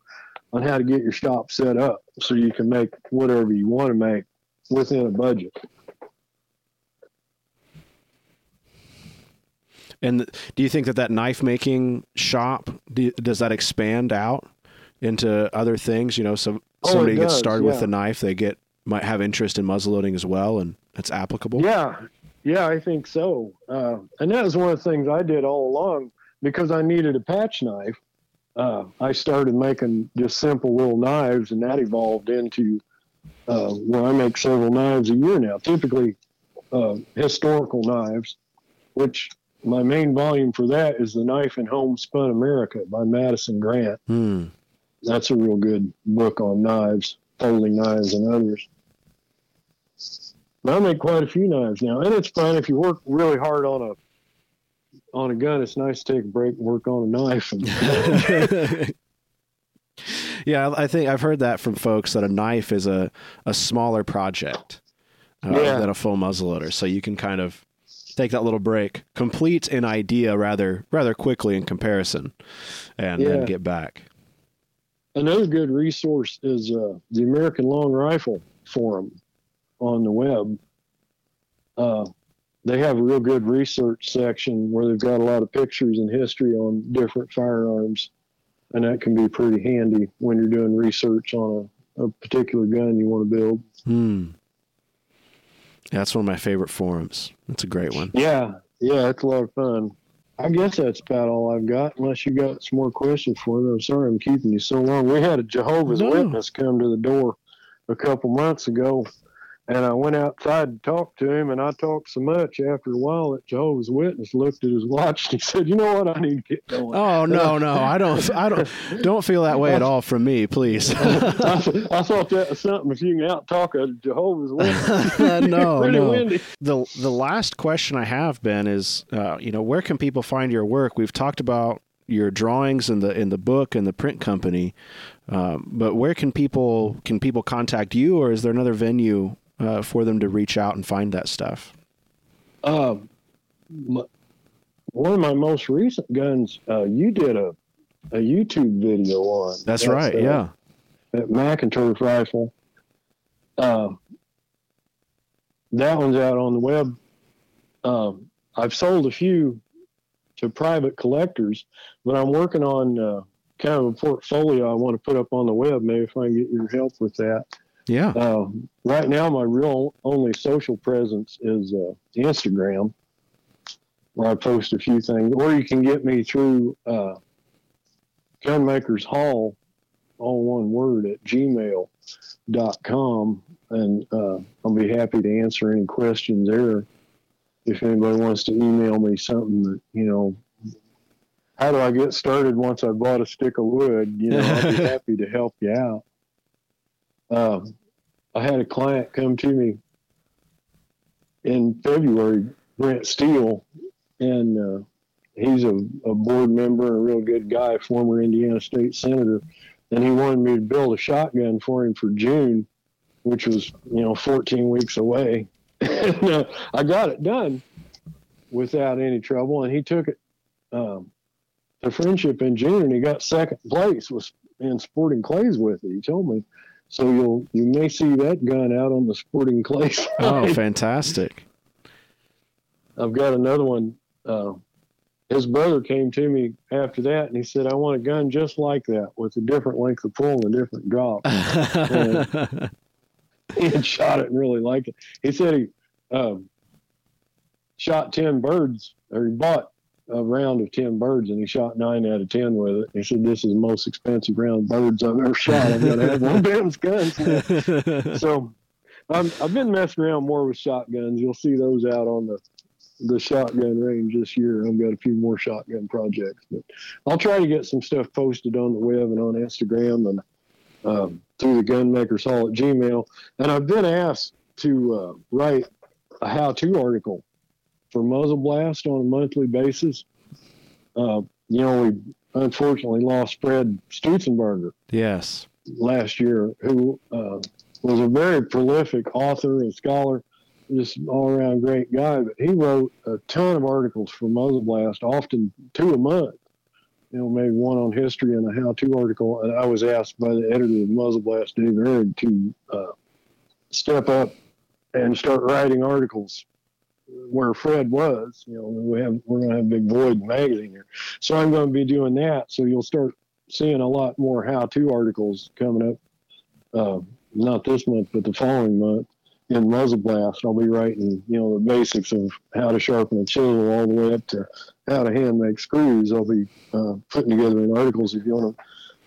[SPEAKER 1] on how to get your shop set up so you can make whatever you want to make within a budget.
[SPEAKER 2] And do you think that that knife making shop do, does that expand out into other things? You know, so
[SPEAKER 1] Oh,
[SPEAKER 2] somebody
[SPEAKER 1] it
[SPEAKER 2] gets started with
[SPEAKER 1] yeah.
[SPEAKER 2] the knife, they get might have interest in muzzleloading as well, and it's applicable.
[SPEAKER 1] Yeah, yeah, I think so. Uh, and that was one of the things I did all along because I needed a patch knife. Uh, I started making just simple little knives, and that evolved into uh, where I make several knives a year now. Typically, uh, historical knives, which my main volume for that is the Knife in Homespun America by Madison Grant.
[SPEAKER 2] Hmm.
[SPEAKER 1] That's a real good book on knives, folding knives, and others. But I make quite a few knives now, and it's fun if you work really hard on a on a gun. It's nice to take a break and work on a knife. And,
[SPEAKER 2] yeah, I think I've heard that from folks that a knife is a, a smaller project uh,
[SPEAKER 1] Yeah.
[SPEAKER 2] than a full muzzleloader, so you can kind of take that little break, complete an idea rather rather quickly in comparison, and then
[SPEAKER 1] Yeah.
[SPEAKER 2] get back.
[SPEAKER 1] Another good resource is uh, the American Long Rifle Forum on the web. Uh, they have a real good research section where they've got a lot of pictures and history on different firearms, and that can be pretty handy when you're doing research on a, a particular gun you want to build.
[SPEAKER 2] Hmm. That's one of my favorite forums. That's a great one.
[SPEAKER 1] Yeah, yeah, it's a lot of fun. I guess that's about all I've got, unless you got some more questions for me. I'm sorry I'm keeping you so long. We had a Jehovah's
[SPEAKER 2] No.
[SPEAKER 1] Witness come to the door a couple months ago, and I went outside to talk to him, and I talked so much after a while that Jehovah's Witness looked at his watch and he said, "You know what? I need to get going."
[SPEAKER 2] Oh no, no, I don't, I don't, don't feel that way at all from me, please.
[SPEAKER 1] I, I thought that was something if you can out talk a Jehovah's Witness.
[SPEAKER 2] no,
[SPEAKER 1] Pretty
[SPEAKER 2] no.
[SPEAKER 1] windy.
[SPEAKER 2] The the last question I have Ben is, uh, you know, where can people find your work? We've talked about your drawings in the in the book and the print company, um, but where can people can people contact you, or is there another venue uh, for them to reach out and find that stuff?
[SPEAKER 1] Um, m- one of my most recent guns, uh, you did a, a YouTube video on.
[SPEAKER 2] That's right.
[SPEAKER 1] uh,
[SPEAKER 2] Yeah.
[SPEAKER 1] That McInturf rifle. Uh, that one's out on the web. Um, I've sold a few to private collectors, but I'm working on uh, kind of a portfolio I want to put up on the web. Maybe if I can get your help with that.
[SPEAKER 2] Yeah.
[SPEAKER 1] Um, right now, my real only social presence is uh, Instagram, where I post a few things, or you can get me through uh, Gunmakers Hall, all one word, at gmail.com. And uh, I'll be happy to answer any questions there. If anybody wants to email me something that, you know, how do I get started once I bought a stick of wood? You know, I'll be happy to help you out. Uh, I had a client come to me in February, Brent Steele, and uh, he's a, a board member, a real good guy, former Indiana state senator, and he wanted me to build a shotgun for him for June, which was you know 14 weeks away. and, uh, I got it done without any trouble, and he took it um, to Friendship in June, and he got second place was in Sporting Clays with it. He told me. So you'll you may see that gun out on the Sporting Clays.
[SPEAKER 2] Oh, fantastic!
[SPEAKER 1] I've got another one. Uh, his brother came to me after that and he said, I want a gun just like that with a different length of pull and a different drop. he had shot it and really liked it. He said he um, shot 10 birds, or he bought a round of 10 birds and he shot nine out of 10 with it. He said, This is the most expensive round of birds I've ever shot. I'm going to have one of Ben's guns. so i have been messing around more with shotguns. You'll see those out on the the shotgun range this year. I've got a few more shotgun projects, but I'll try to get some stuff posted on the web and on Instagram and um, through the Gunmakers Hall at Gmail. And I've been asked to uh, write a how-to article for Muzzle Blast on a monthly basis. Uh, you know, we unfortunately lost Fred Stutzenberger.
[SPEAKER 2] Yes.
[SPEAKER 1] Last year, who uh, was a very prolific author and scholar just all around great guy. But he wrote a ton of articles for Muzzle Blast, often two a month. You know, maybe one on history and a how-to article. And I was asked by the editor of Muzzle Blast, Dave Ehrig, to uh, step up and start writing articles where Fred was. You know, we have we're going to have a big void in magazine here, so I'm going to be doing that. So you'll start seeing a lot more how-to articles coming up. Uh, not this month, but the following month in muzzle blast. I'll be writing, you know, the basics of how to sharpen a chisel all the way up to how to hand make screws. I'll be uh, putting together in articles if you want to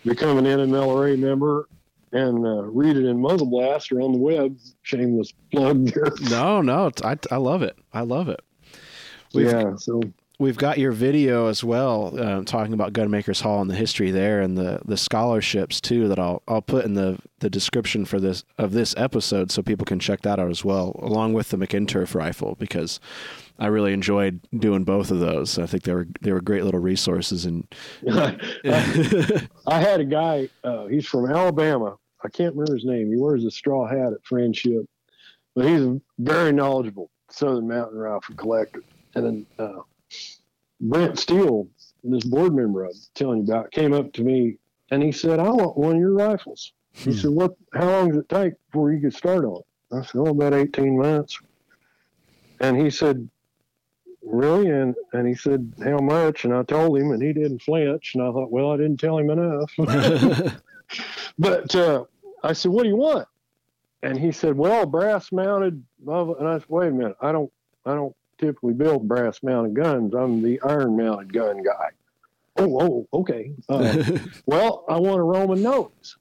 [SPEAKER 1] become an NMLRA member and uh, read it in muzzle blast or on the web. Shameless plug there.
[SPEAKER 2] No, no, I, I love it. I love it.
[SPEAKER 1] We've, yeah, so
[SPEAKER 2] we've got your video as well, uh, talking about Gunmakers Hall and the history there, and the the scholarships too. That I'll I'll put in the the description for this of this episode, so people can check that out as well, along with the McInturf rifle, because I really enjoyed doing both of those. I think they were they were great little resources. And
[SPEAKER 1] I, I had a guy. Uh, he's from Alabama. I can't remember his name. He wears a straw hat at Friendship, but he's a very knowledgeable Southern Mountain Rifle collector. And then uh, Brent Steele, this board member I was telling you about, came up to me and he said, I want one of your rifles. He hmm. said, What how long does it take before you get started on it? I said, Oh, about 18 months. And he said, Really? And and he said, How much? And I told him and he didn't flinch. And I thought, Well, I didn't tell him enough. but uh, I said, What do you want? And he said, Well, brass mounted and I said, Wait a minute, I don't I don't typically build brass mounted guns. I'm the iron mounted gun guy. Oh, oh, okay. Uh, well, I want a Roman nose.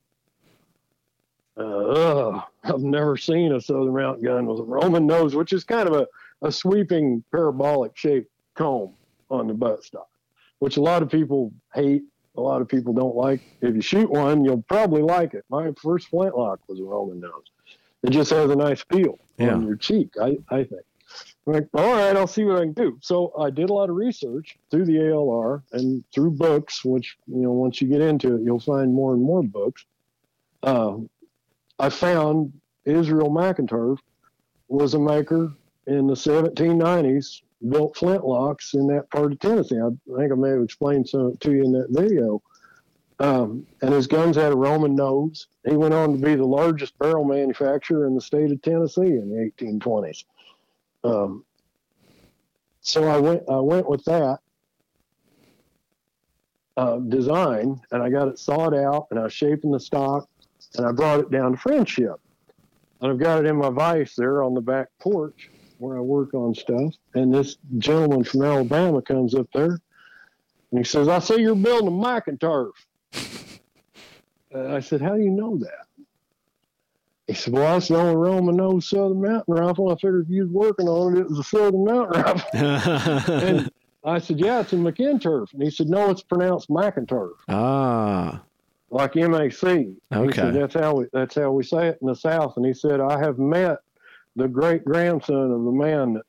[SPEAKER 1] Uh, I've never seen a Southern Mount gun with a Roman nose, which is kind of a, a sweeping parabolic shaped comb on the buttstock, which a lot of people hate. A lot of people don't like. If you shoot one, you'll probably like it. My first flintlock was a Roman nose. It just has a nice feel yeah. on your cheek, I, I think. I'm like, all right, I'll see what I can do. So I did a lot of research through the ALR and through books, which, you know, once you get into it, you'll find more and more books. Uh, I found Israel McInturf was a maker in the 1790s, built flintlocks in that part of Tennessee. I think I may have explained some to you in that video. Um, and his guns had a Roman nose. He went on to be the largest barrel manufacturer in the state of Tennessee in the 1820s. Um, so I went I went with that uh, design, and I got it sawed out, and I was shaping the stock, and I brought it down to Friendship, and I've got it in my vise there on the back porch where I work on stuff. And this gentleman from Alabama comes up there, and he says, "I see you're building a McInturf." I said, How do you know that? He said, Well, that's the only Roman nose Southern Mountain Rifle. I figured if you was working on it, it was a Southern Mountain Rifle. and I said, Yeah, it's a McInturf. And he said, No, it's pronounced McInturf.
[SPEAKER 2] Ah.
[SPEAKER 1] Like M A C.
[SPEAKER 2] Okay.
[SPEAKER 1] Said, that's how we that's how we say it in the South. And he said, I have met the great grandson of the man that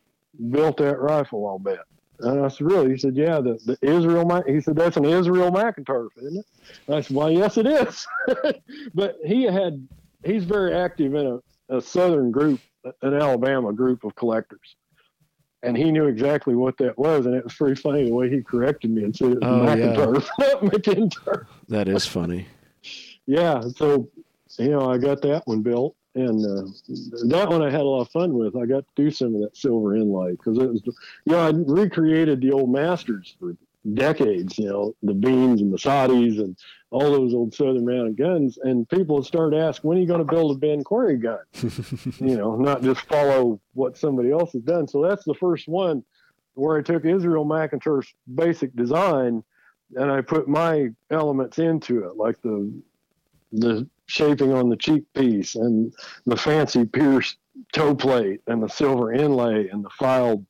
[SPEAKER 1] built that rifle, I'll bet. And I said, really? He said, yeah, the, the Israel, he said, that's an Israel McInturf, isn't it? And I said, well, yes, it is. but he had, he's very active in a, a Southern group, an Alabama group of collectors. And he knew exactly what that was. And it was pretty funny the way he corrected me and said it was
[SPEAKER 2] Oh, yeah.
[SPEAKER 1] Not McInturf.
[SPEAKER 2] That is funny.
[SPEAKER 1] Yeah. So, you know, I got that one built. And uh, that one I had a lot of fun with. I got to do some of that silver inlay because it was, you know, I recreated the old masters for decades. You know, the beans and the Saudis and all those old Southern Mounted guns. And people would start asking, "When are you going to build a Ben Quearry gun?" you know, not just follow what somebody else has done. So that's the first one where I took Israel McInturf's basic design and I put my elements into it, like the the shaping on the cheek piece and the fancy pierced toe plate and the silver inlay and the filed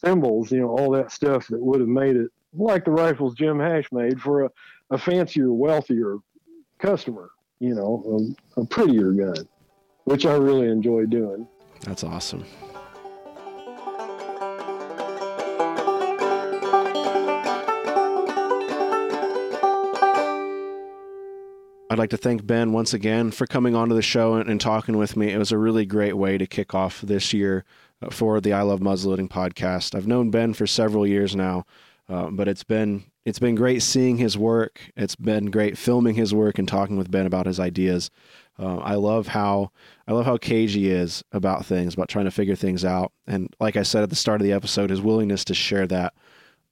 [SPEAKER 1] thimbles, you know, all that stuff that would have made it like the rifles Jim Hash made for a, a fancier, wealthier customer, you know, a, a prettier gun, which I really enjoy doing.
[SPEAKER 2] That's awesome. I'd like to thank Ben once again for coming onto the show and, and talking with me. It was a really great way to kick off this year uh, for the I Love Muzzleloading podcast. I've known Ben for several years now, uh, but it's been it's been great seeing his work. It's been great filming his work and talking with Ben about his ideas. Uh, I love how I love how cagey is about things, about trying to figure things out. And like I said at the start of the episode, his willingness to share that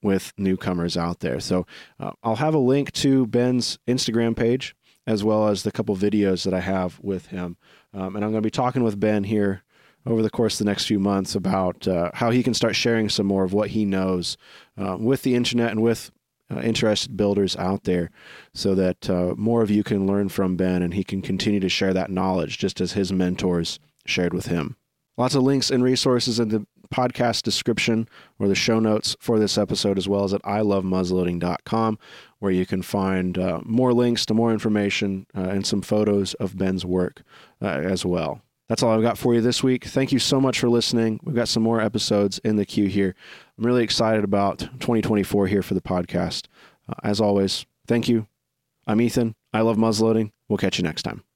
[SPEAKER 2] with newcomers out there. So uh, I'll have a link to Ben's Instagram page as well as the couple videos that I have with him. Um, and I'm going to be talking with Ben here over the course of the next few months about uh, how he can start sharing some more of what he knows uh, with the internet and with uh, interested builders out there so that uh, more of you can learn from Ben and he can continue to share that knowledge just as his mentors shared with him. Lots of links and resources in the podcast description or the show notes for this episode, as well as at ilovemuzzleloading.com, where you can find uh, more links to more information uh, and some photos of Ben's work uh, as well. That's all I've got for you this week. Thank you so much for listening. We've got some more episodes in the queue here. I'm really excited about 2024 here for the podcast. Uh, as always, thank you. I'm Ethan. I love muzzleloading. We'll catch you next time.